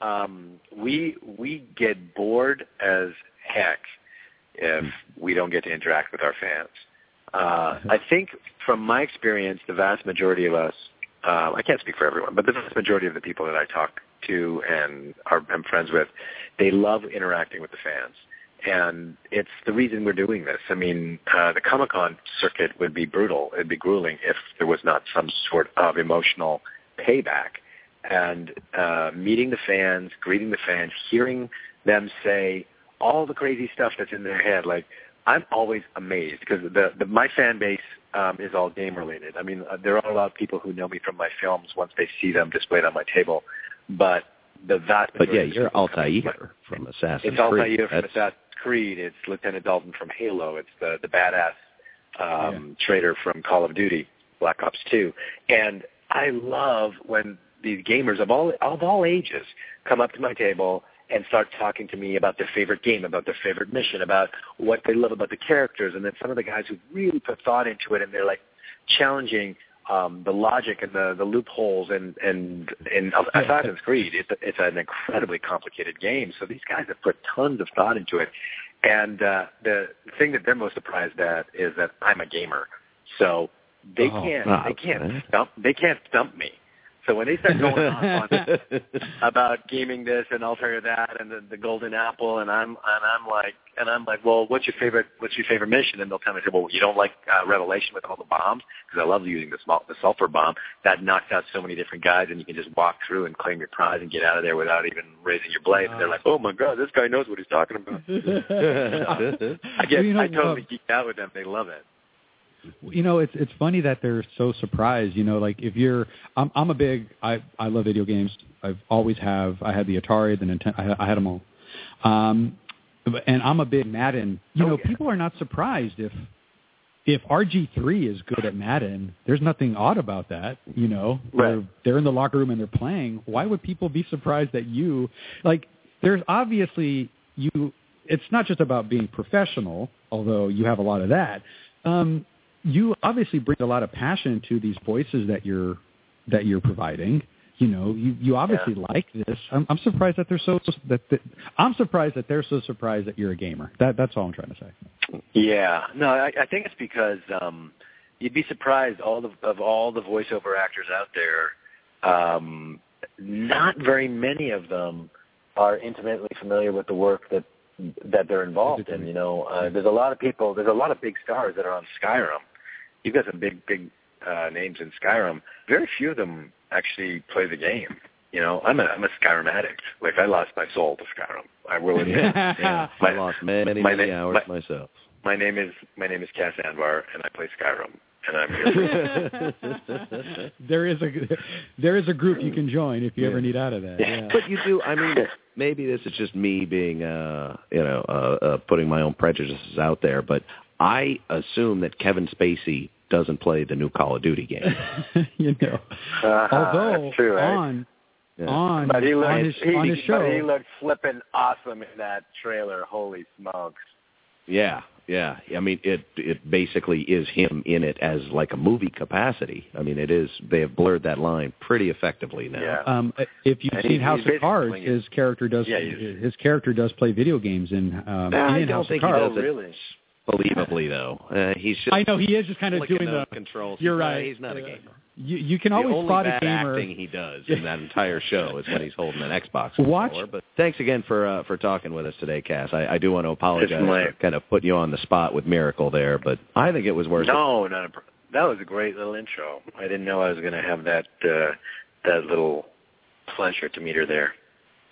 um, we we get bored as heck if we don't get to interact with our fans. Uh, I think, from my experience, the vast majority of us, uh, I can't speak for everyone, but the vast majority of the people that I talk to and are am friends with, they love interacting with the fans. And it's the reason we're doing this. I mean, uh, the Comic Con circuit would be brutal. It'd be grueling if there was not some sort of emotional payback. And uh, meeting the fans, greeting the fans, hearing them say all the crazy stuff that's in their head. Like I'm always amazed because the, the my fan base um, is all game related. I mean, uh, there are a lot of people who know me from my films once they see them displayed on my table, but the vast But yeah, you're Altair from Assassin's Creed. it's Creed. Altair from That's- Assassin's Creed. It's Lieutenant Dalton from Halo. It's the the badass um, trader from Call of Duty, Black Ops 2. And I love when these gamers of all of all ages come up to my table and start talking to me about their favorite game, about their favorite mission, about what they love about the characters, and then some of the guys who really put thought into it, and they're like challenging um, the logic and the, the loopholes and and in Assassin's Creed. It's it's an incredibly complicated game, so these guys have put tons of thought into it. And uh, the thing that they're most surprised at is that I'm a gamer, so they Oh, can't wow, they can't stump they can't stump me. So when they start going on, on about gaming this and alter that and the, the golden apple and I'm and I'm like and I'm like, well, what's your favorite what's your favorite mission? And they'll tell me, say, well, you don't like uh, Revelation with all the bombs because I love using the small the sulfur bomb that knocks out so many different guys and you can just walk through and claim your prize and get out of there without even raising your blade. And they're like, oh my god, this guy knows what he's talking about. I get Well, you know, I totally uh, geek out with them. They love it. You know it's it's funny that they're so surprised you know like if you're i'm i'm a big i i love video games. I've always have. I had the atari the nintendo i, I had them all. Um and i'm a big madden you know people are not surprised if if rg3 is good at madden. There's nothing odd about that you know. They're they're in the locker room and they're playing. Why would people be surprised that you like there's obviously you it's not just about being professional although you have a lot of that. Um you obviously bring a lot of passion to these voices that you're that you're providing. You know, you you obviously like this. I'm, I'm surprised that they're so that, that I'm surprised that they're so surprised that you're a gamer. That that's all I'm trying to say. Yeah, no, I, I think it's because um, you'd be surprised all the, of all the voiceover actors out there. Um, not very many of them are intimately familiar with the work that that they're involved in. You know, uh, there's a lot of people. There's a lot of big stars that are on Skyrim. You've got some big, big uh, names in Skyrim. Very few of them actually play the game. You know, I'm a I'm a Skyrim addict. Like I lost my soul to Skyrim. I will admit. yeah, I lost many, many, my many na- hours my- myself. My name is my name is Cas Anvar, and I play Skyrim, and I'm here. there is a there is a group you can join if you Yeah. ever need out of that. Yeah. But you do. I mean, maybe this is just me being, uh, you know, uh, uh, putting my own prejudices out there. But I assume that Kevin Spacey doesn't play the new Call of Duty game. you know, Uh, although true, right? on Yeah. on but he looked on his he, on his show. but he looked flipping awesome in that trailer. Holy smokes! Yeah, yeah. I mean, it it basically is him in it as like a movie capacity. I mean, it is. They have blurred that line pretty effectively now. Yeah. Um, if you've And seen he's- House he's of Cards, his character does Yeah, his character does play video games in um, Nah, I in don't House think of he Cards. does it believably though. Uh, he's just I know he is just kind of doing the controls. You're He's right. he's not a Uh, gamer. You you can the always only spot a bad gamer. acting he does in that entire show is when he's holding an Xbox Watch- controller. But thanks again for uh, for talking with us today, Cas. I, I do want to apologize for kind of putting you on the spot with Miracle there, but I think it was worth it. No, not that was a great little intro. I didn't know I was going to have that uh, that little pleasure to meet her there.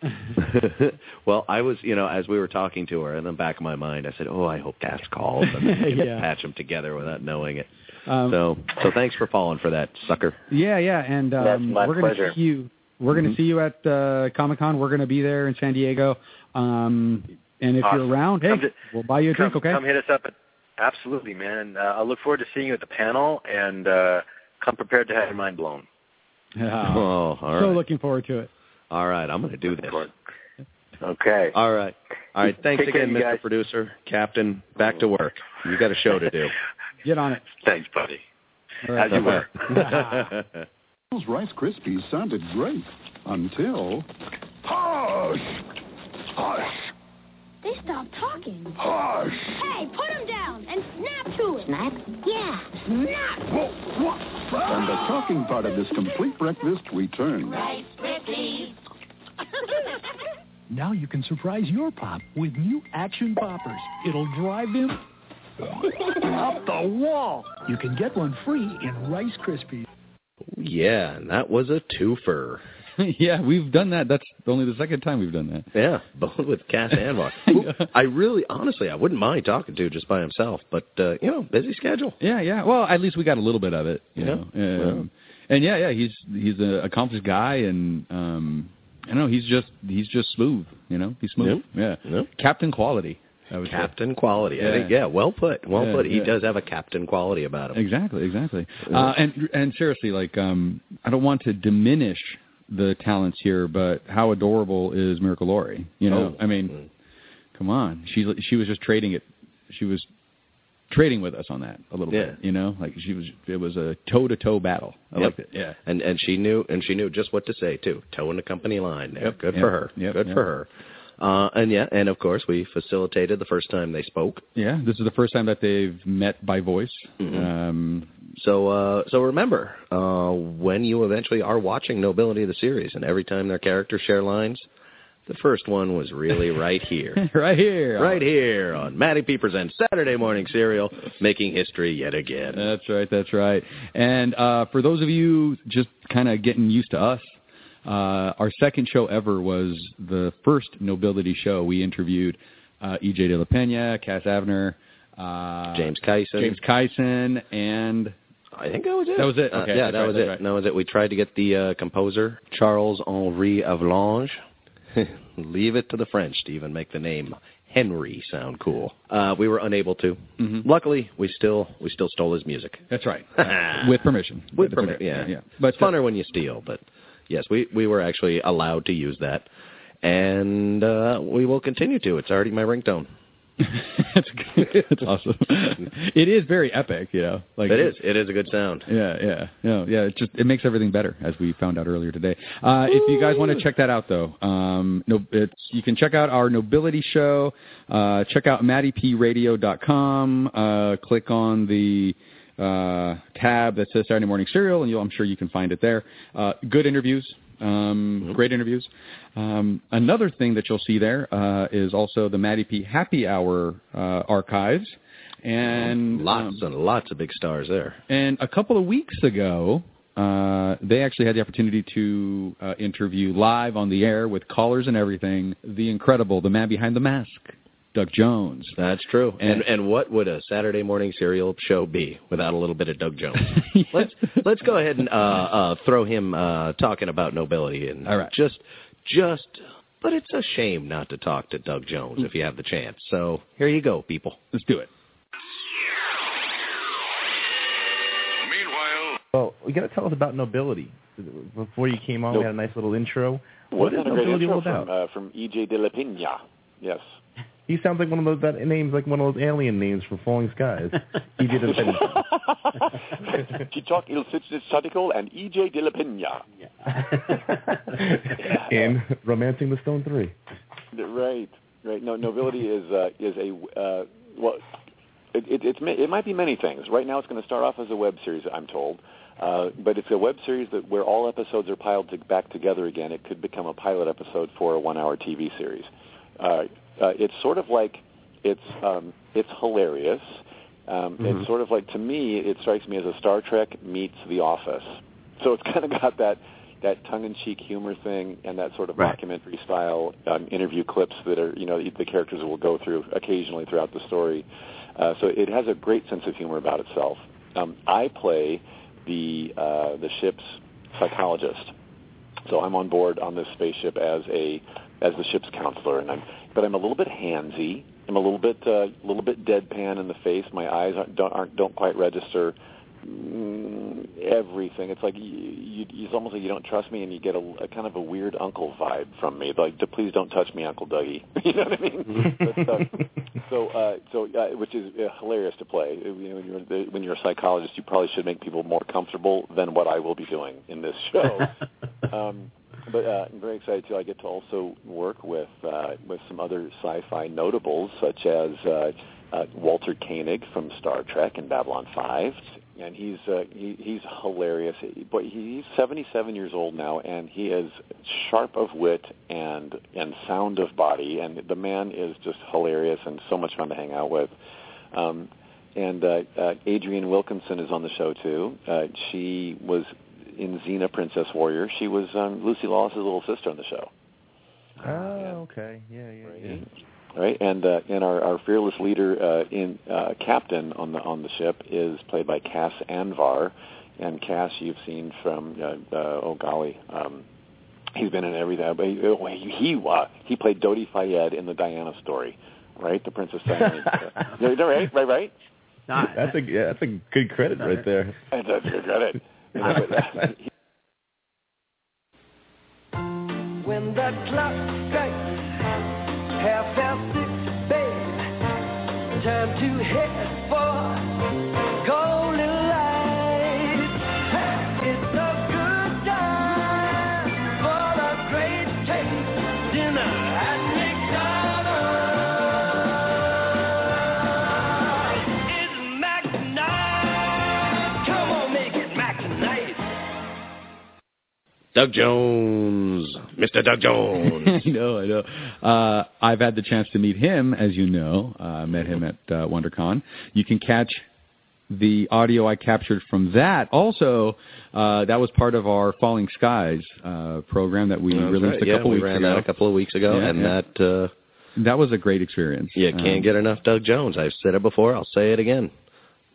well, I was, you know, as we were talking to her, in the back of my mind, I said, "Oh, I hope Cas calls and we Yeah. patch them together without knowing it." Um, so, so thanks for falling for that, sucker. Yeah, yeah, and um, my we're going to see you. We're going to see you at uh, Comic Con. We're going to be there in San Diego. Um, and if Awesome. you're around, hey, to- we'll buy you a drink. Okay. Come hit us up. At, absolutely, man. And uh, I look forward to seeing you at the panel, and uh, come prepared to have your mind blown. Yeah. Oh, all so right. looking forward to it. All right, I'm going to do this. Okay. All right. All right. Thanks Take again, you Mr. guys. Producer, Captain. Back to work. You got a show to do. Get on it. Thanks, buddy. All As you were. Those Rice Krispies sounded great until. Hush! Hush! They stopped talking. Hush! Hey, put him down and snap to it. Snap? Yeah, snap. Whoa, what? And the talking part of this complete breakfast returns. Rice Krispies. now you can surprise your pop with new Action Poppers. It'll drive him up the wall. You can get one free in Rice Krispies. yeah, and that was a twofer. yeah, we've done that. That's only the second time we've done that. Yeah, both with Cas and who I really, honestly, I wouldn't mind talking to just by himself, but uh, you know, busy schedule. Yeah, yeah. Well, at least we got a little bit of it. You Yeah. know. Um, And yeah, yeah, he's he's an accomplished guy, and um, I know, he's just he's just smooth. You know, he's smooth. Yeah. Captain quality. I would say. Captain quality. Yeah. think, yeah, well put. Well Yeah, put. He yeah. does have a captain quality about him. Exactly, exactly. Uh, and and seriously, like, um, I don't want to diminish the talents here, but how adorable is Miracle Laurie? You know, Oh. I mean, come on, she she was just trading it. She was trading with us on that a little Yeah. bit. You know, like she was. It was a toe to toe battle. I Yep. liked it. Yeah. And and she knew and she knew just what to say too. Toeing the company line. Yep, Good yep, for her. yep, Good for her. Uh, and yeah, and of course we facilitated the first time they spoke. Yeah, this is the first time that they've met by voice. Um, So uh, so remember, uh, when you eventually are watching Nobility of the series, and every time their characters share lines, the first one was really right here. right here. Right here on Matty P presents Saturday Morning Cereal, making history yet again. That's right. That's right. And uh, for those of you just kind of getting used to us, uh, our second show ever was the first Nobility show. We interviewed uh, E.J. De La Pena, Cas Anvar, uh, James Kyson. James Kyson, and I think that was it. That was it. Uh, yeah, that right, was it. right. That was it. We tried to get the uh, composer Charles Henri Avelange. Leave it to the French to even make the name Henry sound cool. Uh, we were unable to. Mhm. Luckily, we still we still stole his music. That's right. with permission. With permission, okay. yeah. yeah. But it's funner when you steal. But yes, we we were actually allowed to use that, and uh, we will continue to. It's already my ringtone. That's good. That's awesome. it is very epic, you know. Like it is. It is a good sound. Yeah, yeah, no, yeah. It just it makes everything better, as we found out earlier today. Uh, if you guys want to check that out, though, um, no, it's you can check out our Nobility show. Uh, check out MattyPRadio.com. Uh, click on the uh, tab that says Saturday Morning Cereal, and you'll, I'm sure you can find it there. Uh, good interviews. Um, Great interviews. Um, another thing that you'll see there uh, is also the Matty P Happy Hour uh, archives, and Lots um, and lots of big stars there. and a couple of weeks ago, uh, they actually had the opportunity to uh, interview live on the air with callers and everything. The incredible, the man behind the mask, Doug Jones. That's true. And- And and what would a Saturday morning cereal show be without a little bit of Doug Jones? Let's let's go ahead and uh, uh, throw him uh, talking about nobility and All right. just just. But it's a shame not to talk to Doug Jones if you have the chance. So here you go, people. Let's do it. Meanwhile, Well, you got to tell us about nobility. Before you came on, we had a nice little intro. what Wasn't is that nobility all about? from, uh, from E.J. De La Pena? Yes. He sounds like one of those that names, like one of those alien names for falling skies. he did it. Chichok Il Sadical and E.J. De La Pena. in Romancing the Stone Three. Right, right. No, nobility is uh, is a uh, well, it, it, it's it might be many things. Right now, it's going to start off as a web series, I'm told, uh, but it's a web series that where all episodes are piled to, back together again. It could become a pilot episode for a one-hour TV series. Uh, uh, it's sort of like it's um, it's hilarious. Um, Mhm. It's sort of like to me, it strikes me as a Star Trek meets The Office. So it's kind of got that that tongue-in-cheek humor thing and that sort of Right. documentary style um, interview clips that are you know the characters will go through occasionally throughout the story. Uh, so it has a great sense of humor about itself. Um, I play the uh, the ship's psychologist, so I'm on board on this spaceship as a as the ship's counselor, and I'm but I'm a little bit handsy. I'm a little bit uh, a little bit deadpan in the face. My eyes aren't don't, aren't, don't quite register mm, everything. It's like you, you, it's almost like you don't trust me, and you get a, a kind of a weird uncle vibe from me. Like, please don't touch me, Uncle Dougie. you know what I mean? but, uh, so, uh, so uh, which is uh, hilarious to play. Uh, You know, when you're the, when you're a psychologist, you probably should make people more comfortable than what I will be doing in this show. um, but uh, I'm very excited too. I get to also work with uh, with some other sci-fi notables, such as uh, uh, Walter Koenig from Star Trek and Babylon 5, and he's uh, he, he's hilarious. But he's 77 years old now, and he is sharp of wit and and sound of body, and the man is just hilarious and so much fun to hang out with. Um, and uh, uh, Adrienne Wilkinson is on the show too. Uh, she was in Xena Princess Warrior. She was um, Lucy Lawless's little sister on the show. Oh, okay. Yeah, yeah, yeah. right? And uh, and our, our fearless leader uh, in uh, captain on the on the ship is played by Cas Anvar, and Cas you've seen from uh, uh, oh golly, um, he's been in everything. But he oh, he he, uh, he played Dodi Fayed in the Diana story, right? The Princess Diana. right, right, right. That's a yeah, that's a good credit right there. That's a good credit. You know, but, he- When the clock strikes half past six, babe, time to head Doug Jones, Mr. Doug Jones. I know, I know. Uh, I've had the chance to meet him, as you know. Uh, I met him at uh, WonderCon. You can catch the audio I captured from that. Also, uh, that was part of our Falling Skies uh, program that we released a Yeah, couple we weeks ran ago. that a couple of weeks ago, Yeah, and yeah. that uh, that was a great experience. you can't Um, get enough Doug Jones. I've said it before. I'll say it again.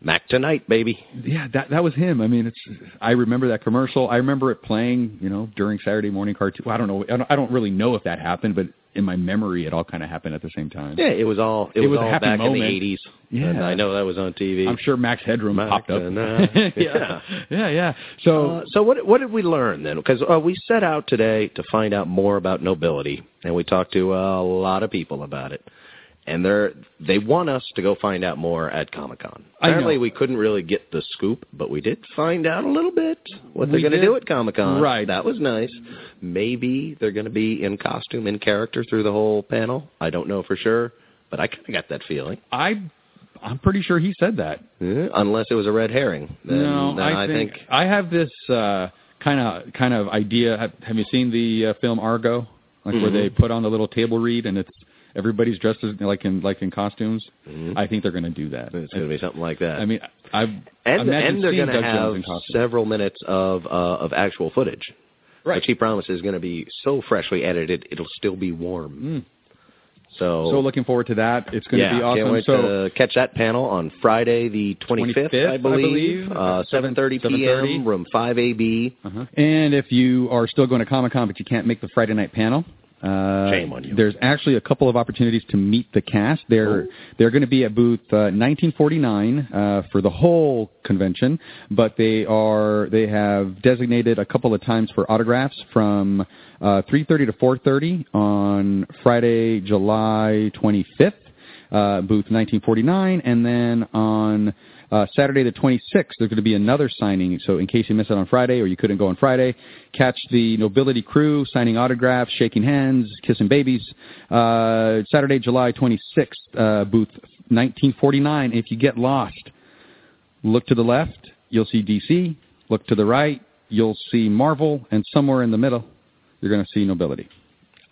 Mac tonight, baby. Yeah, that that was him. I mean, it's. I remember that commercial. I remember it playing, you know, during Saturday morning cartoon. Well, I don't know. I don't, I don't really know if that happened, but in my memory, it all kind of happened at the same time. Yeah, it was all it, It was, was all happy back in the eighties. Yeah. I know that was on TV. I'm sure Max Headroom Mac popped up. tonight. yeah, yeah, yeah. So, Uh, so what what did we learn then? Because uh, we set out today to find out more about nobility, and we talked to uh, a lot of people about it. And they're they want us to go find out more at Comic Con. Apparently, we couldn't really get the scoop, but we did find out a little bit what they're going to do at Comic Con. Right. that was nice. Maybe they're going to be in costume, in character through the whole panel. I don't know for sure, but I kind of got that feeling. I, I'm pretty sure he said that. Yeah, unless it was a red herring. Then, no, then I, I think, I have this kind of kind of idea. Have, have you seen the uh, film Argo? Like where Mhm. they put on the little table read and it's everybody's dressed as like in like in costumes. Mhm. I think they're going to do that. It's going to be something like that. I mean, I've and and they're going to have several minutes of uh, of actual footage, Right. which he promises is going to be so freshly edited it'll still be warm. So, So looking forward to that. It's going yeah, to be awesome. can't wait so to catch that panel on Friday the 25th, 25th, I believe, I believe. Uh, 7:30 p.m. 7:30. room 5AB. Uh-huh. And if you are still going to Comic Con but you can't make the Friday night panel, uh, Shame on you. There's actually a couple of opportunities to meet the cast. They're Oh. they're going to be at booth uh, 1949 uh, for the whole convention, but they are they have designated a couple of times for autographs from uh, 3:30 to 4:30 on Friday, July 25th. Uh, booth 1949, and then on uh, Saturday the 26th, there's going to be another signing. So in case you missed it on Friday or you couldn't go on Friday, catch the Nobility crew signing autographs, shaking hands, kissing babies. Uh, Saturday, July 26th, uh, booth 1949. If you get lost, look to the left, you'll see DC. Look to the right, you'll see Marvel, and somewhere in the middle, you're going to see Nobility.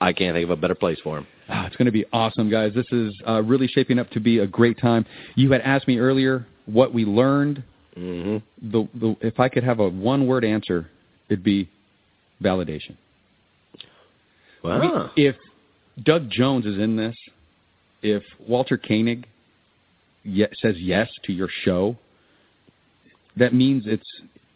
I can't think of a better place for him. Ah, it's going to be awesome, guys. This is uh, really shaping up to be a great time. You had asked me earlier what we learned. Mm-hmm. The, the if I could have a one word answer, it'd be validation. Wow. We- if Doug Jones is in this, if Walter Koenig ye- says yes to your show, that means it's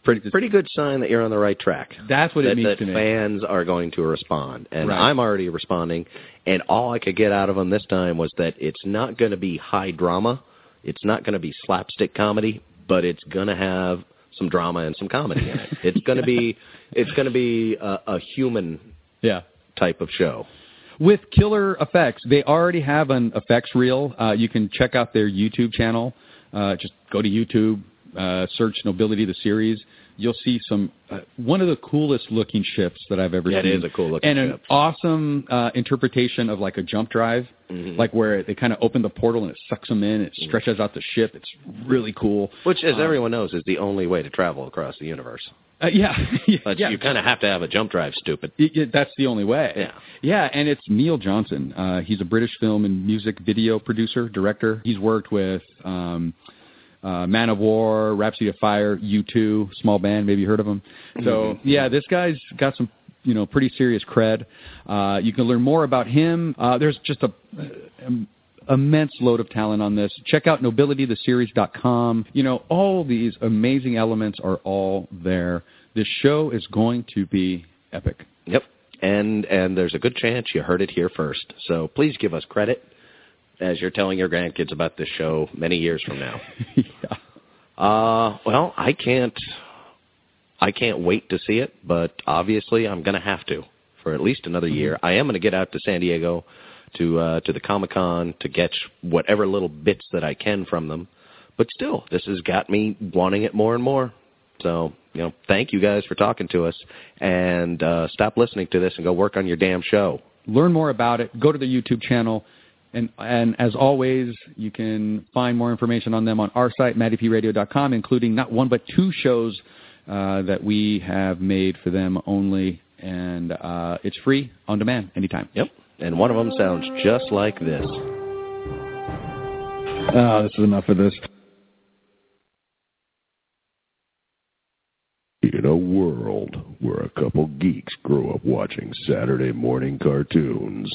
pretty. Pretty good sign that you're on the right track. That's what it means that to me. fans are going to respond, and Right. I'm already responding. And all I could get out of them this time was that it's not going to be high drama, it's not going to be slapstick comedy, but it's going to have some drama and some comedy in it. It's going to be it's going to be a, a human yeah type of show. with killer effects. They already have an effects reel. Uh, you can check out their YouTube channel. Uh, just go to YouTube, uh, search Nobility the series. You'll see some uh, one of the coolest looking ships that I've ever Yeah, seen. is a cool looking and an ship. awesome uh, interpretation of like a jump drive, Mhm. like where they kind of open the portal and it sucks them in. It stretches out the ship. It's really cool. Which, as Um, everyone knows, is the only way to travel across the universe. Uh, yeah, But yeah. you kind of have to have a jump drive, stupid. Y- y- that's the only way. Yeah. Yeah, and it's Neil Johnson. Uh, he's a British film and music video producer, director. He's worked with um, uh, Manowar, Rhapsody of Fire, U2, small band, maybe you heard of them. So, yeah, this guy's got some, you know, pretty serious cred. Uh, you can learn more about him. Uh, there's just a, um, immense load of talent on this. Check out nobilitytheseries.com. You know, all these amazing elements are all there. This show is going to be epic. Yep. And and there's a good chance you heard it here first. So please give us credit as you're telling your grandkids about this show many years from now. yeah. Uh well, I can't I can't wait to see it, but obviously I'm going to have to for at least another year. I am going to get out to San Diego to uh to the Comic-Con to get whatever little bits that I can from them. But still, this has got me wanting it more and more. So, you know, thank you guys for talking to us and uh stop listening to this and go work on your damn show. Learn more about it. Go to the YouTube channel. And, and as always, you can find more information on them on our site, mattypradio.com, including not one but two shows uh, that we have made for them only. And uh, it's free on demand anytime. Yep. And one of them sounds just like this. Oh, this is enough of this. In a world where a couple geeks grow up watching Saturday morning cartoons.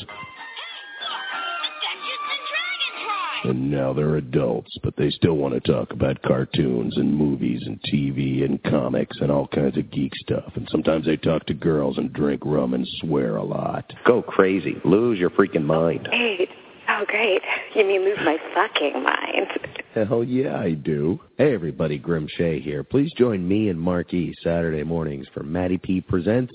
And now they're adults, but they still want to talk about cartoons and movies and TV and comics and all kinds of geek stuff. And sometimes they talk to girls and drink rum and swear a lot. Go crazy. Lose your freaking mind. Great. Oh, great. You mean lose my fucking mind? Hell yeah, I do. Hey, everybody, Grim Shea here. Please join me and Marke Saturday mornings for Matty P Presents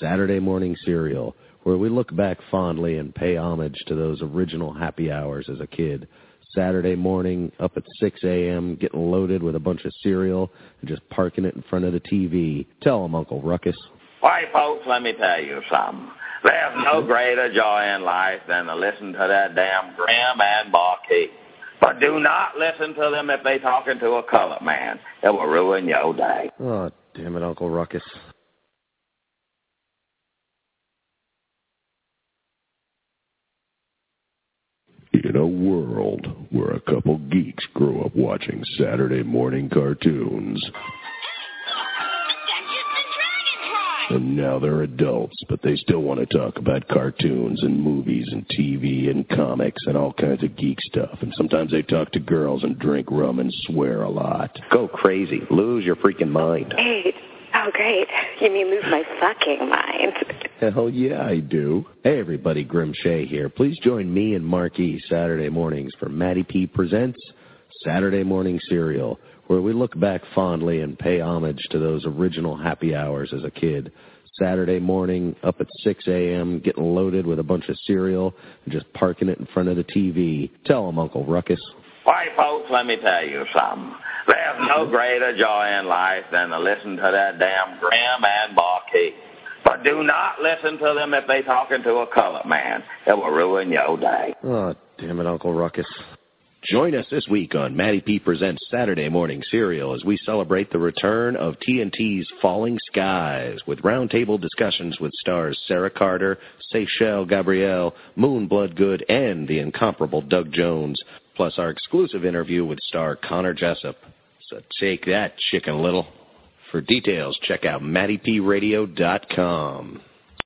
Saturday Morning Cereal, where we look back fondly and pay homage to those original happy hours as a kid. Saturday morning, up at 6 a.m., getting loaded with a bunch of cereal and just parking it in front of the TV. Tell 'em, Uncle Ruckus. Why, folks, let me tell you something. There's no greater joy in life than to listen to that damn Grim and Barkeep. But do not listen to them if they're talking to a colored man. It will ruin your day. Oh, damn it, Uncle Ruckus. In a world where a couple geeks grow up watching Saturday morning cartoons. And now they're adults, but they still want to talk about cartoons and movies and TV and comics and all kinds of geek stuff. And sometimes they talk to girls and drink rum and swear a lot. Go crazy. Lose your freaking mind. Great. Oh, great. You mean lose my fucking mind? Hell yeah, I do. Hey, everybody, Grim Shea here. Please join me and Marke Saturday mornings for Matty P Presents Saturday Morning Cereal, where we look back fondly and pay homage to those original happy hours as a kid. Saturday morning, up at 6 a.m., getting loaded with a bunch of cereal and just parking it in front of the TV. Tell 'em, Uncle Ruckus. Why, folks, let me tell you something. There's no greater joy in life than to listen to that damn Grim and Barkeep. But do not listen to them if they're talking to a colored man. It will ruin your day. Oh, damn it, Uncle Ruckus. Join us this week on Matty P Presents Saturday Morning Cereal as we celebrate the return of TNT's Falling Skies with roundtable discussions with stars Sarah Carter, Seychelle Gabrielle, Moon Bloodgood, and the incomparable Doug Jones, plus our exclusive interview with star Connor Jessup. So take that, Chicken Little. For details, check out MattyPRadio.com.